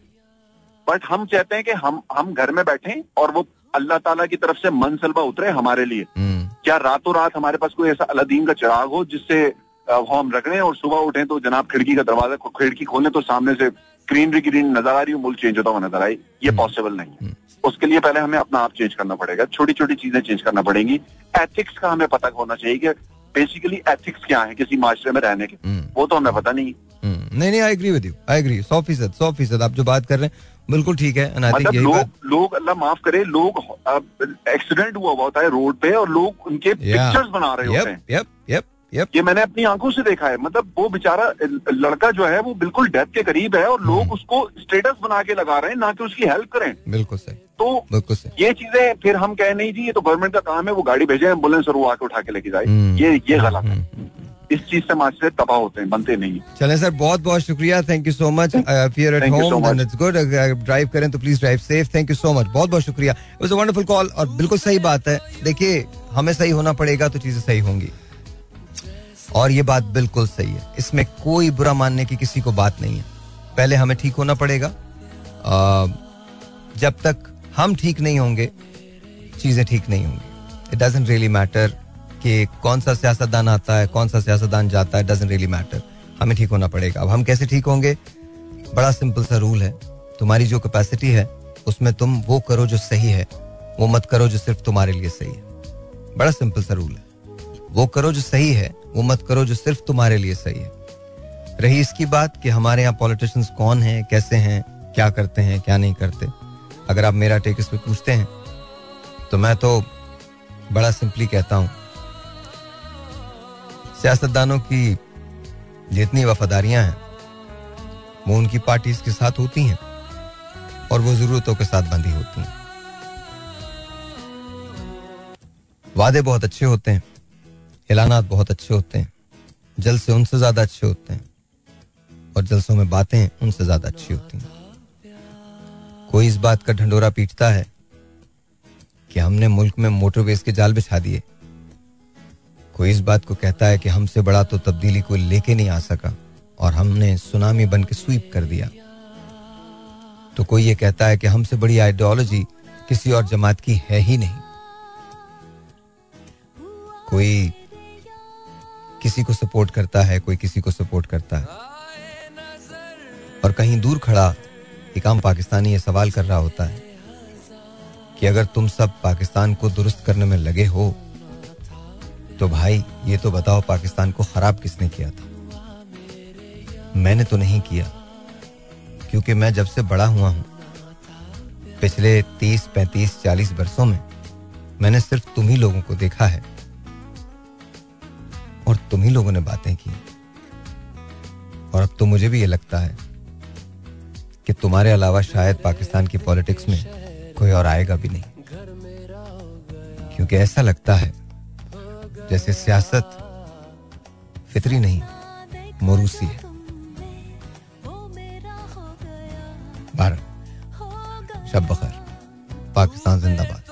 बट हम चाहते हैं कि हम हम घर में बैठे और वो अल्लाह ताला की तरफ़ से मनसलबा उतरे हमारे लिए। क्या रातों रात हमारे पास कोई ऐसा अलादीन का चिराग हो जिससे हम रगड़ें और सुबह उठे तो जनाब खिड़की का दरवाज़ा खिड़की खोलें तो सामने से ग्रीनरी ग्रीन नज़र आ रही हो मुल्क चेंज होता हुआ नज़र आए ये पॉसिबल नहीं है। उसके लिए पहले हमें अपना आप चेंज करना पड़ेगा। छोटी छोटी चीज़ें चेंज करना पड़ेंगी। एथिक्स का हमें पता होना चाहिए कि बेसिकली एथिक्स क्या है किसी माशरे में रहने के। वो तो हमें पता नहीं हम्म, नहीं नहीं I agree with you I agree सौ फ़ीसद सौ फ़ीसद आप जो बात कर रहे हैं बिल्कुल ठीक है। मतलब लोग लोग अल्लाह माफ़ करे लोग एक्सीडेंट हुआ हुआ होता है रोड पे और लोग उनके पिक्चर्स बना रहे होते हैं। यप ये मैंने अपनी आँखों से देखा है। मतलब वो बेचारा लड़का जो है वो बिल्कुल डेथ के करीब है और लोग उसको स्टेटस बना के लगा रहे हैं ना कि उसकी हेल्प करें। बिल्कुल सही। तो बिल्कुल सही। ये चीज़ें फिर हम कह नहीं जी ये तो गवर्नमेंट का काम है वो गाड़ी भेजे एंबुलेंस और वो आके उठा के लेके जाए। ये ये गलत है। इस चीज़ से माशरे तबाह होते हैं बनते नहीं चले सर बहुत बहुत शुक्रिया। Thank you so much fear at home and it's good drive करें तो please drive safe thank you so much बहुत बहुत शुक्रिया। अ वंडरफुल कॉल और बिल्कुल सही बात है। देखिए हमें सही होना पड़ेगा तो चीज़ें सही होंगी। और ये बात बिल्कुल सही है। इसमें कोई बुरा मानने की किसी को बात नहीं है। पहले हमें ठीक होना पड़ेगा। अ, जब तक हम ठीक नहीं होंगे चीज़ें ठीक नहीं होंगी। इट डजेंट रियली मैटर कि कौन सा सियासतदान आता है कौन सा सियासतदान जाता है डजेंट रियली मैटर हमें ठीक होना पड़ेगा। अब हम कैसे ठीक होंगे? बड़ा सिंपल सा रूल है। तुम्हारी जो कैपेसिटी है उसमें तुम वो करो जो सही है। वो मत करो जो सिर्फ़ तुम्हारे लिए सही है। बड़ा सिंपल सा रूल है। वो करो जो सही है, वो मत करो जो सिर्फ़ तुम्हारे लिए सही है। रही इसकी बात कि हमारे यहाँ पॉलिटिशियंस कौन हैं, कैसे हैं, क्या करते हैं, क्या नहीं करते? अगर आप मेरा टेक इस पे पूछते हैं तो मैं तो बड़ा सिंपली कहता हूँ। सियासतदानों की जितनी वफादारियाँ हैं, वो उनकी पार्टीज़ के साथ होती हैं और वो जरूरतों के साथ बंधी होती हैं। वादे बहुत अच्छे होते हैं। ऐलानात बहुत अच्छे होते हैं। जलसे उनसे ज़्यादा अच्छे होते हैं। और जलसों में बातें उनसे ज़्यादा अच्छी होती हैं। कोई इस बात का ढंडोरा पीटता है कि हमने मुल्क में मोटरवेज के जाल बिछा दिए। कोई इस बात को कहता है कि हमसे बड़ा तो तब्दीली को लेके नहीं आ सका और हमने सुनामी बन के स्वीप कर दिया। तो कोई ये कहता है कि हमसे बड़ी आइडियोलॉजी किसी और जमात की है ही नहीं। कोई किसी को सपोर्ट करता है, कोई किसी को सपोर्ट करता है। और कहीं दूर खड़ा एक आम पाकिस्तानी ये सवाल कर रहा होता है कि अगर तुम सब पाकिस्तान को दुरुस्त करने में लगे हो तो भाई, ये तो बताओ पाकिस्तान को खराब किसने किया था? मैंने तो नहीं किया, क्योंकि मैं जब से बड़ा हुआ हूँ, पिछले तीस, पैंतीस, चालीस वर्षों में मैंने सिर्फ़ तुम ही लोगों को देखा है। और तुम ही लोगों ने बातें की। और अब तो मुझे भी ये लगता है कि तुम्हारे अलावा शायद पाकिस्तान की पॉलिटिक्स में कोई और आएगा भी नहीं। क्योंकि ऐसा लगता है जैसे सियासत फितरी नहीं, मोरूसी है। भारत शब बखर पाकिस्तान जिंदाबाद।